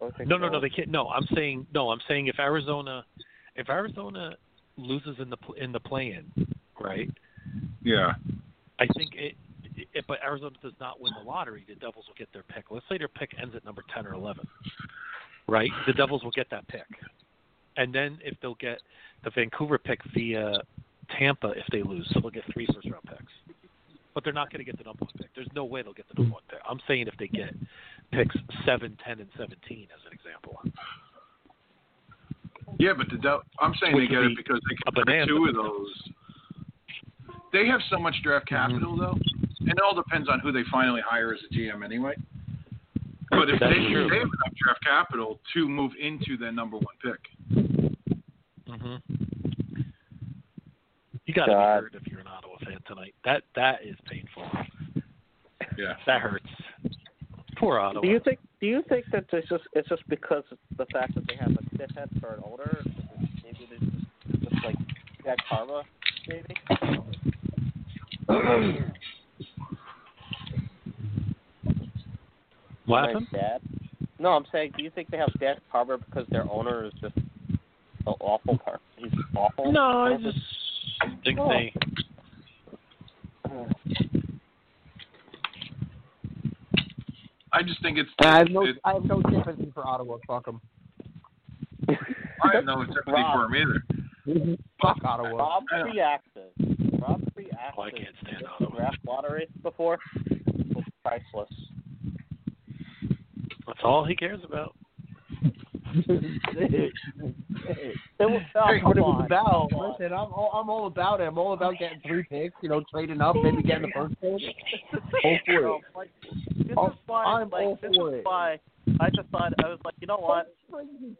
S8: Agree. I'll take
S12: No, no, no, they can't. No, I'm saying no. I'm saying if Arizona, if Arizona loses in the in the play-in, right?
S3: Yeah.
S12: I think it, it. But Arizona does not win the lottery. The Devils will get their pick. Let's say their pick ends at number ten or eleven, right? The Devils will get that pick, and then if they'll get the Vancouver pick via Tampa if they lose, so they'll get three first-round picks. But they're not going to get the number one pick. There's no way they'll get the number one pick. I'm saying if they get picks seven, ten, and seventeen as an example.
S3: Yeah, but the Dev- I'm saying
S12: Which
S3: they get
S12: would
S3: it because they
S12: a
S3: can pick two of those. They have so much draft capital though, and it all depends on who they finally hire as a GM anyway. But if
S12: That's
S3: they,
S12: true.
S3: they have enough draft capital to move into their number one pick,
S12: hmm You got to be
S8: God.
S12: hurt if you're an Ottawa fan tonight. That that is painful.
S3: yeah.
S12: That hurts. Poor Ottawa.
S8: Do you think? Do you think that it's just it's just because of the fact that they have a stiffhead for an owner? Maybe it's just, just like that karma, maybe.
S12: what happened?
S8: Dad. No, I'm saying, do you think they have bad karma because their owner is just an awful person? He's awful.
S12: No, I just think
S8: Oh.
S12: they.
S3: I just think it's.
S10: I have no,
S3: it-
S10: I have no sympathy for Ottawa. Fuck them.
S3: I have no sympathy for them either. Mm-hmm.
S10: Fuck Ottawa.
S8: Rob
S3: I know.
S8: reacted. Rob reacted
S12: Oh, I can't stand
S8: to the
S12: Ottawa.
S8: draft lottery before. was priceless.
S12: That's all he cares about.
S8: It was,
S10: what it was about. Listen, I'm all, I'm all about it. I'm all about getting three picks. You know, trading up, maybe getting the first pick. All for it.
S8: No, like, this
S10: I'm-
S8: is why,
S10: I'm
S8: like,
S10: all
S8: this
S10: for
S8: is
S10: it.
S8: why I decided I was like, you know what?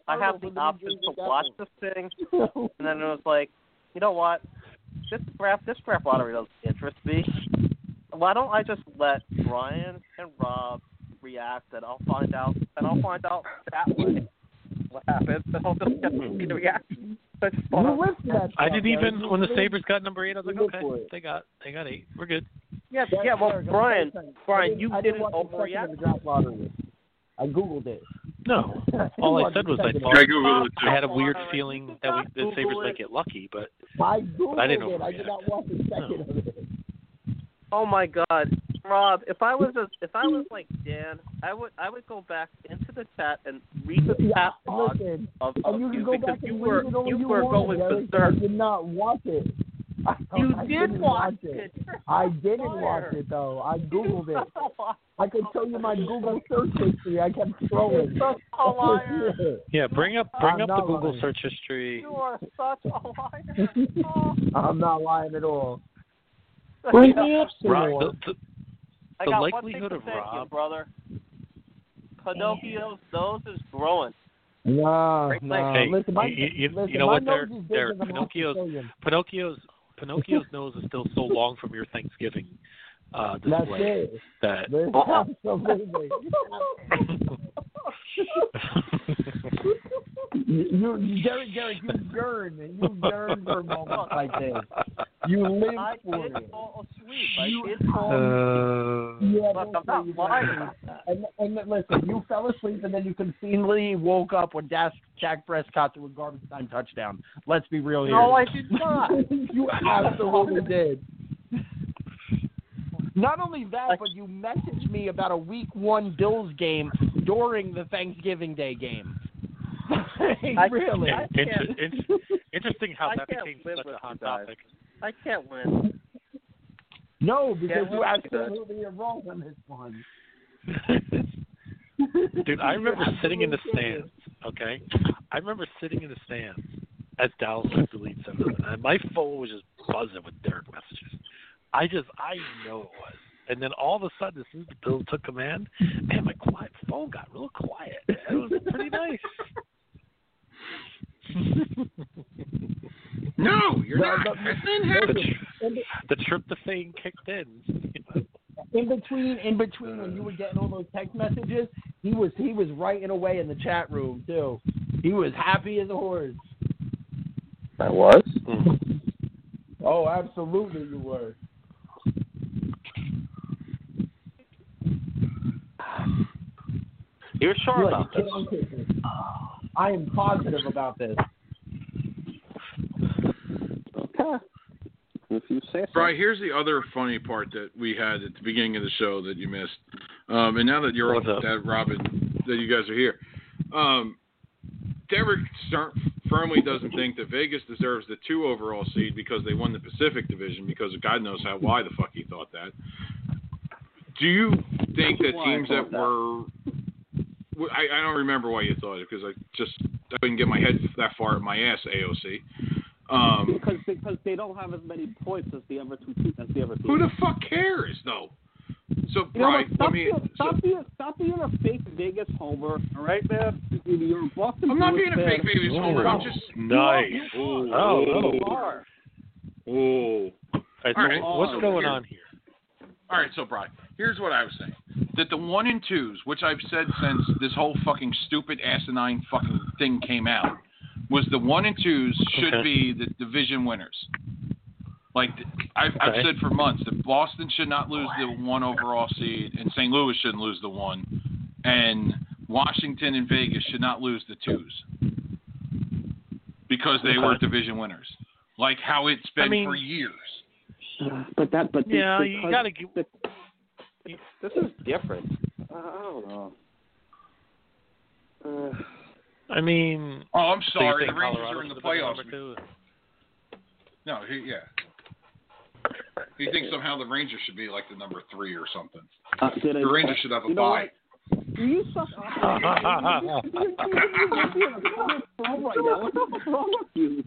S8: I have the option to watch this thing, and then it was like, you know what? This draft, this draft lottery doesn't interest me. Why don't I just let Brian and Rob react, and I'll find out, and I'll find out that way what happens, and I'll just get to see the mm-hmm. reaction. I just
S10: You
S8: thought,
S10: live for that
S12: I didn't even
S10: You
S12: when the Sabres got number eight. I was like, okay, they got they got eight. We're good.
S8: yeah, yeah. Well, Brian, Brian, you
S10: I
S8: didn't
S10: watch the
S8: overreact.
S10: of the draft lottery. I googled it.
S12: No, all I said was I thought
S3: I googled.
S12: I had a weird feeling that we, the Sabres
S8: it.
S12: might get lucky, but
S10: I googled
S12: I didn't
S10: it. I did
S12: overreact.
S10: not watch the second of it.
S8: Oh my God, Rob! If I was a, if I was like Dan, I would I would go back into the chat and read the
S10: Yeah,
S8: chat log
S10: listen,
S8: of, of
S10: you
S8: you because you were
S10: read it all
S8: you
S10: you
S8: were
S10: want,
S8: going
S10: Derek. I did not watch it. I,
S8: You
S10: I
S8: did
S10: didn't
S8: watch
S10: it.
S8: it.
S10: I didn't watch it though. I googled it. I could tell you my Google search history. I kept scrolling.
S8: You're such a liar.
S12: yeah, bring up bring
S10: I'm
S12: up the Google
S10: lying.
S12: search history.
S8: You are such a liar. Oh.
S10: I'm not lying at all.
S8: Bring
S10: me up some
S12: Rob,
S10: more.
S12: The, the,
S8: I
S12: the
S8: got
S12: likelihood
S8: one
S12: of
S8: thing to say to you,
S12: Rob-
S8: brother. Pinocchio's nose is growing.
S10: Nah,
S8: Great
S10: nah.
S12: Hey,
S10: listen, my,
S12: you, you,
S10: listen,
S12: you know what? There,
S10: nose is big
S12: there. Pinocchio's Pinocchio's Pinocchio's nose is still so long from your Thanksgiving uh,
S10: That's
S12: display
S10: it.
S12: that.
S10: Absolutely. you, you, Derek, Derek, you yearn, you yearn for moments like this. You live
S8: I
S10: for it.
S8: fall. I
S10: You-
S8: did fall
S12: Uh,
S10: Yeah,
S8: Look, I'm not lying
S10: that.
S8: about that.
S10: And, and listen, you fell asleep and then you conveniently woke up when Dak, Dak Prescott threw a garbage time touchdown. Let's be real here.
S8: No, I did not.
S10: you absolutely did. Not only that, but you messaged me about a Week One Bills game during the Thanksgiving Day game. Like, really?
S8: I
S12: Inter-
S8: can't-
S12: interesting how
S8: I
S12: that became such a hot
S8: you guys.
S12: Topic.
S8: I can't win.
S10: No, because
S8: Yeah,
S10: you
S8: well,
S10: absolutely are wrong on this one.
S12: Dude, I remember sitting in the stands. Okay, I remember sitting in the stands as Dallas was the lead seven, and my phone was just buzzing with Derek messages. I just, I know it was. And then all of a sudden, as soon as the Bills took command, man, my quiet phone got real quiet. It was pretty nice.
S3: No, you're
S10: Well,
S3: not.
S10: but-
S3: That didn't
S12: the,
S3: happen.
S12: tr- the tryptophan kicked in.
S10: in between, in between, when you were getting all those text messages, he was he was writing away in the chat room too. He was happy as a horse.
S8: I was.
S10: Oh, absolutely, you were.
S8: You're sure
S10: You're
S8: about
S10: like,
S8: this?
S10: "Kid, I'm kicking." I am positive about this.
S8: Okay. If you say so.
S3: Brian, here's the other funny part that we had at the beginning of the show that you missed. Um, and now that you're
S12: What's up?
S3: that Robin, that you guys are here, um, Derek start, firmly doesn't think that Vegas deserves the two overall seed because they won the Pacific Division. Because God knows how why the fuck he thought that. Do you think that teams
S8: thought
S3: that were well, I, I don't remember why you thought it because I just I couldn't get my head that far at my ass AOC. Um,
S8: because because they don't have as many points as the other two te- as the other teams.
S3: who the fuck cares though? So
S8: You know what?
S3: Brian,
S8: Stop,
S3: let me.
S8: being, stop,
S3: so-
S8: being, stop being a fake Vegas homer, all right, man? You're a Boston
S3: I'm not being a fake Vegas homer. I'm just.
S12: Nice.
S8: You
S12: Oh,
S8: You
S12: oh.
S8: are.
S3: Oh.
S12: All right, so
S3: All right,
S12: what's going on here?
S3: All right, so Brian, here's what I was saying: that the one and twos, which I've said since this whole fucking stupid asinine fucking thing came out, was the one and twos should
S12: Okay.
S3: be the division winners. Like I've, I've said for months that Boston should not lose the one overall seed, and St. Louis shouldn't lose the one, and Washington and Vegas should not lose the twos because they were division winners, like how it's been
S12: I mean-
S3: for years.
S8: But that, but
S12: Yeah,
S8: because
S12: you gotta give.
S8: This is different. Uh, I don't know. Uh,
S12: I mean,
S3: Oh, I'm sorry.
S12: think
S3: The Rangers
S12: Colorado
S3: are in the
S12: should
S3: playoffs.
S12: number?
S3: No, he, yeah. He thinks somehow the Rangers should be like the number three or something.
S8: uh, did I,
S3: The Rangers should have a
S8: you
S3: bye.
S8: what? Do you suck off? What's wrong with you?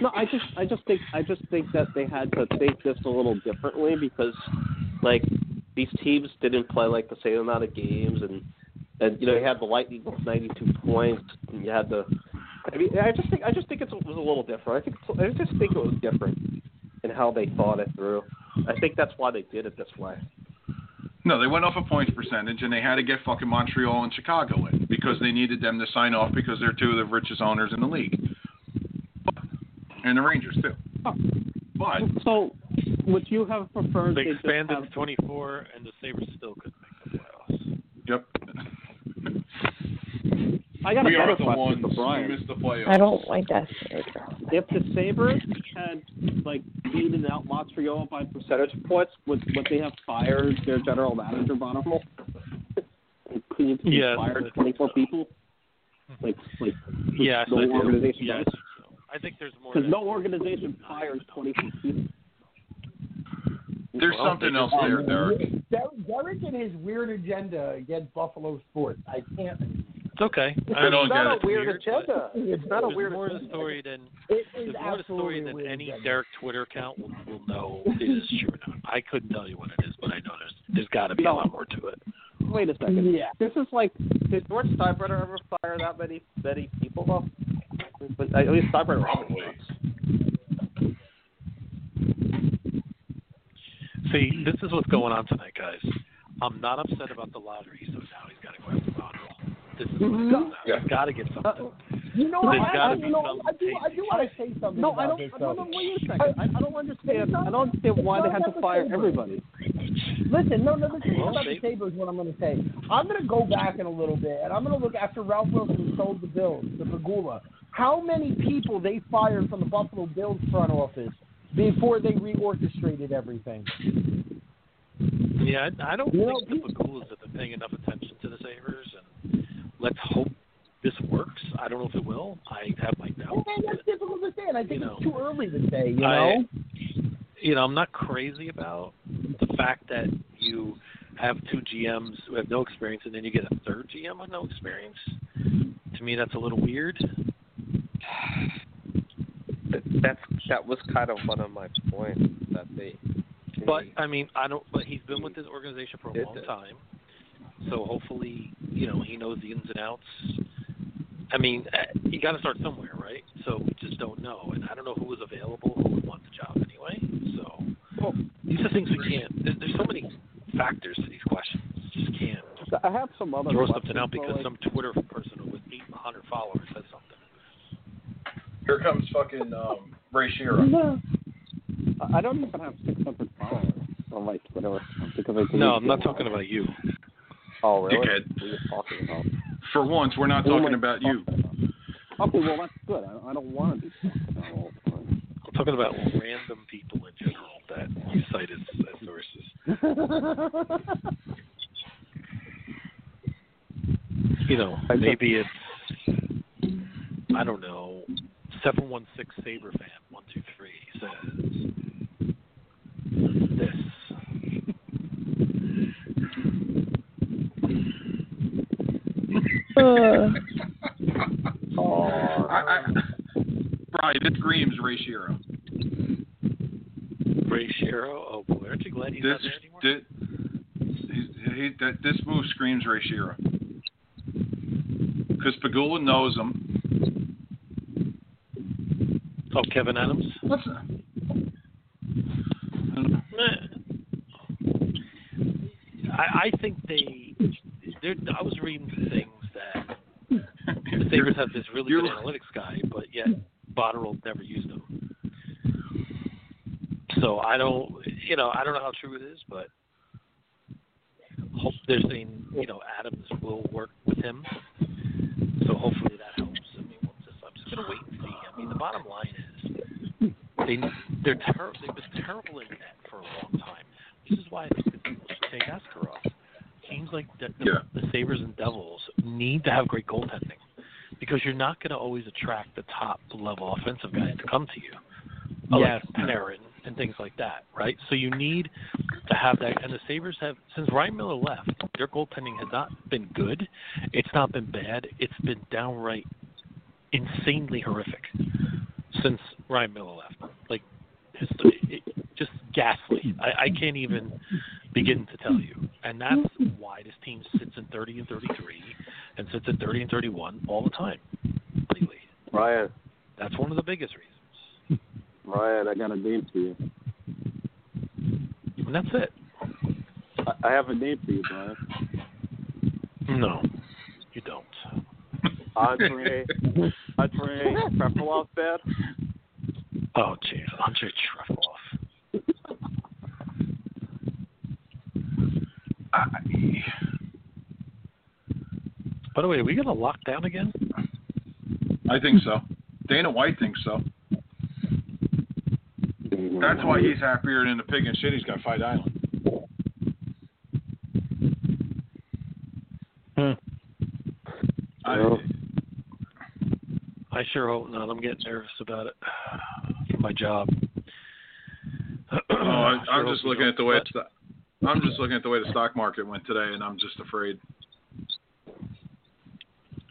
S8: No, I just, I just think, I just think that they had to think this a little differently because, like, these teams didn't play like the same amount of games, and and you know you had the Lightning with 92 points, and you had the. I mean, I just think, I just think it was a little different. I think, I just think it was different in how they thought it through. I think that's why they did it this way.
S3: No, they went off a points percentage and they had to get fucking Montreal and Chicago in because they needed them to sign off because they're two of the richest owners in the league. And the Rangers too. But
S8: So, would you have preferred
S12: They
S8: they
S12: expanded
S8: have
S12: to 24, and the Sabres still couldn't make the playoffs.
S3: yep.
S8: I got a
S3: we
S8: better
S3: are the
S8: question
S3: ones who missed the playoffs.
S11: I don't like that scenario.
S8: If the Sabres had like beaten out Montreal by percentage points, would would they have fired their general manager Botterill? Could you
S12: Yes, I
S8: fired twenty four
S12: so.
S8: people? Like like
S12: Yes,
S8: no
S12: I do.
S8: organization
S12: Yes.
S8: does?
S12: I think there's more.
S8: Because no organization fires twenty four people.
S3: There's
S12: Well,
S3: something else
S12: just-
S3: there, Derek.
S10: Derek, Derek and his weird agenda against Buffalo sports. I can't.
S12: It's okay.
S3: I don't
S8: it's not a weird
S12: Weird,
S8: agenda. It's not a
S12: There's
S8: weird
S12: more to
S8: agenda.
S12: the story than
S10: It
S12: there's
S10: is
S12: more to the story than any
S10: agenda.
S12: Derek Twitter account will, will know is true or not. I couldn't tell you what it is, but I know there's there's got to be a lot more to it.
S8: Wait a second.
S10: Yeah.
S8: This is like did George Steinbrenner ever fire that many many people though? But at least Steinbrenner
S3: Probably.
S12: See, this is what's going on tonight, guys. I'm not upset about the lottery, so now he's got to go after Bonneville. This is what's mm-hmm. going on.
S3: Yeah.
S12: He's got to get something.
S10: You know,
S12: There's
S10: I,
S12: gotta
S10: I, you know, I do, I do want to say something
S8: No,
S10: about
S8: I don't.
S10: this.
S8: No,
S10: though.
S8: no, wait a second. I, I don't understand. I don't understand why they had to fire everybody.
S10: Listen, no, no, the thing
S12: Well,
S10: about
S12: they-
S10: the Sabres, what I'm going to say. I'm going to go back in a little bit, and I'm going to look after Ralph Wilson sold the Bills, the Pegula. How many people they fired from the Buffalo Bills front office before they reorchestrated everything?
S12: Yeah, I, I don't
S10: You know,
S12: think the Pegulas have been paying enough attention to the Sabres, and let's hope this works. I don't know if it will. I have my doubts.
S10: That's difficult to say, and I think
S12: You know,
S10: it's too early to say. You
S12: I-
S10: know,
S12: you know, I'm not crazy about the fact that you have two GMs who have no experience, and then you get a third GM with no experience. To me, that's a little weird.
S6: That's that was kind of one of my points that they.
S12: But I mean, I don't. But he's been with this organization for a long time, so hopefully, you know, he knows the ins and outs. I mean, eh, you got to start somewhere, right? So we just don't know, and I don't know who was available, who would want the job anyway. So well, these are things we can't. There, there's so many factors to these questions. Just can't
S8: I have some other
S12: throw something out because
S8: like-
S12: some Twitter person with 800 followers says.
S3: Here comes fucking um, Ray Shiro.
S8: No. I I don't even have 600 followers on my Twitter because I
S12: No, I'm not talking about you.
S8: Oh, really?
S3: Dickhead.
S8: What are you talking about?
S3: For once, we're not
S8: Who am
S3: talking
S8: I
S3: about you.
S8: Okay, well that's good. I, I don't want to be talked about all the time.
S12: I'm talking about random people in general that you cite as, as sources. You know, maybe it's I don't know. Seven one six Saber fan one two three says this.
S8: Oh,
S3: I, I, Brian, this screams Ray Shiro.
S12: Ray Shiro. Oh boy, aren't you glad he's
S3: This,
S12: not there anymore?
S3: thi- he, he, that, this move screams Ray Shiro. Because Pegula knows him.
S12: Oh, Kevin Adams.
S3: What's
S12: I, I think they. they're- I was reading things that the Sabres have this really good analytics guy, but yet Botterill never used him. So I don't, you know, I don't know how true it is, but hope they're saying, you know, Adams will work with him. So hopefully that helps. I mean, we'll just, I'm just gonna wait and see. I mean, the bottom line is they they're ter- they've been terrible in net for a long time. This is why I think the people should take Askarov. Seems like the, the,
S3: Yeah.
S12: the Sabres and Devils need to have great goaltending because you're not going to always attract the top level offensive guys to come to you, like Panarin and things like that, right? So you need to have that. And the Sabres have, since Ryan Miller left, their goaltending has not been good. It's not been bad. It's been downright insanely horrific since Ryan Miller left. Like, it's, it, just ghastly. I, I can't even begin to tell you. And that's why this team sits in 30 and 33 and sits at 30 and 31 all the time. Lately.
S6: Ryan,
S12: That's one of the biggest reasons.
S8: Ryan, I got a name for you.
S12: And that's it.
S8: I, I have a name for you, Brian.
S12: No, you don't.
S6: Andre, Andre Trefilov bad?
S12: Oh, jeez. Andre Trefilov.
S3: I,
S12: By the way, are we going to lock down again?
S3: I think so. Dana White thinks so. That's why he's happier than the pig and shit he's got Fight Island. Hmm. I,
S8: Well,
S12: I sure hope not. I'm getting nervous about it for my job.
S3: oh, I,
S12: Sure
S3: I'm
S12: hope
S3: just looking at the way
S12: What?
S3: it's. I'm just looking at the way the stock market went today, and I'm just afraid.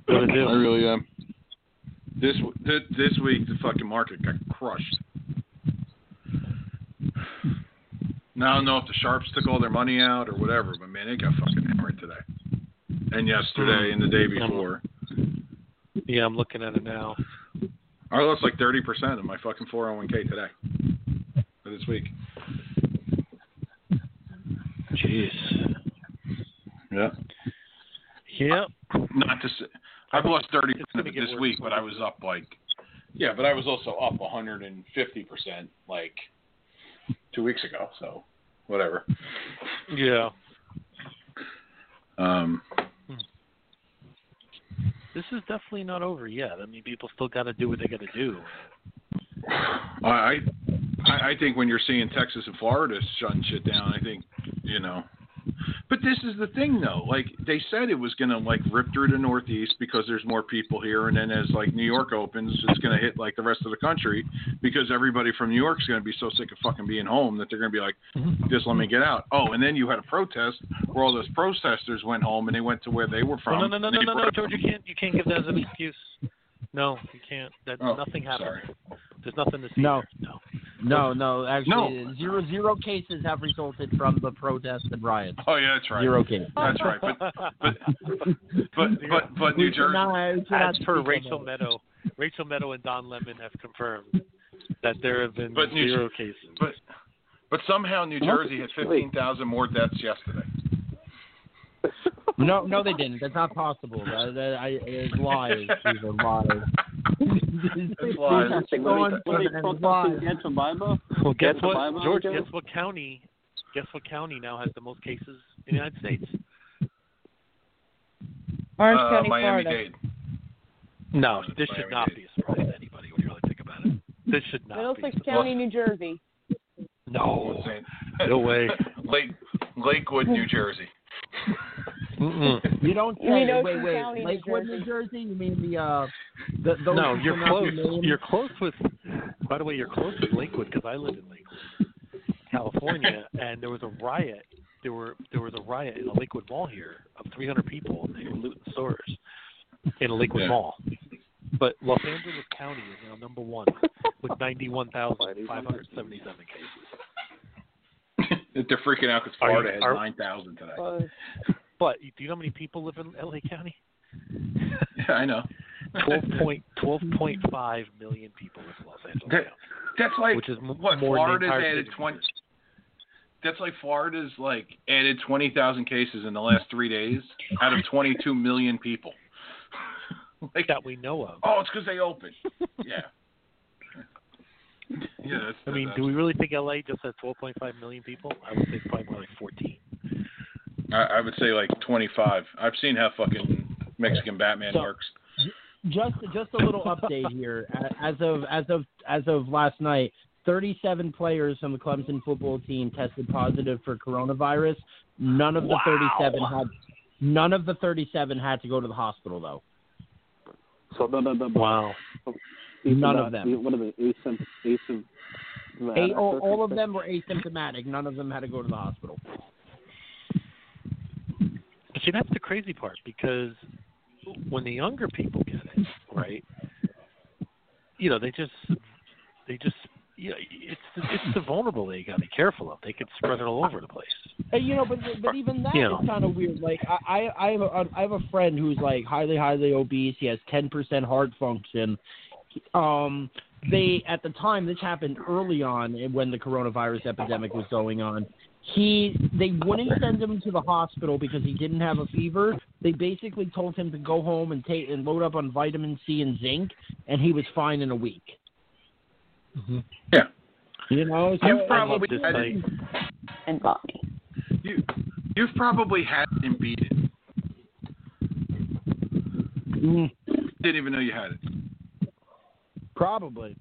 S12: What'd do?
S3: I really am. This this, this week, the fucking market got crushed. Now I don't know if the sharps took all their money out or whatever, but man, it got fucking hammered today, and yesterday, and the day before.
S12: Yeah, I'm looking at it now.
S3: I lost like thirty percent of my fucking 401k today for this week.
S12: Jeez.
S3: Yeah.
S12: Yep.
S3: Not to say, I've lost 30% of it this week, but I was up like, yeah, but I was also up 150 percent like two weeks ago. So whatever.
S12: Yeah.
S3: Um,
S12: This is definitely not over yet. I mean, people still got to do what they got to do.
S3: I, I think when you're seeing Texas and Florida shutting shit down, I think you know But this is the thing, though. Like they said, it was gonna like rip through the Northeast because there's more people here, and then as like New York opens, it's gonna hit like the rest of the country because everybody from New York's gonna be so sick of fucking being home that they're gonna be like, just let me get out. Oh, and then you had a protest where all those protesters went home and they went to where they were from.
S12: no, no, no, no, no, no, George, you can't, you can't give that as an excuse. No, you can't. That
S3: Oh,
S12: nothing happened.
S3: sorry.
S12: There's nothing to see.
S10: No.
S12: there. No.
S10: No, no, actually,
S3: No.
S10: zero zero cases have resulted from the protests and riots.
S3: Oh yeah, that's right.
S10: Zero cases.
S3: That's right. But but but but, but New Jersey.
S10: not- we should
S12: As per Rachel
S10: on.
S12: Maddow, Rachel Maddow and Don Lemon have confirmed that there have been
S3: But New-
S12: zero cases.
S3: But but somehow New Jersey had fifteen thousand more deaths yesterday.
S10: No, no, they didn't. That's not possible. That, that, I, it's lies. These are lies.
S3: It's lies.
S10: Go
S8: What are they
S10: and
S8: protesting
S10: lies.
S8: against Obama?
S12: Well, guess what, George? Guess what county? Guess what county now has the most cases in the United States?
S11: Orange
S3: uh,
S11: County,
S3: Miami
S11: Florida.
S3: Dade.
S12: No, this should
S3: Miami-Dade.
S12: not be a surprise to anybody when you really think about it. This should not be.
S11: Middlesex County, New Jersey.
S12: No,
S3: Saying-
S12: no way.
S3: Lake Lakewood, New Jersey.
S12: Mm-mm.
S10: You don't
S11: You mean
S10: say.
S11: Ocean
S10: Wait, wait.
S11: County, New
S10: Lakewood, New Jersey. You mean the uh, the those
S12: No, you're close. You're close with. By the way, you're close with Lakewood because I live in Lakewood, California, and there was a riot. There were there was a riot in a Lakewood mall here of 300 people, and they were looting stores in a Lakewood
S3: Yeah.
S12: mall. But Los Angeles County is now number one with 91,577 cases.
S3: They're freaking out because
S12: Are you-
S3: Florida has
S12: are-
S3: nine thousand today.
S11: Uh,
S12: But do you know how many people live in LA County?
S3: Yeah, I know.
S12: 12 point, 12.5 million people live in Los Angeles
S3: That-
S12: County,
S3: That's like
S12: which is
S3: what
S12: more
S3: Florida's
S12: than the entire
S3: added
S12: state of
S3: twenty. That's like Florida's like added twenty thousand cases in the last three days out of twenty two million people. like
S12: that we know of.
S3: oh, it's because they opened. Yeah. Yeah, that's,
S12: I mean,
S3: that's,
S12: do we really think LA just has 12.5 million people? I would say it's probably more like 14.
S3: I, I would say like twenty five. I've seen how fucking Mexican Batman
S10: So-
S3: works.
S10: just just a little update here. As of as of as of last night, 37 players from the Clemson football team tested positive for coronavirus. None of the 37 had none of the 37 had to go to the hospital though.
S8: So the, the, the,
S12: Wow.
S10: None of them.
S8: What are they? Asymp- asymp- uh,
S10: A, all, all of them were asymptomatic. None of them had to go to the hospital.
S12: But see, that's the crazy part because when the younger people get it, right? You know, they just, they just, you know, it's it's the vulnerable they got to be careful of. They could spread it all over the place.
S10: Hey, you know, but but even that is
S12: You know.
S10: kind of weird. Like I I I have a I have a friend who's like highly highly obese. He has ten percent heart function. Um, they at the time this happened early on when the coronavirus epidemic was going on. He they wouldn't send him to the hospital because he didn't have a fever. They basically told him to go home and take and load up on vitamin C and zinc, and he was fine in a week.
S3: Yeah.
S10: You know, so
S3: You've probably
S12: this
S3: had
S12: site.
S3: it,
S11: and Bonnie.
S3: you, you've probably had it and beat it.
S10: Mm,
S3: Didn't even know you had it.
S10: Probably.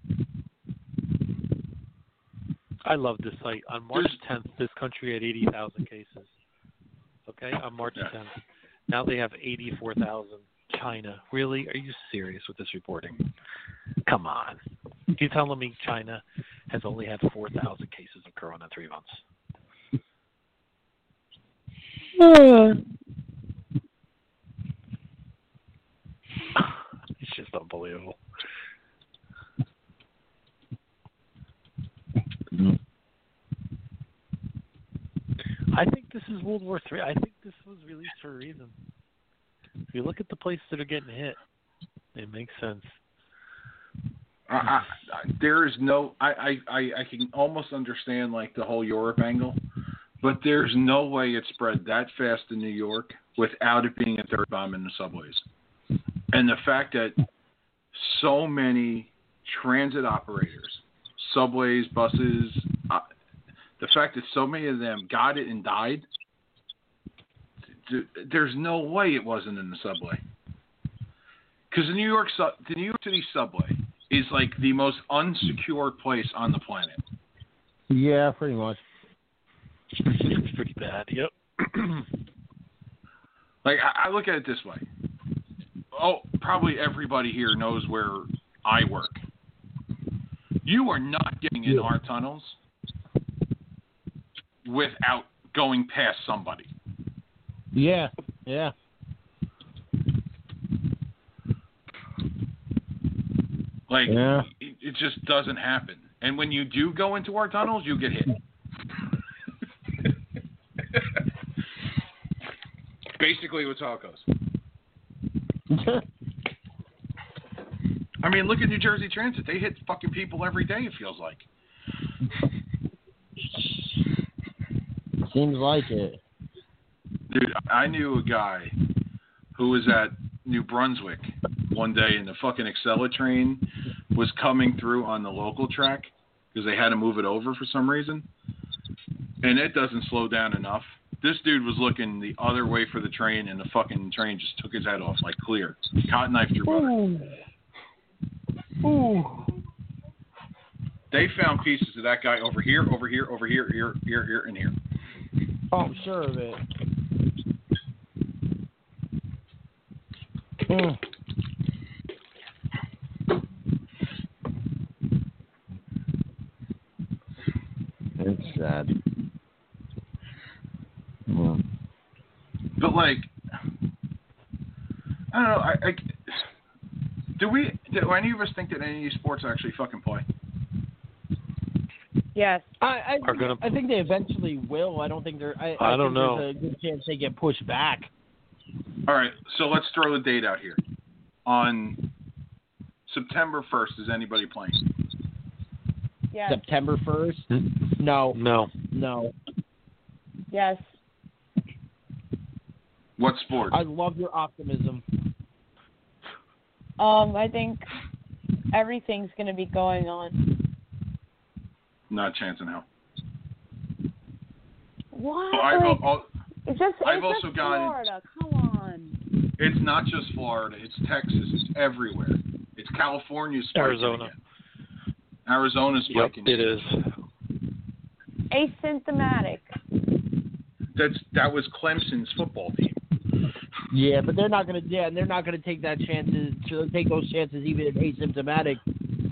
S12: I love this site. On March 10th, this country had 80,000 cases. Okay, on March 10th. Now they have 84,000. China. Really? Are you serious with this reporting? Come on. You're telling me China has only had 4,000 cases of corona in three months? it's just unbelievable. Mm-hmm. I think this is World War Three. I think this was released for a reason. If you look at the places that are getting hit, it makes sense.
S3: I, I, I- there is no. I, I, I, I can almost understand like the whole Europe angle, but there's no way it spread that fast in New York without it being a third bomb in the subways, and the fact that so many transit operators, subways, buses, uh, the fact that so many of them got it and died. th- There's no way it wasn't in the subway. Because the New York su- the New York City subway is like the most unsecured place on the planet.
S10: Yeah, pretty much.
S12: It's pretty bad. Yep.
S3: like I, I look at it this way. Oh, probably everybody here knows where I work. You are not getting in our tunnels without going past somebody.
S10: Yeah, yeah.
S3: Like
S10: Yeah.
S3: it, it just doesn't happen. And when you do go into our tunnels, you get hit. Basically, how it goes. I mean, look at New Jersey Transit. They hit fucking people every day. It feels like.
S10: Seems like it.
S3: Dude, I knew a guy who was at New Brunswick one day, and the fucking Acela train was coming through on the local track because they had to move it over for some reason. And it doesn't slow down enough. This dude was looking the other way for the train, and the fucking train just took his head off like clear. Cotton knife through oh. butter.
S10: Ooh.
S3: They found pieces of that guy over here, over here, over here, here, here, here, and here.
S10: Oh, I'm sure of it. Mm. It's sad. Mm.
S3: But like, I don't know. I, I do we do any of us think that any of these sports actually fucking play?
S11: Yes.
S10: I I,
S12: Are gonna-
S10: I think they eventually will. I don't think they're. I,
S12: I don't
S10: think
S12: know.
S10: There's a good chance they get pushed back.
S3: All right, so let's throw the date out here. On September 1st, is anybody playing?
S11: Yes.
S10: September first. No,
S12: No.
S10: no.
S11: Yes.
S3: What sport?
S10: I love your optimism.
S11: Um, I think everything's going to be going on.
S3: Not a chance in hell.
S11: What?
S3: Oh, I've,
S11: Like,
S3: al-
S11: it's just,
S3: I've
S11: it's
S3: also
S11: just
S3: got
S11: Florida. Come on.
S3: it's not just Florida. It's Texas. It's everywhere. It's California spiking
S12: Arizona.
S3: again. Arizona's
S12: Yep, it is.
S11: Asymptomatic.
S3: That's that was Clemson's football team.
S10: Yeah, but they're not gonna. Yeah, and they're not gonna take that chances. To take those chances, even if asymptomatic,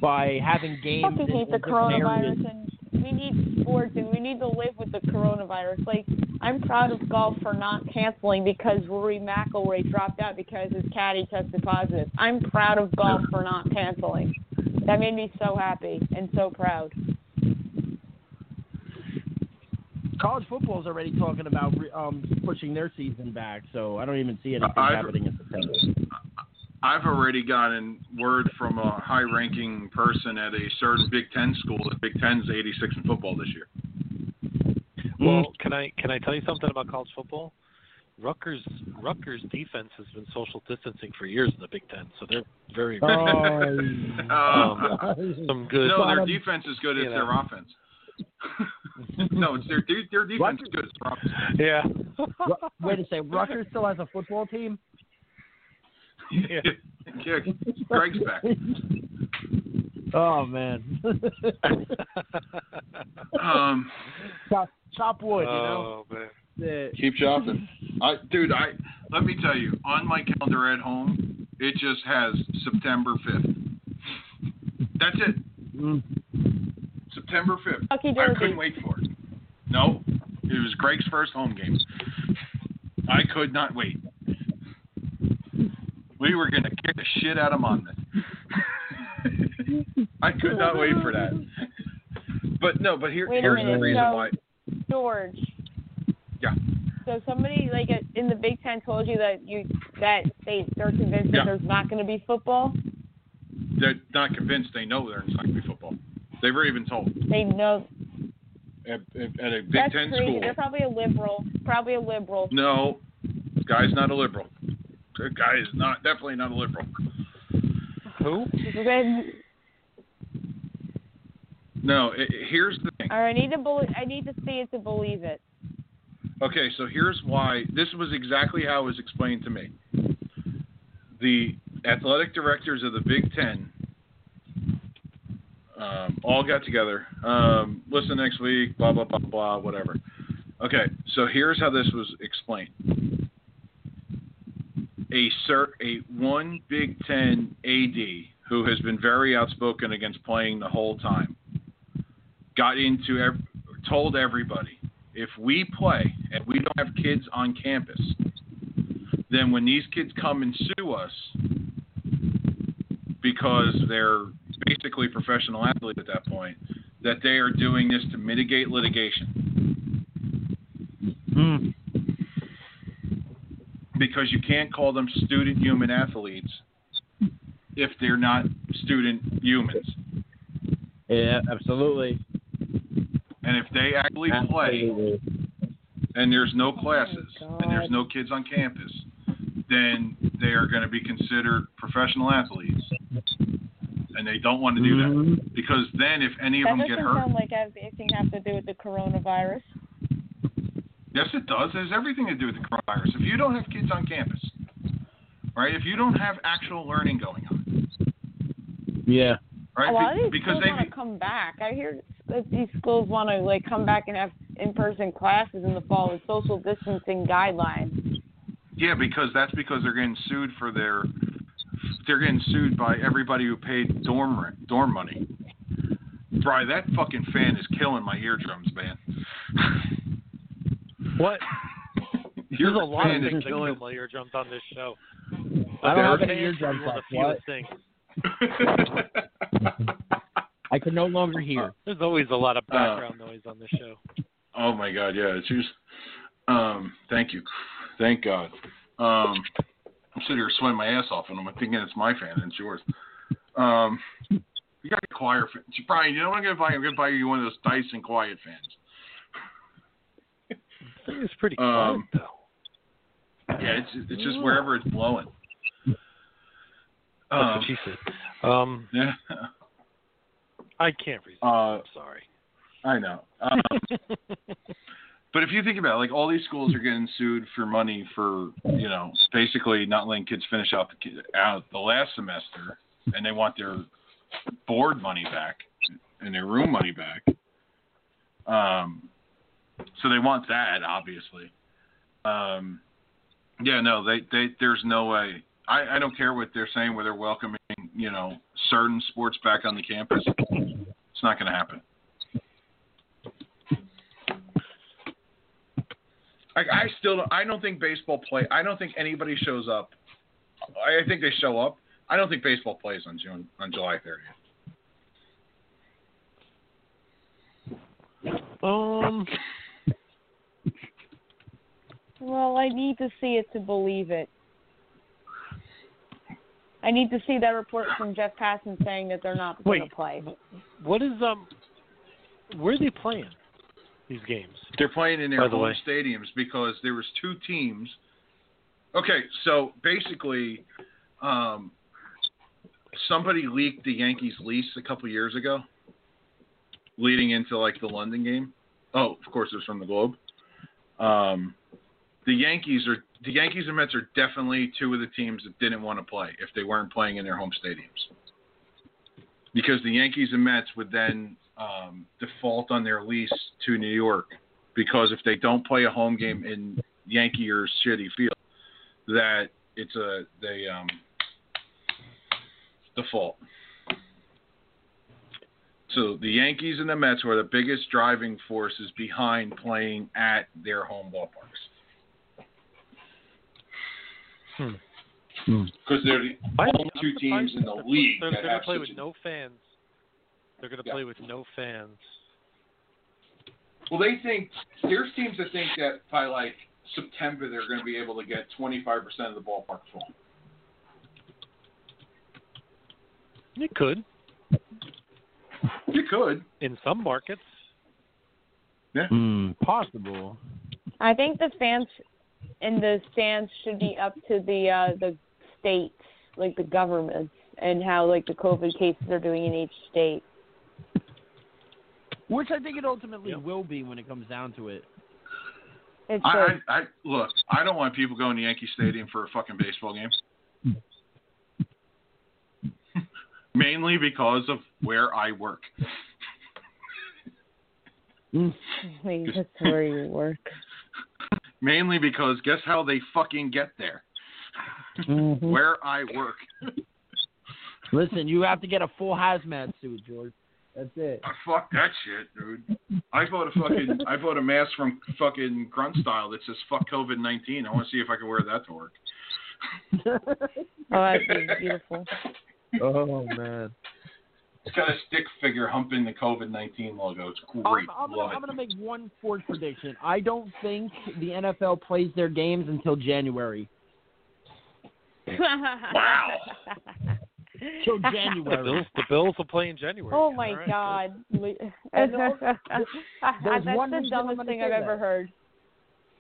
S10: by having games.
S11: fucking
S10: in,
S11: hate the
S10: areas.
S11: coronavirus and we need sports and we need to live with the coronavirus. Like I'm proud of golf for not canceling because Rory McIlroy dropped out because his caddy tested positive. I'm proud of golf for not canceling. That made me so happy and so proud.
S10: College football's already talking about re- um, pushing their season back, so I don't even see anything
S3: I've-
S10: happening in September.
S3: I've already gotten word from a high-ranking person at a certain Big Ten school that Big Ten's 86 in football this year.
S12: Well, can I can I tell you something about college football? Rutgers Rutgers defense has been social distancing for years in the Big Ten, so they're very
S10: Oh,
S12: um, some good.
S3: no, their defense is good. It's
S12: you
S3: their offense. no, it's their their defense is good. It's their offense.
S12: Yeah.
S10: Wait a second, Rutgers still has a football team?
S3: yeah, Greg's back.
S10: Oh man.
S3: Um,
S10: chop, chop wood, you know.
S12: Oh man.
S10: Yeah.
S3: keep chopping. I, dude, I let me tell you, on my calendar at home, it just has September 5th. That's it.
S10: Mm.
S3: September 5th.
S11: Kentucky
S3: I couldn't wait for it. No, it was Greg's first home game. I could not wait. We were going to kick the shit out of Monmouth. I could not wait for that. But no, but here,
S11: Wait
S3: here's the reason
S11: so-
S3: why.
S11: George.
S3: Yeah.
S11: So somebody like in the Big Ten told you that you that they they're convinced
S3: Yeah.
S11: that there's not going to be football.
S3: They're not convinced they know there's not going to be football. They've even told
S11: They know
S3: at, at at a Big
S11: that's
S3: Ten
S11: crazy.
S3: school.
S11: They're probably a liberal. Probably a liberal.
S3: No, guy's not a liberal. The guy is not definitely not a liberal.
S12: Who?
S11: Then-
S3: No, i i- here's the thing.
S11: All right, I need to believe. I need to see it to believe it.
S3: Okay, so here's why. This was exactly how it was explained to me. The athletic directors of the Big Ten um, all got together. Um, listen next week. Blah blah blah blah. Whatever. Okay, So here's how this was explained. A cert, a one Big Ten AD who has been very outspoken against playing the whole time got into ev- told everybody if we play and we don't have kids on campus, then when these kids come and sue us because they're basically professional athletes at that point, that they are doing this to mitigate litigation.
S13: Mm.
S3: Because you can't call them student human athletes if they're not student humans.
S13: Yeah, absolutely.
S3: And if they actually play and there's no classes and there's no kids on campus, then they are going to be considered professional athletes. And they don't want to do that mm-hmm. because then if any of
S11: that
S3: them
S11: doesn't
S3: get hurt,
S11: sound like anything have to do with the coronavirus.
S3: yes, it does. There's everything to do with the coronavirus. If you don't have kids on campus, right? If you don't have actual learning going on,
S13: Yeah.
S3: right?
S11: a lot of these
S3: because
S11: schools
S3: they
S11: want to come back. I hear that these schools want to like come back and have in-person classes in the fall with social distancing guidelines.
S3: Yeah, because that's because they're getting sued for their they're getting sued by everybody who paid dorm rent, dorm money. Bri, that fucking fan is killing my eardrums, man.
S12: What?
S3: Your
S12: There's a lot of
S3: fan is
S12: things that
S3: killing.
S12: kill my eardrums on this show.
S13: I don't have
S12: Fans
S13: any eardrum
S12: is one of the
S13: What?
S12: things.
S13: I can no longer hear.
S12: There's always a lot of
S3: Uh,
S12: background noise on this show.
S3: Oh my god, yeah, it's just um thank you. Thank God. Um I'm sitting here sweating my ass off and I'm thinking it's my fan and it's yours. Um you got a choir fan. Brian, you know what I'm gonna buy? I'm gonna buy you one of those Dyson quiet fans.
S12: It's pretty
S3: Um,
S12: though.
S3: Yeah, it's it's just wherever it's blowing.
S12: That's
S3: Um,
S12: what she said. Um,
S3: yeah.
S12: I can't resist.
S3: Uh,
S12: I'm sorry.
S3: I know. Um, but if you think about it, like all these schools are getting sued for money for you know basically not letting kids finish out the out the last semester, and they want their board money back and their room money back. Um, so they want that obviously. Um, yeah, no, they they there's no way. I, I don't care what they're saying where they're welcoming you know certain sports back on the campus. It's not going to happen. Like I still don't, I don't think baseball play. I don't think anybody shows up. I think they show up. I don't think baseball plays on June on July 30th.
S12: Um,
S11: Well, I need to see it to believe it. I need to see that report from Jeff Passan saying that they're not going to play.
S12: what is um? Where are they playing these games?
S3: They're playing in their
S12: the
S3: home
S12: way.
S3: stadiums because there was two teams. Okay, so basically, um, somebody leaked the Yankees lease a couple years ago, leading into like the London game. Oh, of course, it was from the Globe. Um, the Yankees are the Yankees and Mets are definitely two of the teams that didn't want to play if they weren't playing in their home stadiums, because the Yankees and Mets would then um, default on their lease to New York because if they don't play a home game in Yankee or Citi Field, that it's a they um, default. So the Yankees and the Mets were the biggest driving forces behind playing at their home ballparks
S12: Hmm.
S3: because they're the only two teams in the league
S12: They're,
S3: that have
S12: gonna play
S3: such
S12: with no fans. They're gonna
S3: Yeah.
S12: play with no fans.
S3: Well, they think there's teams that think that by like September they're going to be able to get 25% of the ballpark full.
S12: It could
S3: You could.
S12: in some markets.
S3: Yeah.
S13: Mm, possible.
S11: I think the fans in the stands should be up to the uh the states, like the governments, and how like the COVID cases are doing in each state.
S13: Which I think it ultimately will be when it comes down to it.
S11: It
S3: I,
S11: should.
S3: I, I look. I don't want people going to Yankee Stadium for a fucking baseball game. Mainly because of where I work.
S11: Wait, that's where you work.
S3: Mainly because guess how they fucking get there?
S13: Mhm.
S3: Where I work.
S13: Listen, you have to get a full hazmat suit, George. That's it.
S3: Ah, Fuck that shit, dude. I bought a fucking I bought a mask from fucking Grunt Style that says fuck COVID nineteen. I want to see if I can wear that to work.
S11: Oh, that'd beautiful.
S13: Oh man.
S3: It's got a stick figure humping the COVID nineteen logo. It's great.
S13: I'm, I'm, gonna, I'm gonna make one sports prediction. I don't think the NFL plays their games until January.
S11: wow.
S13: Till
S12: The
S13: January.
S12: Bills, the Bills will play in January.
S11: Oh my
S12: all right,
S11: God.
S13: And also,
S11: That's
S13: one
S11: the dumbest thing I've ever heard.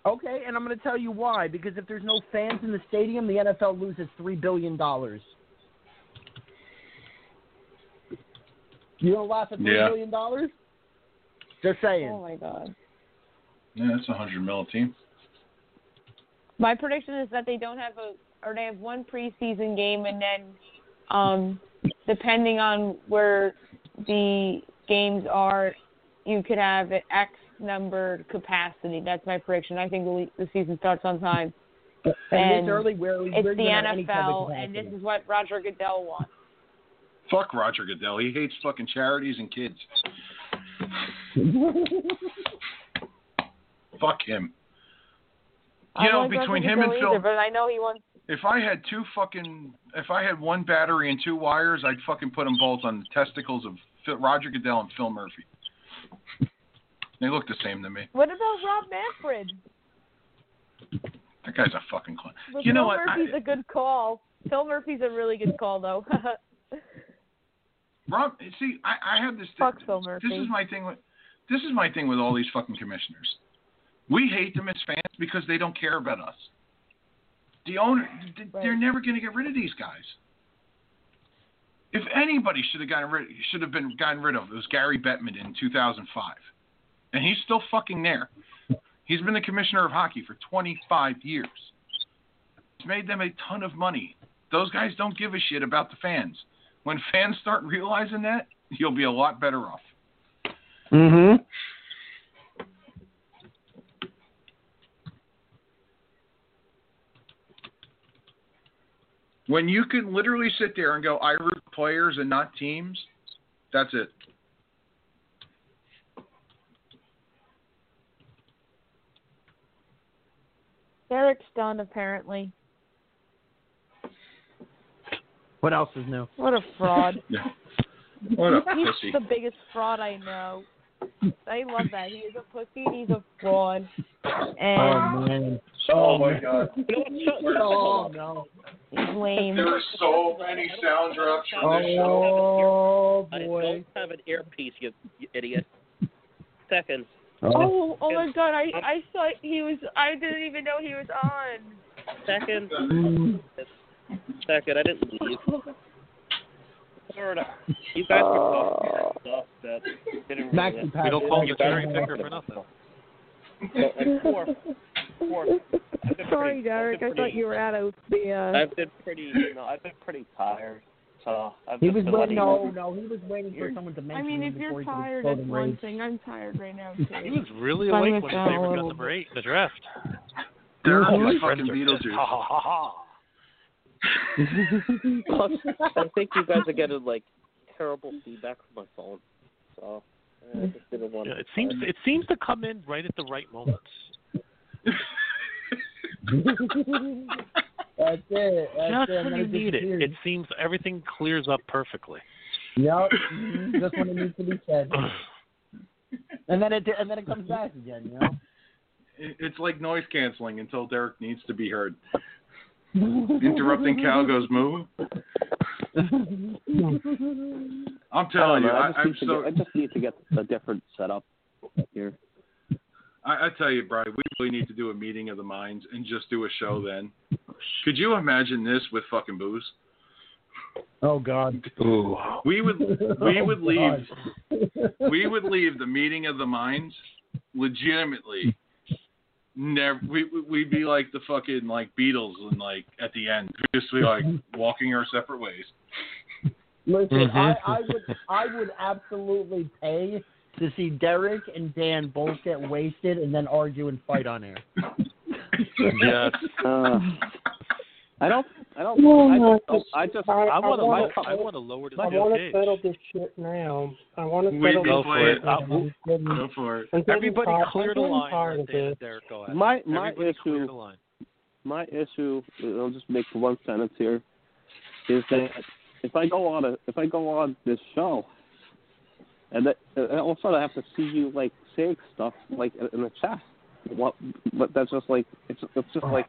S13: Okay, and I'm going to tell you why. Because if there's no fans in the stadium, the NFL loses three billion dollars. You don't laugh at three
S3: Yeah.
S13: billion dollars? Just saying.
S11: Oh my God.
S3: Yeah, that's a hundred mil team.
S11: My prediction is that they don't have a, or they have one preseason game, and then, um, depending on where the games are, you could have an X number capacity. That's my prediction. I think the, the season starts on time.
S13: And,
S11: And
S13: this early, where
S11: It's
S13: where
S11: the
S13: you gonna have any type
S11: NFL, and this is what Roger Goodell wants.
S3: Fuck Roger Goodell. He hates fucking charities and kids. Fuck him.
S11: I
S3: You know,
S11: like
S3: between
S11: Roger
S3: him and
S11: Goodell
S3: Phil,
S11: either, but I know he wants.
S3: If I had two fucking, if I had one battery and two wires, I'd fucking put them both on the testicles of Phil, Roger Goodell and Phil Murphy. They look the same to me.
S11: What about Rob Manfred?
S3: That guy's a fucking clown.
S11: But
S3: You know what? I-
S11: Murphy's a good call. Phil Murphy's a really good call, though.
S3: Rob, see, I, I have this.
S11: Fuck Phil Murphy.
S3: This is my thing with. This is my thing with all these fucking commissioners. We hate them as fans because they don't care about us. The owner, th- they're never going to get rid of these guys. If anybody should have gotten rid, should have been gotten rid of, it was Gary Bettman in 2005, and he's still fucking there. He's been the commissioner of hockey for 25 years. It's made them a ton of money. Those guys don't give a shit about the fans. When fans start realizing that, you'll be a lot better off.
S13: Mm-hmm.
S3: When you can literally sit there and go, I root players and not teams, that's it.
S11: Derek's done, apparently.
S13: What else is new?
S11: What a fraud.
S3: Yeah. What a
S11: he's
S3: pussy.
S11: the biggest fraud I know. I love that. He is a pussy and he's a fraud. And
S13: Oh man.
S3: Oh my god.
S13: Oh no.
S11: he's lame.
S3: There were so many sound drops from this show.
S13: Oh boy!
S8: I don't have an earpiece, you, you idiot. Seconds.
S11: Oh, oh my god, I I thought he was I didn't even know he was on.
S8: Second.
S13: Mm.
S8: Second. I didn't leave. Lord, you guys were talking stuff that didn't
S13: Maxi
S8: really.
S13: Pass.
S12: We don't call him the
S13: Yeah.
S12: cherry picker for nothing.
S8: So, and four, four.
S11: Sorry,
S8: pretty-
S11: Derek.
S8: I've
S11: I thought you were out of the uh
S8: I've been pretty, you know, I've been pretty tired. So I've
S13: He was waiting.
S8: letting
S13: No, no, he was waiting for someone to
S11: I mean,
S13: him
S11: if you're
S13: before he could
S11: tired, that's one
S13: and rage.
S11: thing. I'm tired right now too.
S12: He was really awake when his favorite got
S11: little
S12: number eight in the draft.
S3: They're
S12: My
S3: like fucking
S12: are
S3: Beetlejuice.
S12: Ha ha ha ha.
S8: Plus, I think you guys are getting like terrible feedback from my phone. So I just didn't want
S12: Yeah, it seems it seems to come in right at the right moments.
S10: That's it. That's
S12: Just
S10: it.
S12: When you need it, it seems everything clears up perfectly.
S10: Yep. Mhm. Just when it needs to be said. And then it and then it comes back again, you know.
S3: It's like noise canceling until Derek needs to be heard. Interrupting cow goes moo. I'm telling you, I,
S8: I, just
S3: I'm
S8: need to
S3: so.
S8: get, I just need to get a different setup here.
S3: I, I tell you, Brian, we really need to do a meeting of the minds and just do a show then. Could you imagine this with fucking booze?
S10: Oh God.
S12: Ooh.
S3: We would we
S10: Oh,
S3: would leave
S10: God.
S3: we would leave the meeting of the minds legitimately never we we'd be like the fucking like Beatles and like at the end just be like walking our separate ways.
S10: Listen,
S13: Mhm.
S10: I, I would I would absolutely pay to see Derek and Dan both get wasted and then argue and fight on air.
S12: Yes.
S8: Uh, I don't. I don't.
S9: No,
S8: I,
S9: no,
S8: just, don't- I just.
S9: I,
S12: I
S9: I
S12: want to.
S9: wanna-
S12: I want to lower this
S9: I want to settle this shit now. I want to settle
S3: can
S9: this
S3: play
S9: shit
S3: it.
S9: now.
S12: We'll-
S3: Go for it.
S9: I'm
S12: Everybody
S9: tired-
S12: clear the line.
S9: tired
S12: Let
S9: of
S12: Dan- go ahead.
S8: My my
S12: Everybody
S8: issue.
S12: the line.
S8: My issue. I'll just make one sentence here. Is that if I go on a if I go on this show, and that, and also I have to see you like saying stuff like in the chat. What? But that's just like it's it's just oh. like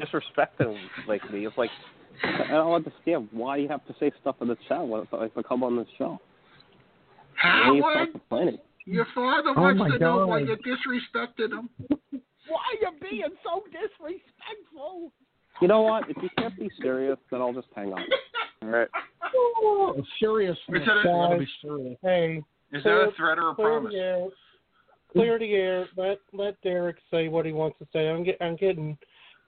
S8: disrespecting like me. It's like I don't understand why you have to say stuff in the chat when if I, if I come on this show. Then you start
S14: Howard, your father
S10: Oh
S14: wants
S10: my
S14: to know why you disrespected him.
S13: Why are you being so disrespectful?
S8: You know what? If you can't be serious, then I'll just hang up. All right.
S10: Oh, serious.
S3: Is that a-
S10: be serious.
S9: Hey,
S3: Is that a threat or a
S9: clear
S3: promise?
S9: the air. Clear the air. Let let Derek say what he wants to say. I'm get, I'm getting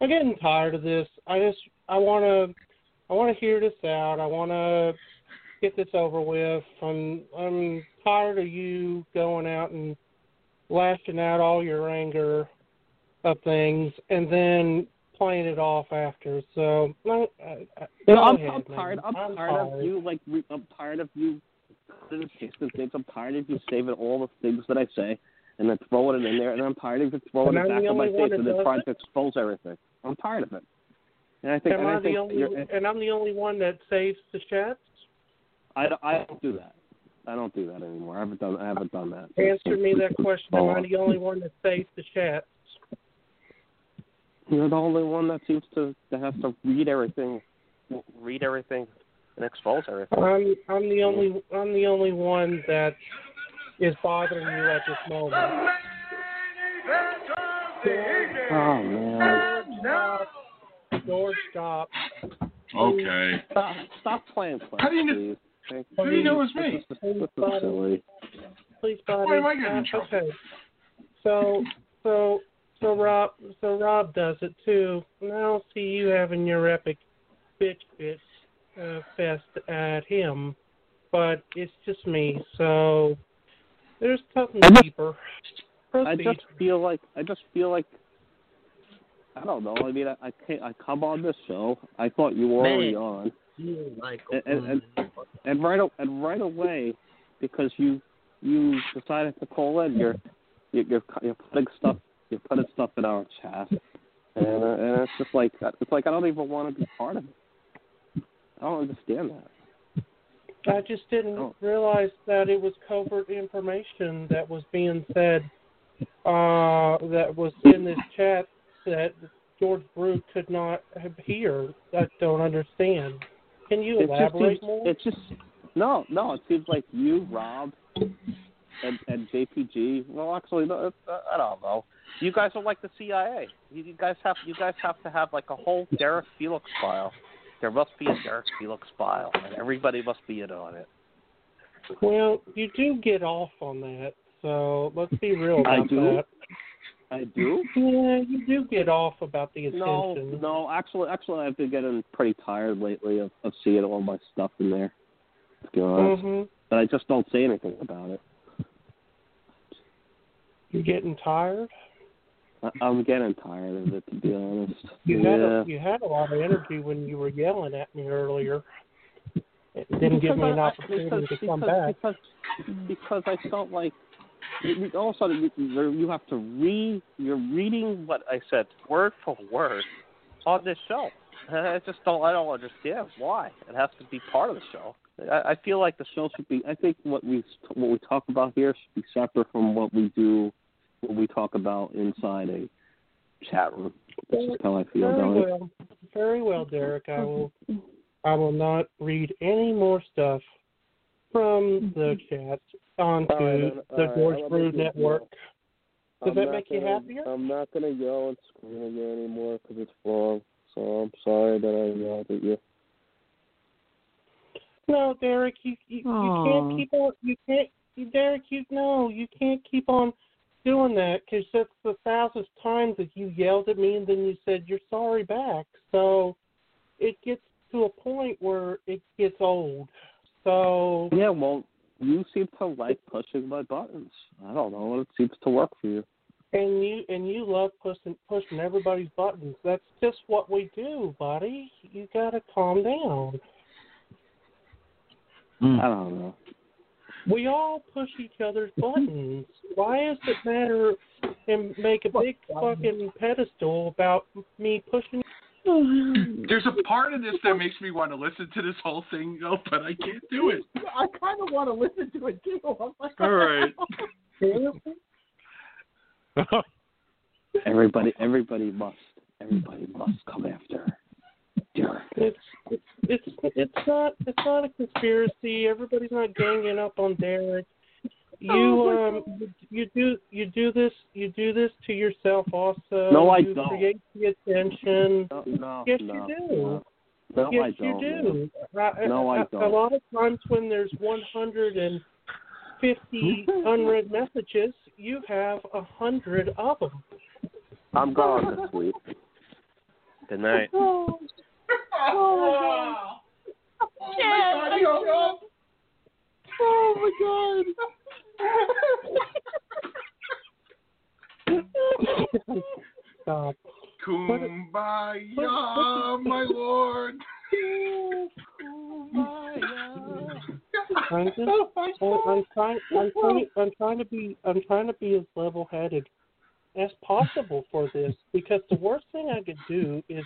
S9: I'm getting tired of this. I just I want to I want to hear this out. I want to get this over with. I'm I'm tired of you going out and lashing out all your anger of things and then playing it off after. So no, I, I, go
S8: I'm,
S9: ahead,
S8: I'm tired. I'm,
S9: I'm
S8: tired of you. Like, I'm tired of you. cutting and pasting things. I'm tired of you saving all the things that I say and then throwing it in there. And I'm tired of you throwing it back in my face and then trying to expose everything. I'm tired of it. And I think.
S9: Am
S8: and I think
S9: only and I'm the only one that saves the chats?
S8: I, don't- I don't do that. I don't do that anymore. I haven't done. I haven't done that.
S9: Answer me that question. Am I the only one that saves the chats?
S8: You're the only one that seems to to have to read everything, read everything, and expose everything.
S9: I'm I'm the only I'm the only one that is bothering you at this moment.
S8: Oh man.
S9: George, stop.
S3: Okay.
S8: Stop, stop playing Clash,
S3: How do you know-
S8: please.
S3: How do you know it's
S8: This
S3: me?
S8: is, this is silly.
S9: Please, buddy.
S3: Why am I getting in
S9: Uh,
S3: trouble?
S9: Okay. So so so Rob so Rob does it too. And I don't see you having your epic bitch bitch uh, fest at him, but it's just me. So there's something
S8: I just-
S9: deeper.
S8: I just feel like I just feel like I don't know. I mean, I I, can't, I come on this show. I thought you were already on,
S13: Like,
S8: and and, and and right and right away because you you decided to call in. You're you're you're, you're putting stuff you're putting stuff in our chat, and uh, and it's just like it's like I don't even want to be part of it. I don't understand that.
S9: I just didn't
S8: Oh.
S9: realize that it was covert information that was being said, uh, that was in this chat that George Brew could not have hear. I don't understand. Can you
S8: It just
S9: elaborate
S8: seems,
S9: more?
S8: It's just no, no. It seems like you, Rob, and and JPG. Well, actually, no, uh, I don't know. You guys are like the CIA. You, you guys have you guys have to have like a whole Derek Felix file. There must be a Derek Felix file, and everybody must be in on it.
S9: Well, you do get off on that, so let's be real about
S8: I do?
S9: that.
S8: I do.
S9: Yeah, you do get off about the
S8: No,
S9: attention.
S8: no. Actually, actually, I've been getting pretty tired lately of, of seeing all my stuff in there. To be honest,
S9: hmm
S8: but I just don't say anything about it.
S9: You're getting tired.
S8: I, I'm getting tired of it, to be honest.
S9: You
S8: yeah.
S9: had a, you had a lot of energy when you were yelling at me earlier. It didn't give me an
S8: Because I-
S9: opportunity
S8: because,
S9: to come
S8: because,
S9: back.
S8: Because, because I felt like it, all of a sudden you, you have to read. You're reading what I said word for word on this show. And I just don't. I don't understand why it has to be part of the show. I, I feel like the show should be. I think what we what we talk about here should be separate from what we do. What we talk about inside a chat room. That's just how I feel
S9: Very
S8: about it.
S9: well, very well, Derek. I will, I will not read any more stuff from the mm-hmm. chat onto
S8: All right, then.
S9: the
S8: All right,
S9: George Brew Network. Does
S8: I'm
S9: that
S8: not
S9: make you
S8: gonna-
S9: happier?
S8: I'm not gonna yell and scream at you anymore because it's wrong. So I'm sorry that I yelled at you.
S9: No, Derek, you you, you can't keep on. You can't, you, Derek. You no, you can't keep on doing that because that's the thousandth time that you yelled at me and then you said you're sorry back. So it gets to a point where it gets old. So
S8: Yeah, well, you seem to like pushing my buttons. I don't know. It seems to work for you.
S9: And you and you love pushing pushing everybody's buttons. That's just what we do, buddy. You gotta calm down. Hmm.
S8: I don't know.
S9: We all push each other's buttons. Why does it matter and make a big fucking pedestal about me pushing?
S3: There's a part of this that makes me want to listen to this whole thing, though, but I can't do it.
S10: I kind of want to listen to it too. I'm like,
S3: All right.
S8: Everybody, everybody must, everybody must come after Derek.
S9: It's it's it's not it's not a conspiracy. Everybody's not ganging up on Derek. You
S8: Oh,
S9: um you do you do this you do this to yourself also.
S8: No, I
S9: you
S8: don't.
S9: Create the attention.
S8: No, no,
S9: yes,
S8: no,
S9: you do.
S8: no. No,
S9: yes,
S8: I don't.
S9: you do.
S8: No, I
S9: a- A
S8: don't.
S9: A lot of times when there's 150 unread messages, you have a hundred of them.
S8: I'm gone this week.
S6: Good night.
S9: Oh,
S1: Oh,
S9: Yeah,
S1: Oh my
S9: God.
S3: Kumbaya, my lord.
S9: I'm, just, I'm, I'm trying. I'm trying. I'm trying to be. I'm trying to be as level-headed as possible for this because the worst thing I could do is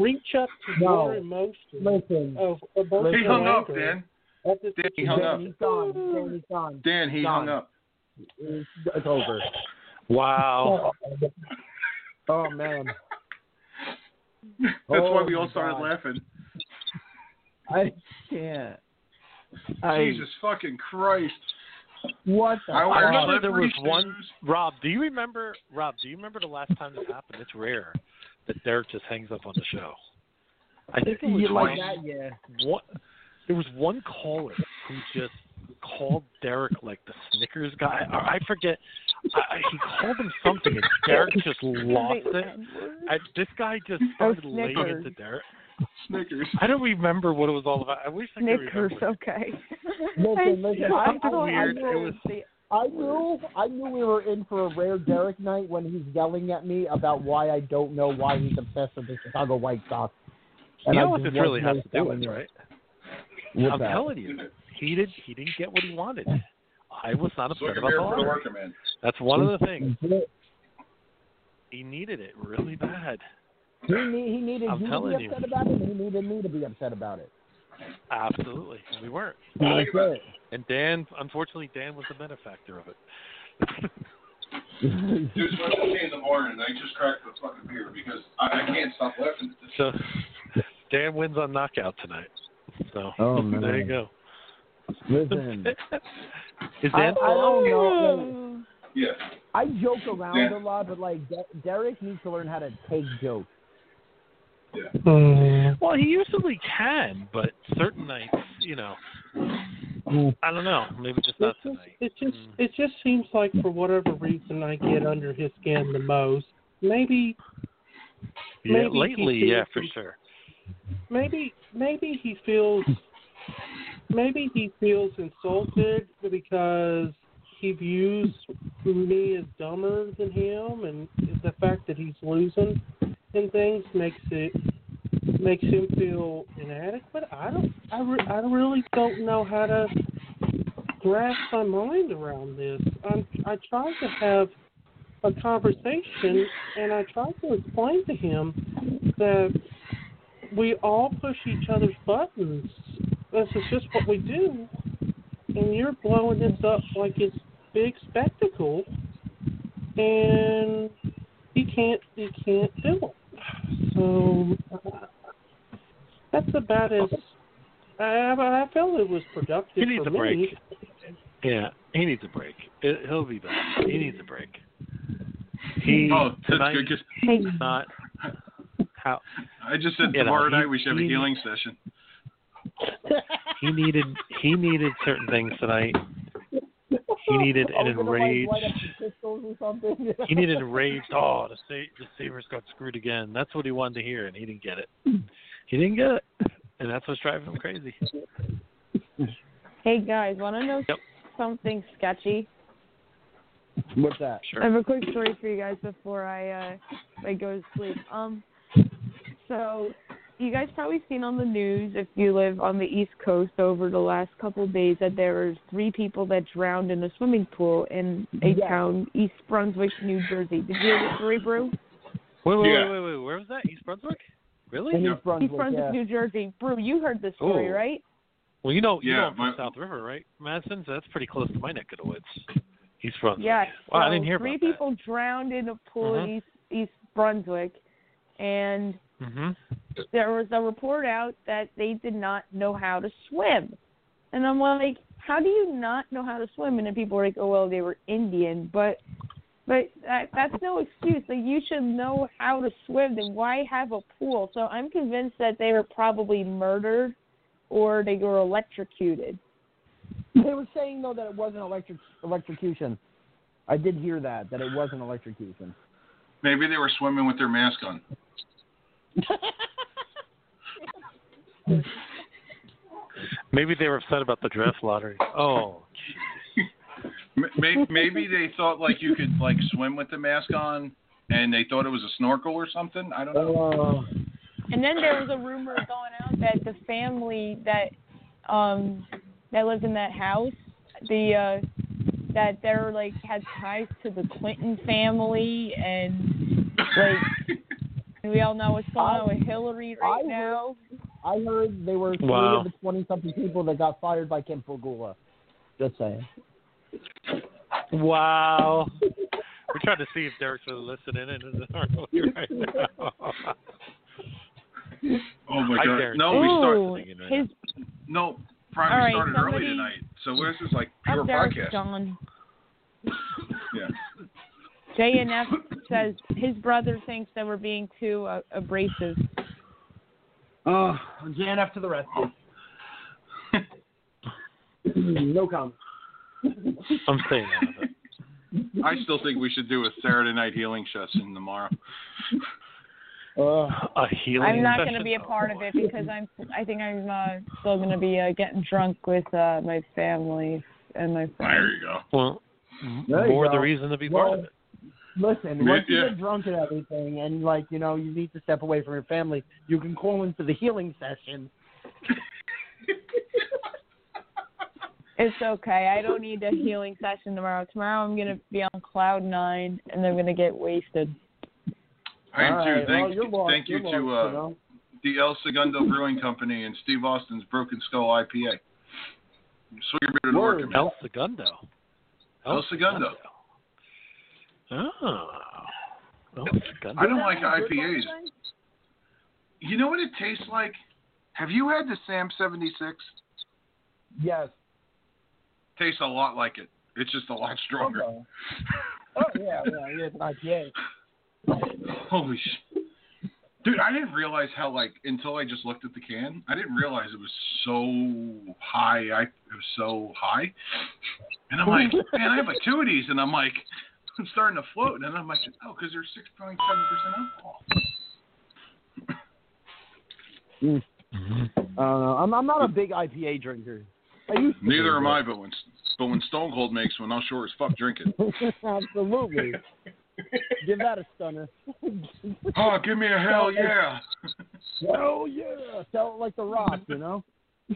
S9: reach up to
S10: No.
S9: your emotions
S10: Listen.
S9: of emotional
S3: He hung up, Dan. Dan, he hung up.
S10: He's gone. Dan, he's gone.
S3: Dan, he
S10: Gone.
S3: hung up.
S10: It's, it's over.
S12: Wow.
S10: Oh man.
S3: That's
S10: Oh,
S3: why we oh,
S10: all
S3: started
S10: God.
S3: laughing.
S10: I can't. I,
S3: Jesus fucking Christ.
S10: What the?
S3: I
S12: I
S3: wear
S12: remember there was one. Rob, do you remember? Rob, do you remember the last time this happened? It's rare that Derek just hangs up on the show. I think it was
S10: You like
S12: one-
S10: that? Yeah.
S12: One, there was one caller who just called Derek like the Snickers guy. Or I forget. I, I- he called him something, and Derek just lost it. I, this guy just oh, started laying
S11: Snickers.
S12: into Derek.
S3: Snickers.
S12: I don't remember what it was all about. I wish I could
S11: Snickers,
S12: remember.
S11: okay.
S10: Listen, listen. I,
S12: Something
S10: I,
S12: weird.
S10: I
S12: It
S10: knew,
S12: was
S10: I knew, I knew we were in for a rare Derek night when he's yelling at me about why I don't know why he's obsessed with the Chicago White Sox. And
S12: you
S10: I
S12: know what this really has to do with, right?
S10: What's
S12: I'm
S10: that?
S12: telling you, he did. He didn't get what he wanted. I was not upset
S3: Look
S12: about
S3: here
S12: the
S3: for the worker man.
S12: That's one of the things.
S10: He,
S12: He needed it really bad.
S10: need, he needed
S12: I'm
S10: you to
S12: telling
S10: be
S12: you.
S10: upset about it, and he needed me to be upset about it.
S12: Absolutely, we weren't.
S10: That's it.
S12: And Dan, unfortunately, Dan was the benefactor of it.
S3: Dude, it's supposed to be in the morning, I just cracked the fucking beer because I, I can't stop laughing
S12: so Dan wins on knockout tonight. So
S10: Oh,
S12: there you go.
S10: Listen,
S12: Is
S10: I, I don't know.
S3: Yeah.
S10: I joke around
S3: Yeah.
S10: a lot, but like De- Derek needs to learn how to take jokes.
S9: Mm.
S12: Well, he usually can, but certain nights, you know, I don't know. Maybe just not
S9: just,
S12: tonight.
S9: it just
S12: Mm.
S9: it just seems like for whatever reason I get under his skin the most. Maybe
S12: Yeah,
S9: maybe
S12: lately, yeah, for sure.
S9: maybe maybe he feels maybe he feels insulted because he views me as dumber than him and the fact that he's losing and things makes it makes him feel inadequate. I don't I, re- I really don't know how to grasp my mind around this. I'm I try to have a conversation and I try to explain to him that we all push each other's buttons. This is just what we do. And you're blowing this up like it's big spectacle and he can't he can't do it. So uh, that's about as I, I felt it was productive
S12: He needs
S9: for
S12: a
S9: me.
S12: break. Yeah, he needs a break. It, he'll be back. He needs a break. He
S3: Oh, that's
S12: tonight
S3: good. 'cause
S12: he's not how
S3: I just said
S12: You know,
S3: tomorrow
S12: he-
S3: night we should have a
S12: he-
S3: healing session.
S12: he needed he needed certain things tonight. He needed an
S10: Are we gonna, like,
S12: enraged
S10: light up some pistols or something?
S12: he needed enraged oh the Sa- the Sabres got screwed again. That's what he wanted to hear and he didn't get it. He didn't get it. And that's what's driving him crazy.
S11: Hey guys, want to know
S12: Yep.
S11: something sketchy?
S10: What's that?
S11: I have a quick story for you guys before I uh I go to sleep. Um so you guys probably seen on the news if you live on the East Coast over the last couple of days that there was three people that drowned in a swimming pool in a
S10: Yes.
S11: town, East Brunswick, New Jersey. Did you hear the story, Brew?
S12: Wait, wait,
S3: Yeah.
S12: wait, wait, wait. Where was that? East Brunswick? Really?
S10: In East Brunswick,
S11: East Brunswick,
S10: yeah.
S11: New Jersey. Brew, you heard this story,
S12: Oh.
S11: right?
S12: Well, you know, you
S3: Yeah,
S12: know I'm from
S3: my-
S12: South River, right, Madison? So that's pretty close to my neck of the woods. East Brunswick.
S11: Yeah.
S12: Wow, I
S11: so
S12: didn't hear
S11: three
S12: about that.
S11: people drowned in a pool in
S12: Mhm.
S11: East East Brunswick, and
S12: Mm-hmm.
S11: there was a report out that they did not know how to swim. And I'm like, how do you not know how to swim? And then people were like, oh well, they were Indian, but but that, that's no excuse. Like you should know how to swim. Then why have a pool? So I'm convinced that they were probably murdered, or they were electrocuted.
S10: They were saying though that it wasn't electric electrocution. I did hear that that it wasn't electrocution.
S3: Maybe they were swimming with their mask on.
S12: Maybe they were upset about the draft lottery. Oh,
S3: Maybe, maybe they thought like you could like swim with the mask on, and they thought it was a snorkel or something. I don't know.
S11: And then there was a rumor going out that the family that um that lived in that house, the uh that they're like had ties to the Clinton family and like we all know what's going on with Hillary right
S10: I
S11: now.
S10: I heard they were three
S12: Wow.
S10: of the twenty something people that got fired by Kim Pegula. Just saying.
S12: Wow. We're trying to see if Derek's really listening in right now.
S3: Oh my god! No, we
S11: Ooh,
S3: started.
S11: his
S3: No, Prime,
S11: All
S3: we started
S11: somebody-
S3: early tonight, so this is like pure
S11: up there,
S3: podcast.
S11: John.
S3: Yeah.
S11: JNF says his brother thinks that we're being too uh, abrasive.
S10: Oh, JNF to the rescue. no comment.
S12: I'm staying out of it.
S3: I still think we should do a Saturday night healing session tomorrow.
S10: Uh,
S12: A healing session.
S11: I'm not going to be a part of it because I'm. I think I'm uh, still going to be uh, getting drunk with uh, my family and my friends.
S3: There you go.
S12: Well,
S10: There you
S12: more the reason to be
S10: Well,
S12: part of it.
S10: Listen,
S3: Yeah,
S10: once you get drunk and everything, and like you know, you need to step away from your family. You can call into the healing session.
S11: It's okay. I don't need a healing session tomorrow. Tomorrow I'm going to be on cloud nine and I'm going to get wasted.
S3: I am
S10: All
S3: too.
S10: right,
S3: Thank,
S10: well, you're lost,
S3: thank you
S10: you're
S3: to uh,
S10: you know?
S3: the El Segundo Brewing Company and Steve Austin's Broken Skull IPA. Swing your beer to the
S10: Word.
S3: working man.
S12: El Segundo.
S3: El Segundo.
S12: Oh. El Segundo.
S3: I don't like IPAs. You know what it tastes like? Have you had the Sam 76?
S10: Yes.
S3: Tastes a lot like it. It's just a lot stronger.
S10: Okay. Oh yeah, yeah, yeah. It's an IPA.
S3: Holy sh! Dude, I didn't realize how like until I just looked at the can. I didn't realize it was so high. I it was so high, and I'm like, man, I have like two of these, and I'm like, I'm starting to float, and I'm like, oh, because they're six point seven percent alcohol.
S10: Mm. I don't know. I'm I'm not a big IPA drinker. I used to
S3: Neither am I, but when but when Stone Cold makes one, I'll sure as fuck drink it.
S10: Absolutely. Give that a stunner.
S3: Oh, give me a hell yeah!
S10: Hell yeah! Tell it like the Rock, you know.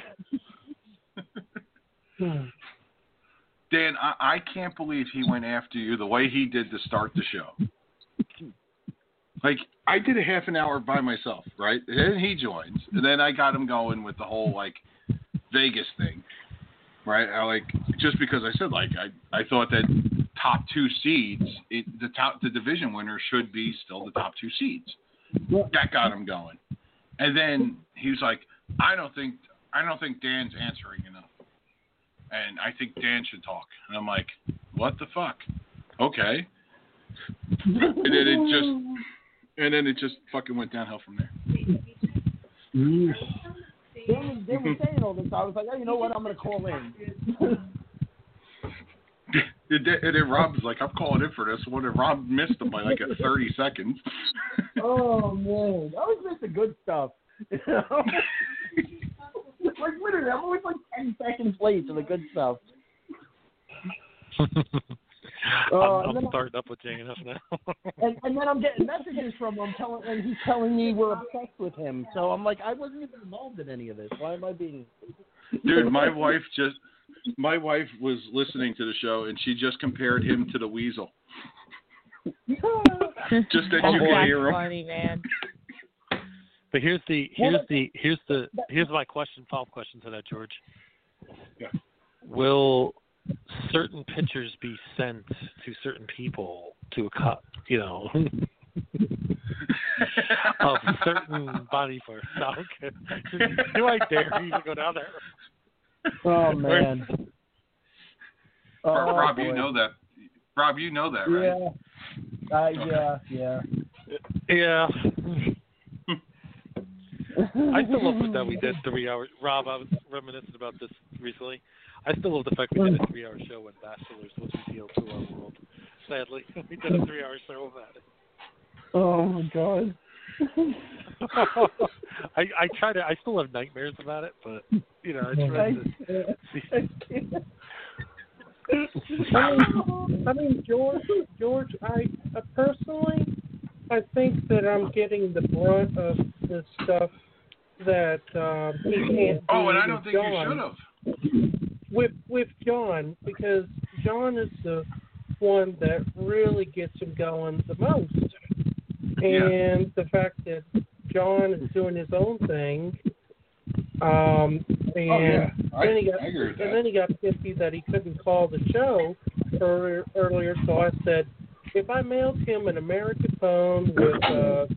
S3: Dan, I, I can't believe he went after you the way he did to start the show. Like I did a half an hour by myself, right? And then he joins, and then I got him going with the whole like Vegas thing, right? I like just because I said like I I thought that top two seeds, it, the top the division winner should be still the top two seeds. That got him going, and then he was like, I don't think I don't think Dan's answering enough and I think Dan should talk. And I'm like, what the fuck? Okay. And then it just, and then it just fucking went downhill from there.
S10: Dan was, Dan was saying all this. I was like, oh, you know what? I'm gonna call in.
S3: And then, and then Rob was like, I'm calling in for this one, and Rob missed him by like a 30 seconds.
S10: oh man, I always miss the good stuff. You know? like literally, I'm always like ten seconds late to the good stuff. Uh,
S12: I'm,
S10: and
S12: I'm starting up with JNF now.
S10: And, and then I'm getting messages from him telling, and he's telling me we're obsessed with him. So I'm like, I wasn't even involved in any of this. Why am I being?
S3: Dude, my wife just my wife was listening to the show and she just compared him to the weasel. Just that you can hear him.
S11: funny, man.
S12: But here's the here's
S10: that-
S12: the here's the here's my question follow up question to that, George. Will certain pictures be sent to certain people to a cut, you know, of certain body parts? No, okay. Do I dare you to go down there?
S10: Oh man. Oh,
S3: Rob, you know that. Rob, you know that, right?
S10: Yeah. Uh, yeah, yeah.
S12: Yeah. I still love that we did three hours. Rob, I was reminiscent about this recently. I still love the fact we did a three-hour show when Bachelors was revealed to our world. Sadly, we did a three-hour show about it.
S10: Oh my god.
S12: I I try to. I still have nightmares about it, but you know, I try to. See.
S9: I mean, I mean, George, George, I uh, personally, I think that I'm getting the brunt of the stuff that um, he can't.
S3: Oh, and I don't think you should have.
S9: With with John because John is the one that really gets him going the most, and the fact that John is doing his own thing, um, and
S3: Oh, yeah. I-
S9: then he got
S3: I agree with
S9: and
S3: that.
S9: then he got pissy that he couldn't call the show earlier. Earlier, so I said, if I mailed him an American phone with a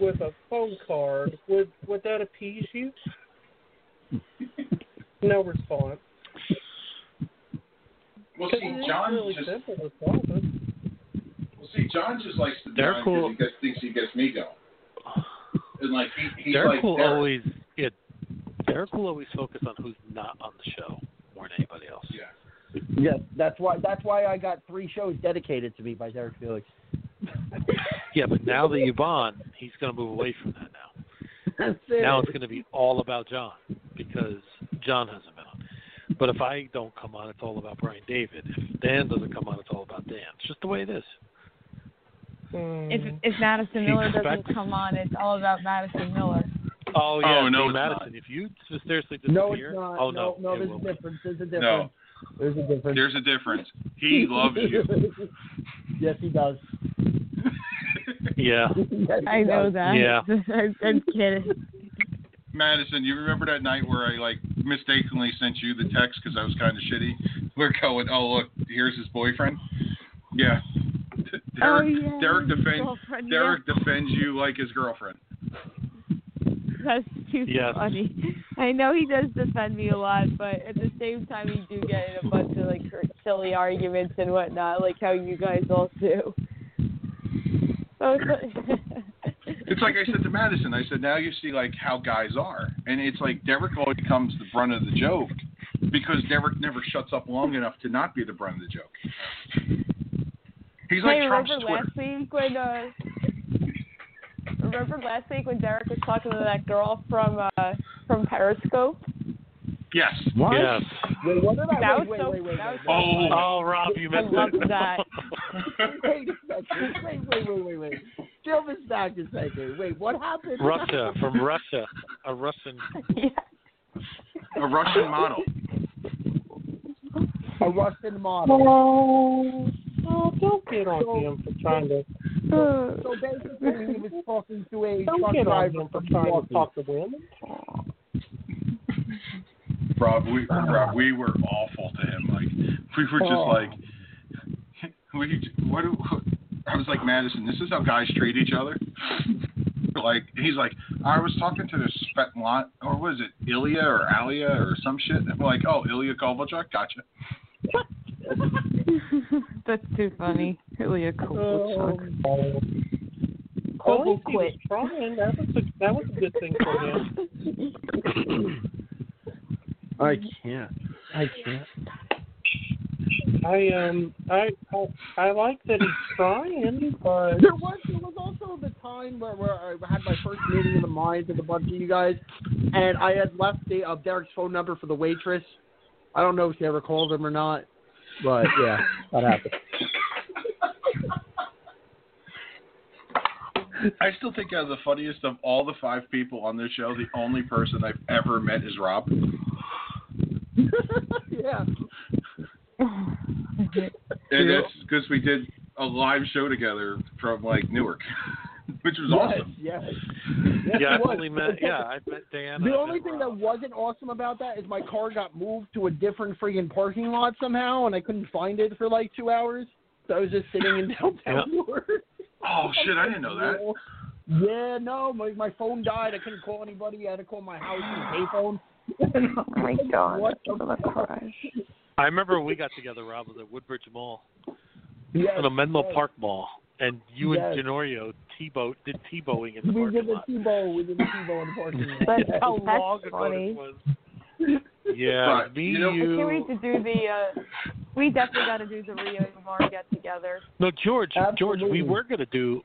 S9: with a phone card, would would that appease you? No response.
S3: Well, see, John
S9: really
S3: just
S9: simple to solve it.
S3: well, see, John just likes to be
S12: They're cool.
S3: because he gets, thinks he gets me going. And like he, he's
S12: Derek
S3: like
S12: will
S3: Derek.
S12: always yeah, Derek will always focus on who's not on the show more than anybody else.
S3: Yeah.
S10: Yes, that's why. That's why I got three shows dedicated to me by Derek Felix.
S12: Yeah, but now that you're on, he's going to move away from that now.
S10: That's it.
S12: Now it's going to be all about John because John hasn't been on. But if I don't come on, it's all about Brian David. If Dan doesn't come on, it's all about Dan. It's just the way it is. Hmm.
S11: If if Madison Miller doesn't come on, it's all about Madison Miller.
S12: Oh yeah,
S3: Oh, no,
S12: Madison.
S3: not.
S12: If you seriously disappear,
S10: no, it's not.
S12: oh
S10: no,
S12: no, it
S10: there's a
S12: be.
S10: difference. There's a difference.
S3: No,
S10: There's a difference.
S3: there's a difference. He loves you.
S10: yes, he does.
S12: Yeah.
S10: Yes, he
S11: I know
S10: does.
S11: that.
S12: Yeah.
S11: I'm, I'm kidding.
S3: Madison, you remember that night where I like mistakenly sent you the text because I was kind of shitty? We're going, oh look, here's his boyfriend. Yeah. Oh, Derek,
S11: Oh, yeah,
S3: Derek defends
S11: girlfriend,
S3: Derek defends you like his girlfriend.
S11: That's too
S12: Yes.
S11: funny. I know he does defend me a lot, but at the same time, he do get in a bunch of like silly arguments and whatnot, like how you guys all do. So it's
S3: It's like I said to Madison. I said, now you see like how guys are, and it's like Derek always becomes the brunt of the joke because Derek never shuts up long enough to not be the brunt of the joke. He's like
S11: hey,
S3: Trump's
S11: remember
S3: Twitter.
S11: last week when uh, remember last week when Derek was talking to that girl from uh from Periscope?
S3: Yes.
S10: What?
S12: Yes.
S10: Wait, what did I?
S11: That
S10: wait,
S11: was
S10: wait,
S11: so.
S10: wait, wait,
S11: that was
S10: wait.
S11: so
S12: Oh, Rob, you
S11: I
S12: missed
S11: loved
S12: it.
S11: that.
S10: wait a. Wait, wait, wait, wait, wait. Chill this back. Wait, what happened?
S12: Russia from Russia, a Russian.
S11: yeah.
S3: A Russian model.
S10: A Russian model.
S9: Oh, oh, don't get on him for trying to.
S10: So basically, he was talking to a truck driver
S9: for trying to talk to women.
S3: Rob, we Rob, we were awful to him. Like we were just
S10: Oh.
S3: like, we what? Do- I was like Madison. This is how guys treat each other. Like he's like, I was talking to this Svetlana, or was it Ilya or Alia or some shit? And I'm like, oh, Ilya Kovalchuk, gotcha.
S11: That's too funny. Ilya Kovalchuk.
S9: Oh, at least he was trying. That was a, that was a good thing for him.
S10: I can't. I can't.
S9: I um I, I I like that he's trying, but
S10: there was there was also the time where, where I had my first meeting in the mines with a bunch of you guys, and I had left the uh, Derek's phone number for the waitress. I don't know if she ever called him or not, but yeah, that happened.
S3: I still think out of the funniest of all the five people on this show, the only person I've ever met is Rob.
S10: yeah,
S3: And
S10: Yeah.
S3: that's because we did a live show together from like Newark, which was awesome.
S10: Yes. yes
S12: yeah,
S10: it
S12: I've only met. Yeah, I've met Dan.
S10: The
S12: I've
S10: only thing
S12: Rob.
S10: that wasn't awesome about that is my car got moved to a different freaking parking lot somehow, and I couldn't find it for like two hours. So I was just sitting in downtown Newark.
S3: Oh shit, I didn't know that.
S10: Yeah, no, my my phone died. I couldn't call anybody. I had to call my house and payphone. oh
S11: my God,
S10: What
S11: I'm gonna cry.
S12: I remember when we got together. Rob was at Woodbridge Mall,
S10: Yes,
S12: on the Menlo
S10: yes.
S12: Park Mall, and you
S10: Yes.
S12: and Genorio T-boat did T-bowing in the
S10: We
S12: parking
S10: did the
S12: lot.
S10: T-bow. We did the T-bow in the parking lot.
S11: That's,
S10: Yes.
S12: How long ago
S11: funny.
S12: it was. Yeah,
S3: Right,
S12: me,
S3: you know-
S11: I
S12: you.
S11: can't wait to do the. uh We definitely got to do the Rio Mar get together.
S12: No, George, George, we were gonna do.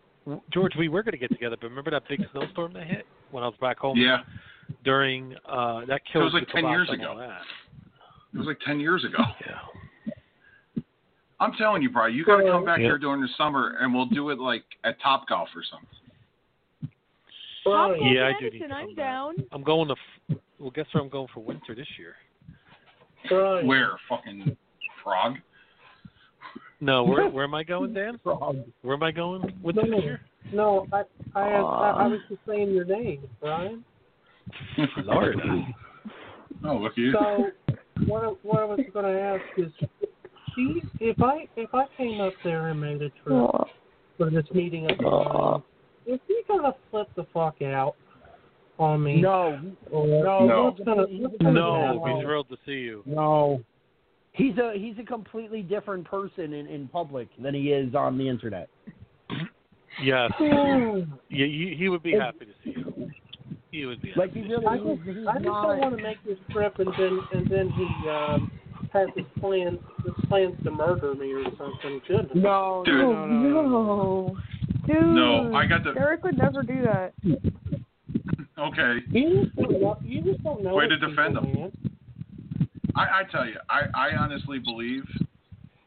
S12: George, we were gonna get together, but remember that big snowstorm that hit when I was back home?
S3: Yeah,
S12: During uh that killed.
S3: It was like 10 years
S12: kielbasa and
S3: ago.
S12: All that.
S3: it was like ten years ago.
S12: Yeah.
S3: I'm telling you, Brian, you got to come back
S12: Yeah.
S3: here during the summer, and we'll do it like at Top Golf or something.
S11: I'll go
S12: Yeah, I
S11: to
S12: do need to
S11: Madison, I'm
S12: come
S11: down.
S12: I'm going to. f- Well, guess where I'm going for winter this year?
S9: Right.
S3: Where fucking Prague?
S12: No, where where am I going, Dan?
S10: Frog.
S12: Where am I going with this
S9: No.
S12: year?
S9: No, I I, I, uh, I was just saying your name, Brian.
S12: Florida.
S3: Oh, look at you.
S9: So what I, what I was going to ask is, see, if I if I came up there and made a trip for this meeting of the minds, is he going to flip the fuck out on me?
S10: No,
S9: Or
S3: No.
S9: what's gonna, what's gonna
S12: No,
S9: happen?
S12: be thrilled to see you.
S10: no. He's a he's a completely different person in, in public than he is on the internet.
S12: Yes. Yeah, he, he would be happy to see you. He would be. Happy.
S10: Like he really
S9: I just,
S10: he's
S9: I just
S10: not.
S9: don't want to make this trip and then and then he um, has his plans his plans to murder me or something. Goodness.
S10: No,
S3: Dude.
S10: no, no, no, no.
S11: No. Dude.
S3: No, I got the-
S11: Derek would never do that.
S3: Okay,
S9: You just don't know. You just don't know.
S3: Way to defend him.
S9: man.
S3: I, I tell you, I, I honestly believe,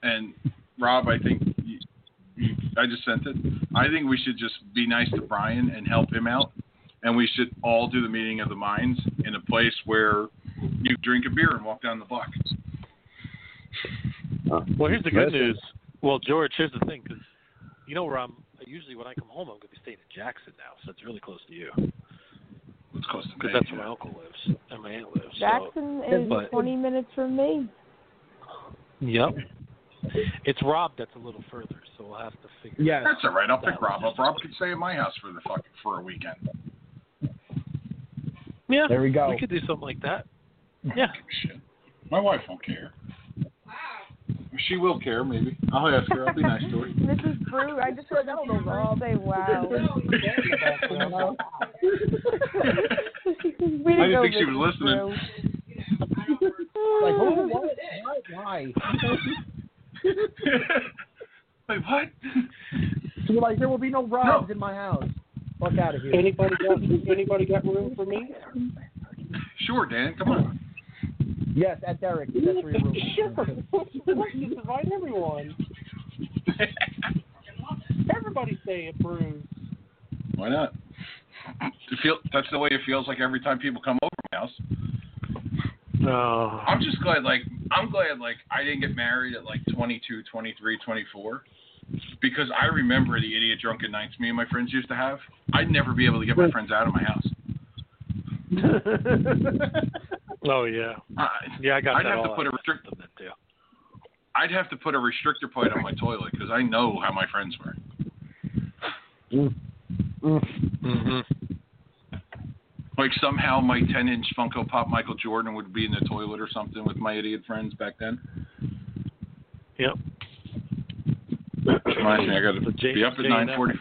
S3: and Rob, I think you, you, I just sent it. I think we should just be nice to Brian and help him out, and we should all do the meeting of the minds in a place where you drink a beer and walk down the block.
S12: Well, here's the good news. Well, George, here's the thing, because you know where I'm. Usually, when I come home, I'm going to be staying in Jackson now, so it's really close to you.
S3: It's close to
S12: Because that's where my uncle lives and my aunt lives.
S11: Jackson
S12: so,
S11: is
S12: but,
S11: 20 minutes from me.
S12: Yep. It's Rob that's a little further, so we'll have to figure.
S10: Yes.
S3: That's all right. I'll pick Rob up. Rob could stay at my house for the fuck for a weekend.
S12: Yeah.
S10: There we go.
S12: We could do something like that. Oh, yeah.
S3: Shit. My wife won't care. She will care, maybe. I'll ask her. I'll be nice to her.
S11: Mrs. Brew, I just heard Mrs. Brew say wow. Way
S3: I didn't think she was listening.
S10: Like, oh, what? Why? Why?
S3: Wait, what?
S10: So we're like, there will be no Robs in my house. Fuck out of here.
S9: Anybody got anybody got room for me?
S3: Sure, Dan. Come on.
S10: Yes, at Derek. That's where your room is.
S9: Sure. You invite everyone. Everybody stay at Brews.
S3: Why not? To feel that's the way it feels like every time people come over my house.
S12: No.
S3: I'm just glad like I'm glad like I didn't get married at like 22, 23, 24 because I remember the idiot drunken nights me and my friends used to have. I'd never be able to get my friends out of my house.
S12: Oh yeah.
S3: I,
S12: Yeah, I got
S3: I'd
S12: that
S3: have to put a
S12: out.
S3: restrict
S12: That too.
S3: I'd have to put a restrictor plate on my toilet because I know how my friends were.
S12: Mm-hmm.
S3: Like somehow my 10 inch Funko Pop Michael Jordan would be in the toilet or something with my idiot friends back then.
S12: Yep.
S3: Reminds me, I got to
S12: J-
S3: be up at
S12: J and F
S3: 9:40.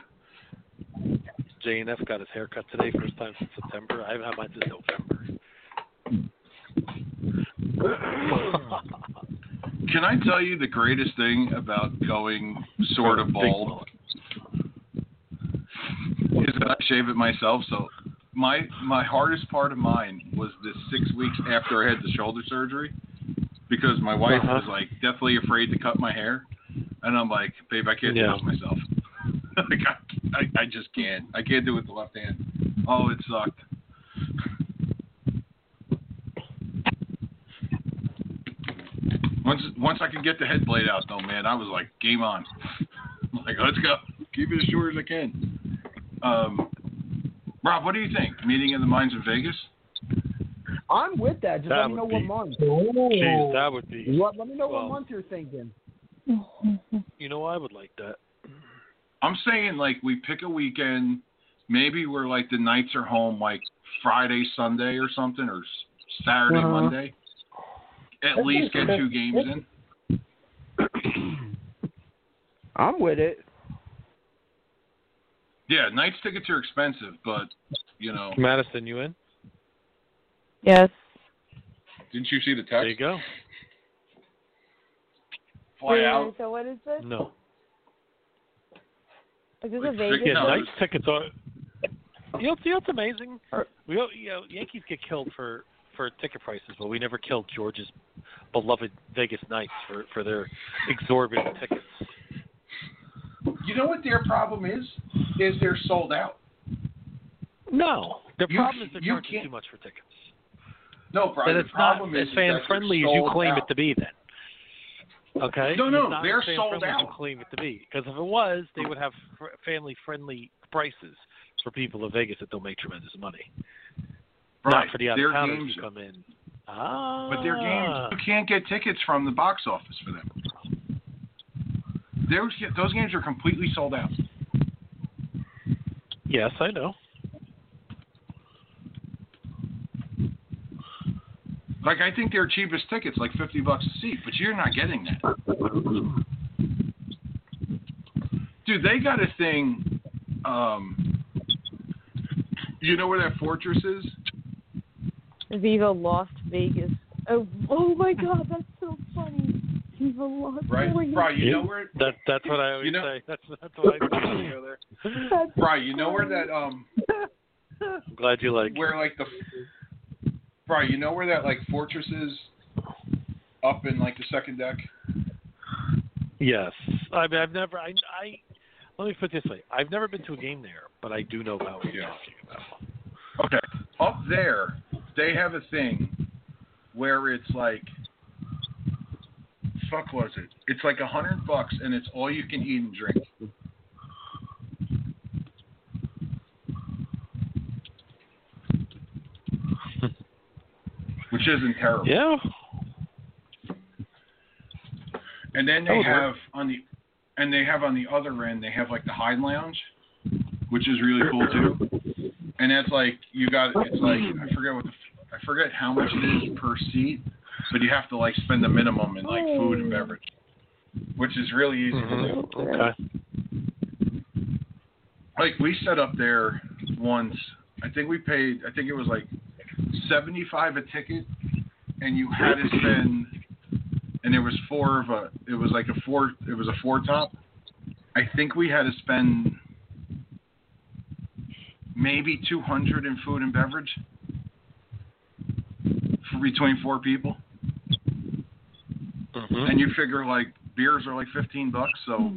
S12: J and F got his haircut today, first time since September. I haven't had mine since November.
S3: Can I tell you the greatest thing about going sort of bald is that I shave it myself. So my my hardest part of mine was the six weeks after I had the shoulder surgery because my wife
S12: Uh-huh.
S3: was like deathly afraid to cut my hair, and I'm like, babe, I can't
S12: Yeah.
S3: do this myself. like I, I, I just can't. I can't do it with the left hand. Oh, it sucked. Once once I can get the head blade out though, man, I was like, game on. like, let's go. Keep it as short as I can. Um, Rob, what do you think? Meeting in the mines in Vegas?
S10: I'm with that. Just
S12: That
S10: let me know
S12: would
S10: what month.
S12: Jeez, that would be.
S10: What, let me know
S12: well,
S10: what month you're thinking.
S12: You know, I would like that.
S3: I'm saying like we pick a weekend, maybe where like the Knights are home like Friday, Sunday or something, or Saturday,
S10: Uh-huh.
S3: Monday. At least get two games in.
S10: I'm with it.
S3: Yeah, Knights tickets are expensive, but you know,
S12: Madison, you in?
S11: Yes.
S3: didn't you see the text?
S12: There you go.
S3: Fly out.
S11: So what is this?
S12: No.
S11: Is this
S3: Like,
S11: a Vegas?
S12: Yeah,
S3: No.
S12: Knights tickets are. You know, you know what's amazing? We, you know, Yankees get killed for for ticket prices, but we never killed George's beloved Vegas Knights for for their exorbitant tickets.
S3: You know what their problem is? Is they're sold out.
S12: No, the
S3: You-
S12: problem is they're
S3: you
S12: charging
S3: can't-
S12: too much for tickets.
S3: No, Brian.
S12: Then
S3: the
S12: it's not as fan friendly as you claim
S3: out.
S12: it to be. Then. Okay.
S3: No, no, they're sold out.
S12: claim it to be because if it was, they would have fr- family friendly prices for people of Vegas that they'll make tremendous money.
S3: Right.
S12: Not for the out of come in. Ah.
S3: But their games, you can't get tickets from the box office for them. Those those games are completely sold out.
S12: Yes, I know.
S3: Like I think their cheapest tickets like fifty bucks a seat, but you're not getting that. Dude, they got a thing. Um, you know where that fortress is?
S11: Viva Lost Vegas. Oh, oh my God, that's so funny. Viva Lost Vegas.
S3: Right,
S11: Vegas.
S3: Brian. You know where?
S12: That that's what I always
S3: You know-
S12: say. That's that's what I do when I go there.
S11: That's
S3: Brian, you know where that um,
S12: I'm glad you like.
S3: where like the, Brian, you know where that like fortress is? Up in like the second deck.
S12: Yes, I mean I've never. I I let me put it this way. I've never been to a game there, but I do know about what you're
S3: Yeah.
S12: talking about.
S3: Okay. Up there, they have a thing where it's like, fuck was it? It's like a hundred bucks and it's all you can eat and drink. Which isn't terrible.
S12: Yeah.
S3: And then they have
S12: work.
S3: on the, and they have on the other end they have like the Hyde Lounge, which is really cool too. And that's like you got it's like I forget what the I forget how much it is per seat, but you have to like spend the minimum in like food and beverage, which is really easy to do.
S12: Mm-hmm. Okay.
S3: Like we set up there once. I think we paid. I think it was like seventy five a ticket, and you had to spend. And there was four of a. It was like a four. It was a four top. I think we had to spend maybe two hundred in food and beverage for between four people.
S12: Mm-hmm.
S3: And you figure like beers are like fifteen bucks, so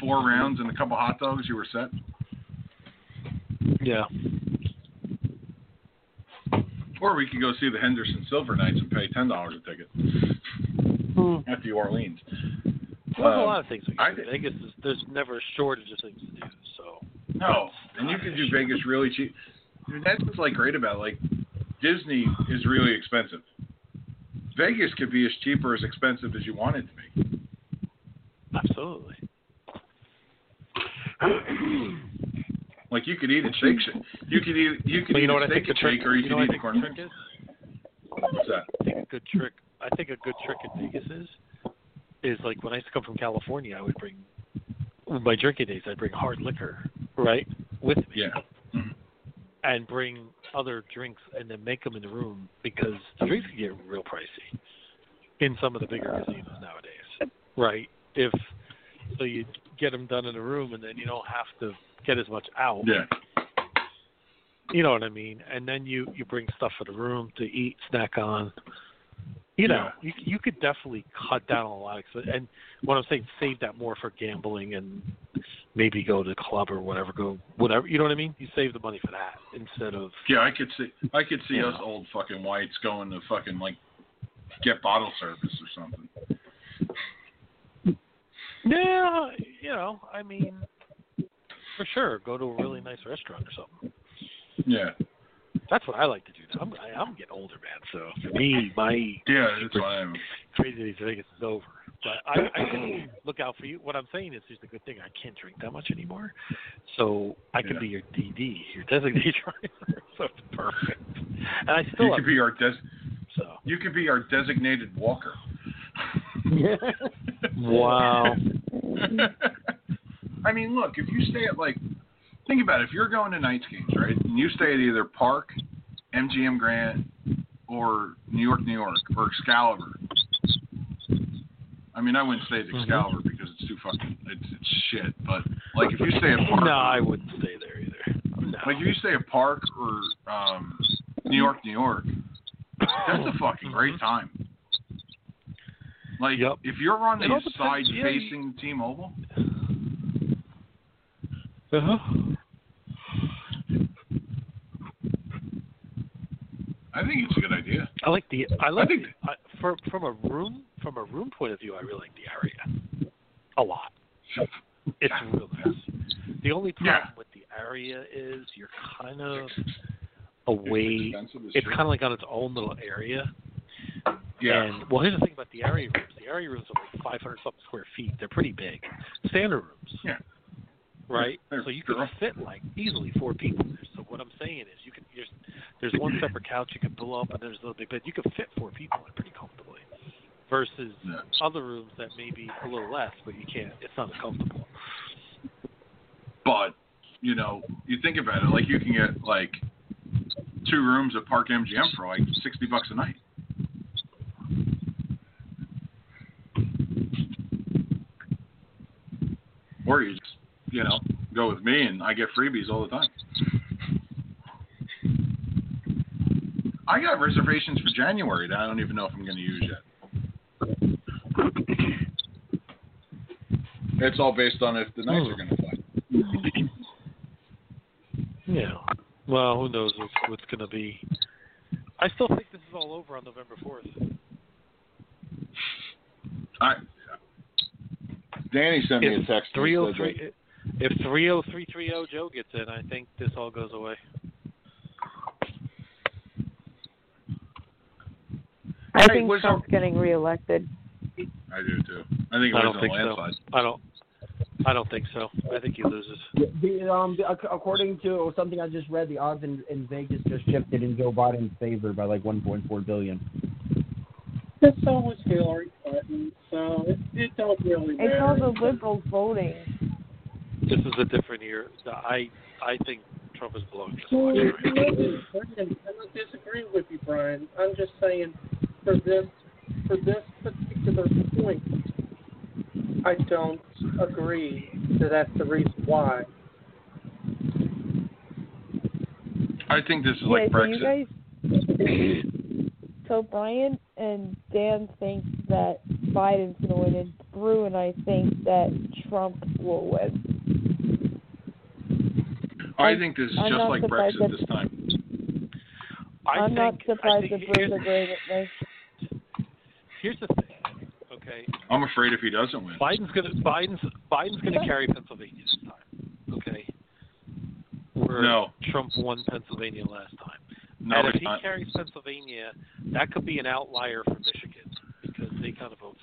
S3: four rounds and a couple hot dogs, you were set.
S12: Yeah.
S3: Or we could go see the Henderson Silver Knights and pay ten dollars a ticket at the Orleans.
S12: Well, there's a
S3: Um,
S12: lot of things. We
S3: I
S12: can do. Vegas is there's never a shortage of things to do. So
S3: No, and you can do Vegas really cheap. Dude, that's what's like great about it. like Disney is really expensive. Vegas could be as cheap or as expensive as you want it to be.
S12: absolutely.
S3: Like you could eat a Shake Shack. You could eat you could
S12: But
S3: eat
S12: you know
S3: a
S12: what I
S3: steak
S12: think the
S3: and
S12: trick
S3: shake or you
S12: you
S3: could eat
S12: I
S3: a corn
S12: think trick is?
S3: What's that?
S12: I think a good trick. I think a good trick in Vegas is is like when I used to come from California, I would bring my drinking days. I'd bring hard liquor, right, with me,
S3: Yeah. Mm-hmm.
S12: and bring other drinks and then make them in the room because the drinks can get real pricey in some of the bigger casinos nowadays, right? If so, you get them done in a room and then you don't have to get as much out.
S3: Yeah.
S12: You know what I mean? And then you you bring stuff for the room to eat, snack on. You know, you you could definitely cut down on a lot of. And what I'm saying, save that more for gambling and maybe go to the club or whatever. Go whatever. You know what I mean? You save the money for that instead of
S3: Yeah, I could see I could see
S12: Yeah.
S3: us old fucking whites going to fucking like get bottle service or something.
S12: Yeah, you know, I mean, for sure, go to a really nice restaurant or something.
S3: Yeah.
S12: That's what I like to do. Now. I'm I, I'm getting older, man. So for me, my
S3: Yeah, that's why I'm
S12: crazy Vegas is over. But I, I can look out for you. What I'm saying is, just a good thing. I can't drink that much anymore, so I can
S3: Yeah.
S12: be your DD, your designated driver. so it's perfect. And I still
S3: you could be our des-
S12: so.
S3: you could be our designated walker.
S12: Wow.
S3: I mean, look, if you stay at like, think about it. If you're going to Knights games, right, and you stay at either Park, MGM Grand, or New York, New York, or Excalibur. I mean, I wouldn't stay at
S12: Mm-hmm.
S3: Excalibur because it's too fucking, it's, it's shit. But like, if you stay at Park,
S12: No, I wouldn't stay there either. No.
S3: like if you stay at Park or um, New York, New York, that's a fucking great time. Like, if you're on the side
S12: yeah,
S3: facing T-Mobile,
S12: Uh-huh.
S3: I think it's a good idea.
S12: I like the. I like
S3: think-
S12: the, I, from from a room from a room point of view. I really like the area a lot. It's real nice. The only problem
S3: Yeah.
S12: with the area is you're kind of away.
S3: expensive as
S12: It's kind of like on its own little area.
S3: Yeah.
S12: And well, here's the thing about the area rooms. Area rooms are like 500 something square feet. They're pretty big. Standard rooms.
S3: Yeah.
S12: Right.
S3: They're-
S12: so you
S3: they're-
S12: fit like easily four people there. So what I'm saying is, you can there's there's one separate couch you can pull up, and there's a little big bed. You could fit four people in pretty comfortably. Versus
S3: Yeah.
S12: other rooms that may be a little less, but you can't. It's not as comfortable.
S3: But you know, you think about it, like you can get like two rooms at Park MGM for like sixty bucks a night. Or you just, you know, go with me and I get freebies all the time. I got reservations for January that I don't even know if I'm going to use yet. It's all based on if the Knights are going to play.
S12: Yeah. Well, who knows what's, what's going to be. I still think this is all over on November 4th.
S3: I, Danny sent me a text. and
S12: 303 if 30330 Joe gets in, I think this all goes away.
S11: I
S3: Hey,
S11: think
S3: what's
S11: Trump's getting reelected.
S3: that- I do too. I think it
S12: I
S3: was
S12: don't
S3: a
S12: think
S3: landslide.
S12: so. I don't. I don't think so. I think he loses.
S10: The, um, the, according to something I just read, the odds in, in Vegas just shifted in Joe Biden's favor by like 1.4 billion.
S9: But so was Hillary Clinton, so it, it don't really matter.
S11: It's all
S9: matter.
S11: the liberals voting.
S12: This is a different year. I I think Trump is blowing this
S9: Well,
S12: election right now.
S9: listen, Brian, I don't disagree with you, Brian. I'm just saying, for this for this particular point, I don't agree that that's the reason why.
S3: I think this is
S11: yeah,
S3: like
S11: so you
S3: Brexit.
S11: guys. So Brian and Dan think that Biden's going to win, and Brew and I think that Trump will win.
S3: I think this is
S11: I'm
S3: just like Brexit
S11: that-
S3: this time.
S12: I
S11: I'm not
S12: think, I
S11: surprised
S12: think
S11: that Brew's
S12: here's,
S11: agreeing with me.
S12: here's the thing. Okay,
S3: I'm afraid if he doesn't win.
S12: Biden's gonna Biden's Biden's gonna carry Pennsylvania this time. Okay. Where
S3: No.
S12: Trump won Pennsylvania last time.
S3: No,
S12: and if he
S3: not.
S12: carries Pennsylvania, that could be an outlier for Michigan because they kind of vote.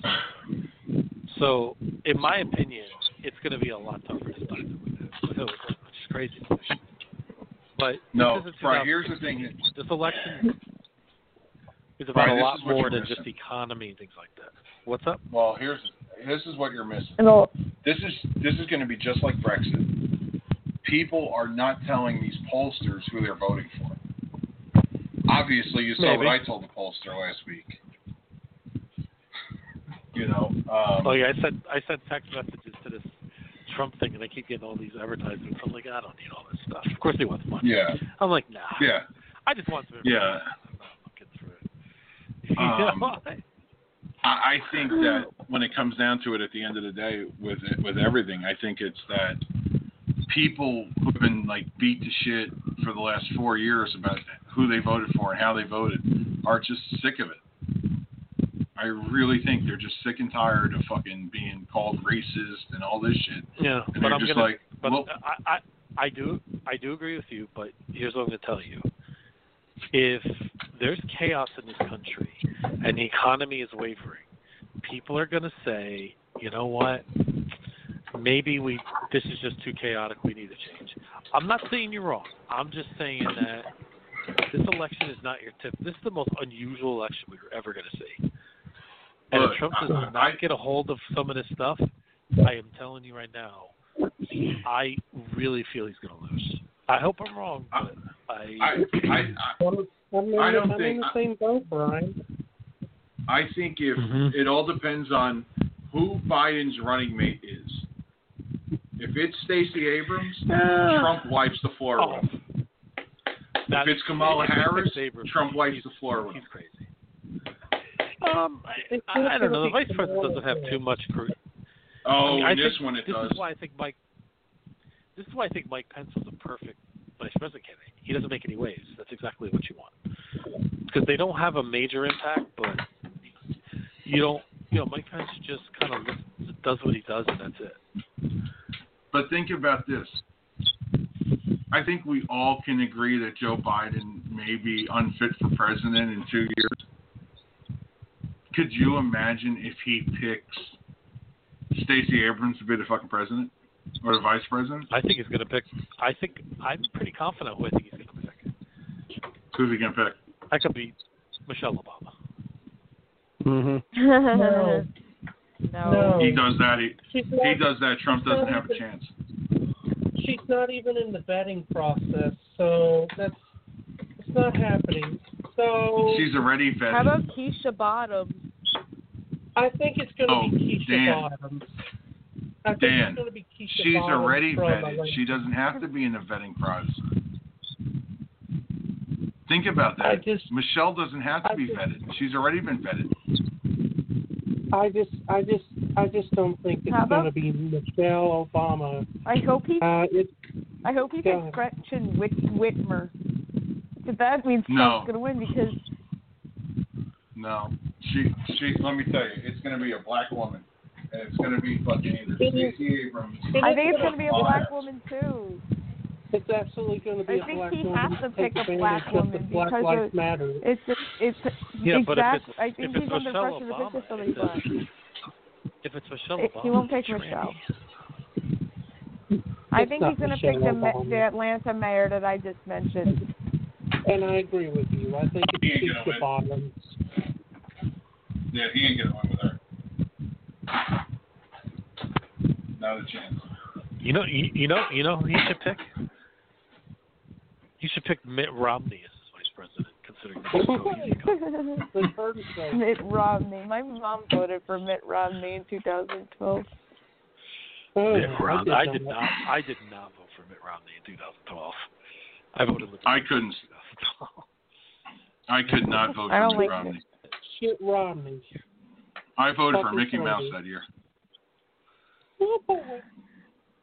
S12: So, in my opinion, it's going to be a lot tougher this time with with Hillary Clinton, which is crazy. to. But
S3: No,
S12: this isn't
S3: Brian, here's the thing.
S12: This election is about
S3: Brian,
S12: a lot more than
S3: missing.
S12: just economy and things like that. What's up?
S3: Well, here's this is what you're missing.
S11: And
S3: This is this is going to be just like Brexit. People are not telling these pollsters who they're voting for. Obviously, you saw
S12: Maybe.
S3: what I told the pollster last week. You know. Um,
S12: oh yeah, I sent I sent text messages to this Trump thing, and I keep getting all these advertisements. I'm like, I don't need all this stuff. Of course, he wants money.
S3: Yeah.
S12: I'm like, nah.
S3: Yeah.
S12: I just want some
S3: Yeah.
S12: I'm not looking through it.
S3: Um,
S12: You know?
S3: I, I think that when it comes down to it, at the end of the day, with with everything, I think it's that people who've been like beat to shit for the last four years about who they voted for and how they voted are just sick of it. I really think they're just sick and tired of fucking being called racist and all this shit.
S12: Yeah,
S3: and
S12: but
S3: they're
S12: I'm
S3: just
S12: gonna.
S3: like,
S12: but
S3: well,
S12: I, I I do I do agree with you. But here's what I'm gonna tell you: if there's chaos in this country and the economy is wavering, people are gonna say, you know what? Maybe we this is just too chaotic. We need to change. I'm not saying you're wrong. I'm just saying that this election is not your tip. This is the most unusual election we're ever going to see. And if Trump does not get a hold of some of this stuff, I am telling you right now, I really feel he's going to lose. I hope I'm wrong, but I.
S3: I, I,
S9: I'm, I'm
S3: I don't
S9: I'm in
S3: think-
S9: the same boat, Brian.
S3: I think if
S12: Mm-hmm.
S3: it all depends on who Biden's running mate is. If it's Stacey Abrams,
S12: Uh,
S3: Trump wipes the floor
S12: oh.
S3: with. him. If it's Kamala
S12: it's
S3: Harris,
S12: Abrams,
S3: Trump wipes the floor with. him.
S12: he's crazy. Um, I, I, I don't know. The vice president doesn't have too much. Cru-
S3: Oh,
S12: I mean, I
S3: in this
S12: think
S3: one it
S12: this
S3: does.
S12: is why I think Mike. This is why I think Mike Pence was a perfect vice president candidate. He doesn't make any waves. That's exactly what you want. Because they don't have a major impact, but you don't. You know, Mike Pence just kind of does what he does, and that's it.
S3: But think about this. I think we all can agree that Joe Biden may be unfit for president in two years. Could you imagine if he picks Stacey Abrams to be the fucking president or the vice president?
S12: I think he's going to pick. I think I'm pretty confident who I think he's going to pick.
S3: Who's he gonna pick?
S12: That could be Michelle Obama.
S9: Mm-hmm.
S11: no.
S9: No.
S3: He does that. He,
S9: She's
S3: he does that. Trump doesn't
S9: not
S3: have a chance.
S9: She's not even in the vetting process, so that's it's not happening. So
S3: She's already vetted.
S11: How about Keisha Bottoms?
S9: I think it's going to
S3: Oh,
S9: be Keisha
S3: Dan.
S9: Bottoms. I think
S3: Dan,
S9: it's going to be Keisha
S3: She's
S9: Bottoms
S3: already vetted. She doesn't have to be in the vetting process. Think about that.
S9: Just-
S3: Michelle doesn't have to
S9: I
S3: be
S9: just-
S3: vetted. She's already been vetted.
S9: I just, I just, I just don't think it's
S11: How
S9: going to be Michelle Obama.
S11: I hope he.
S9: Uh, it,
S11: I hope he
S9: Go
S11: picks Gretchen Whit- Whitmer. Because that means
S3: No.
S11: Trump's going to win because
S3: No, she, she. Let me tell you, it's going to be a black woman, and it's going to be fucking either Stacey Abrams.
S11: I think it's going to be a black woman too.
S9: it's absolutely going to be
S11: I
S9: a black woman.
S11: I think he has to pick a black woman
S9: the Black
S11: because
S9: Lives
S11: of-
S9: Matter.
S11: It's it's
S12: Yeah, but if it's-
S11: I think
S12: if
S11: he's under
S12: Michelle
S11: pressure to
S12: Obama,
S11: pick somebody
S12: it's
S11: black.
S12: If it's Michelle
S11: It-
S12: Obama,
S11: he won't pick Michelle.
S9: It's
S11: I think he's going to pick the, the Atlanta mayor that I just mentioned.
S9: And I agree with you. I think
S3: He
S9: it's
S3: ain't gonna
S9: Keisha
S3: win.
S9: Bottoms.
S3: Yeah, he ain't going to win with her. Not a chance.
S12: You know, you, you know, you know who he should pick. He should pick Mitt Romney as his vice president, considering the so easy.
S9: We've heard it say.
S11: Mitt Romney. My mom voted for Mitt Romney in 2012.
S9: Oh,
S12: Mitt Romney. I did not. I did not vote for Mitt Romney in 2012. I voted.
S3: I couldn't. I could not vote for Mitt
S11: like
S3: Romney.
S9: Shit Romney.
S3: I voted for
S9: Fucking
S3: Mickey Mouse that year.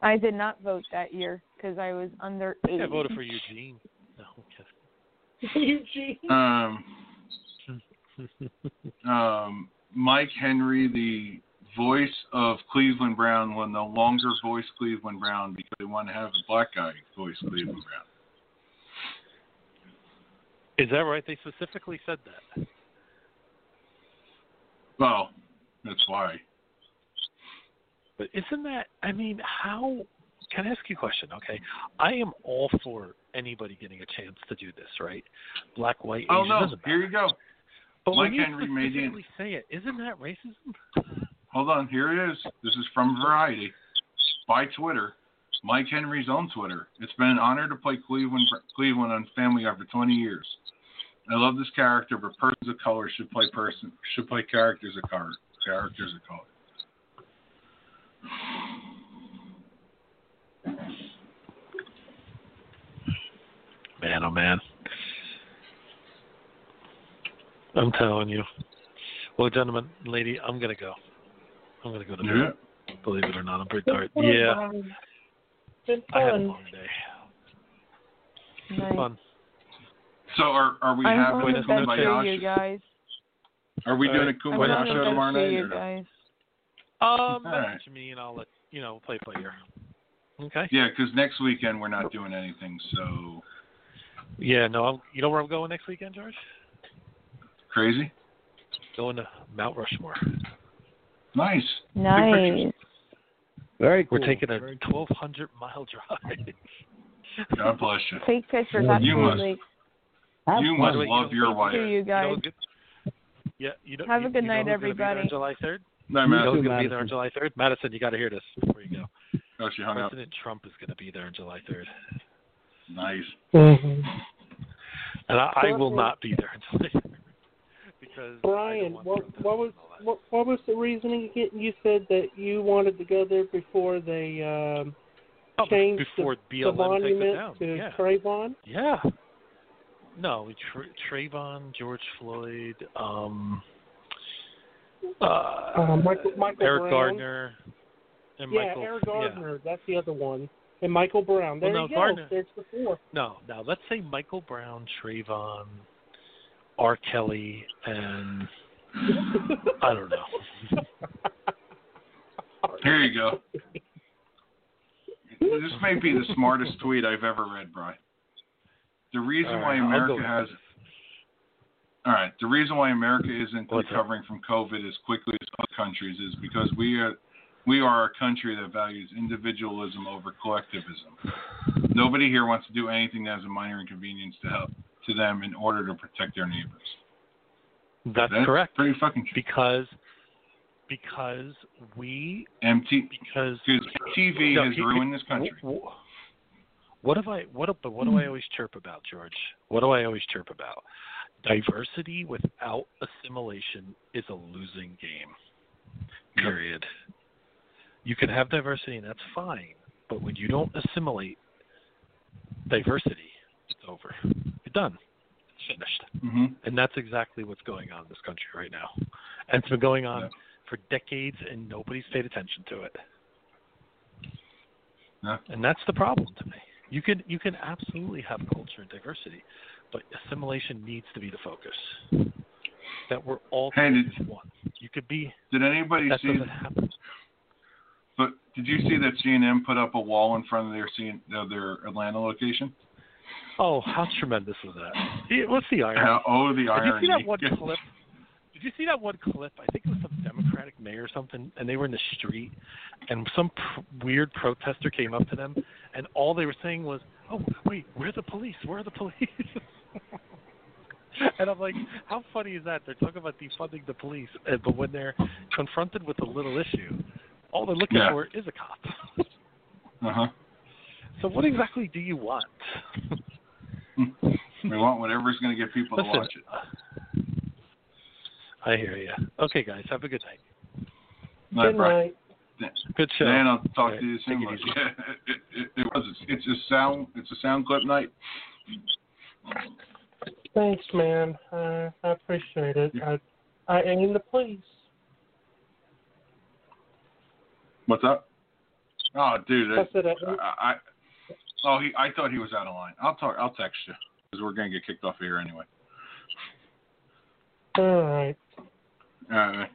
S11: I did not vote that year because I was under
S12: I
S11: eight.
S12: I voted for Eugene. No, I'm.
S9: Eugene.
S3: Um, um, Mike Henry, the voice of Cleveland Brown, will no longer voice Cleveland Brown because they want to have a black guy voice Cleveland Brown.
S12: Is that right? They specifically said that.
S3: Well, that's why.
S12: But isn't that? I mean, how? Can I ask you a question? Okay, I am all for anybody getting a chance to do this, right? Black, white, oh, Asian
S3: Oh no, here you go.
S12: But
S3: Mike
S12: when you
S3: Henry
S12: specifically say it, isn't that racism?
S3: Hold on, here it is. This is from Variety by Twitter. Mike Henry's own Twitter. It's been an honor to play Cleveland Cleveland on Family Guy for 20 years. I love this character, but persons of color should play person should play characters of color. Characters of color.
S12: Man, oh man. I'm telling you. Well, gentlemen, lady, I'm gonna go. I'm gonna go to bed. Believe it or not, I'm pretty tired. Yeah.
S9: Brian. been
S12: I had a long day.
S11: Nice.
S12: Fun.
S3: So are are we
S11: I'm
S3: having a
S11: to bed too, you guys.
S3: Are we doing a
S11: I'm
S3: kumbaya
S11: going to
S3: show tomorrow night?
S11: you
S3: Or no?
S11: guys.
S12: Um,
S3: All right.
S12: message me and I'll let you know play it by ear. Okay.
S3: Yeah, because next weekend we're not doing anything. So
S12: Yeah. No. I'm, you know where I'm going next weekend, George?
S3: crazy.
S12: Going to Mount Rushmore.
S3: Nice.
S11: Nice.
S13: Very
S12: We're taking a 1,200 mile drive.
S3: God bless you.
S11: Take pictures,
S3: You must-
S11: absolutely.
S3: You
S12: By
S3: must love
S12: you
S3: your wife.
S11: You
S12: You
S11: guys.
S12: who's good- Yeah. You know,
S11: Have a good
S12: you
S11: night,
S12: who's gonna be
S11: everybody.
S12: on July 3rd.
S3: No,
S12: You know
S3: Madison.
S12: who's going to be there on July 3rd? Madison, you got to hear this before you go.
S3: Oh, she hung up.
S12: President Trump is going to be there on July 3rd.
S3: Nice.
S9: Mhm.
S12: And I, I will not be there on July 3rd. Because
S9: Brian, what what was what, what was the reasoning again? You said that you wanted to go there before they um,
S12: Oh,
S9: changed
S12: before
S9: the,
S12: BLM
S9: the monument to
S12: yeah.
S9: Trayvon.
S12: Yeah. No, Tra- Trayvon, George Floyd, um, uh,
S9: Uh, Michael- Michael
S12: Eric
S9: Brown.
S12: Gardner, and
S9: yeah,
S12: Michael.
S9: Eric
S12: yeah.
S9: Gardner. That's the other one. And Michael Brown. There
S12: Well, no,
S9: you go.
S12: Gardner-
S9: There's the four.
S12: No, now let's say Michael Brown, Trayvon, R. Kelly, and I don't know.
S3: Here you go. This may be the smartest tweet I've ever read, Bry. The reason why
S12: right, go
S3: America has all right, the reason why America isn't recovering from COVID as quickly as other countries is because we are we are a country that values individualism over collectivism. Nobody here wants to do anything that has a minor inconvenience to help to them in order to protect their neighbors.
S12: That's,
S3: That's
S12: correct.
S3: Pretty fucking true.
S12: Because because we
S3: MT
S12: because
S3: because TV
S12: No,
S3: has
S12: he-
S3: ruined this country.
S12: w- w- What have I what but what do I always chirp about, George? What do I always chirp about? Diversity without assimilation is a losing game. Period. You can have diversity and that's fine, but when you don't assimilate diversity, it's over. You're done. It's finished.
S3: hmm
S12: And that's exactly what's going on in this country right now. And it's been going on
S3: Yeah.
S12: for decades and nobody's paid attention to it.
S3: Yeah.
S12: And that's the problem to me. You can you can absolutely have culture and diversity, but assimilation needs to be the focus. That we're all
S3: Hey, did-
S12: one. You could be
S3: Did anybody
S12: that
S3: see
S12: doesn't happen.
S3: But did you see that CNN put up a wall in front of their CN, of their Atlanta location?
S12: Oh, how tremendous was that? What's the irony?
S3: Uh, oh, the irony.
S12: Did you see that one clip? Did you see that one clip? I think it was some Democratic mayor or something, and they were in the street, and some pr- weird protester came up to them, and all they were saying was, "Oh, wait, where are the police? Where are the police?" and I'm like, how funny is that? They're talking about defunding the police, uh, but when they're confronted with a little issue, all they're looking
S3: Yeah.
S12: for is a cop.
S3: Uh huh.
S12: so what exactly do you want?
S3: We want whatever's going to get people to watch it.
S12: I hear you. Okay, guys, have a good night.
S9: Good
S3: Brian.
S9: night.
S12: Good show.
S3: Dan, I'll talk
S12: All right,
S3: to you soon.
S12: it
S3: Yeah, it, it, it was. It's a sound. It's a sound clip night.
S9: Thanks, man. I I appreciate it. I I aim the police.
S3: What's up? Oh, dude.
S9: I said I,
S3: I, I oh, he. I thought he was out of line. I'll talk. I'll text you because we're going to get kicked off here anyway.
S9: all right.
S3: All right.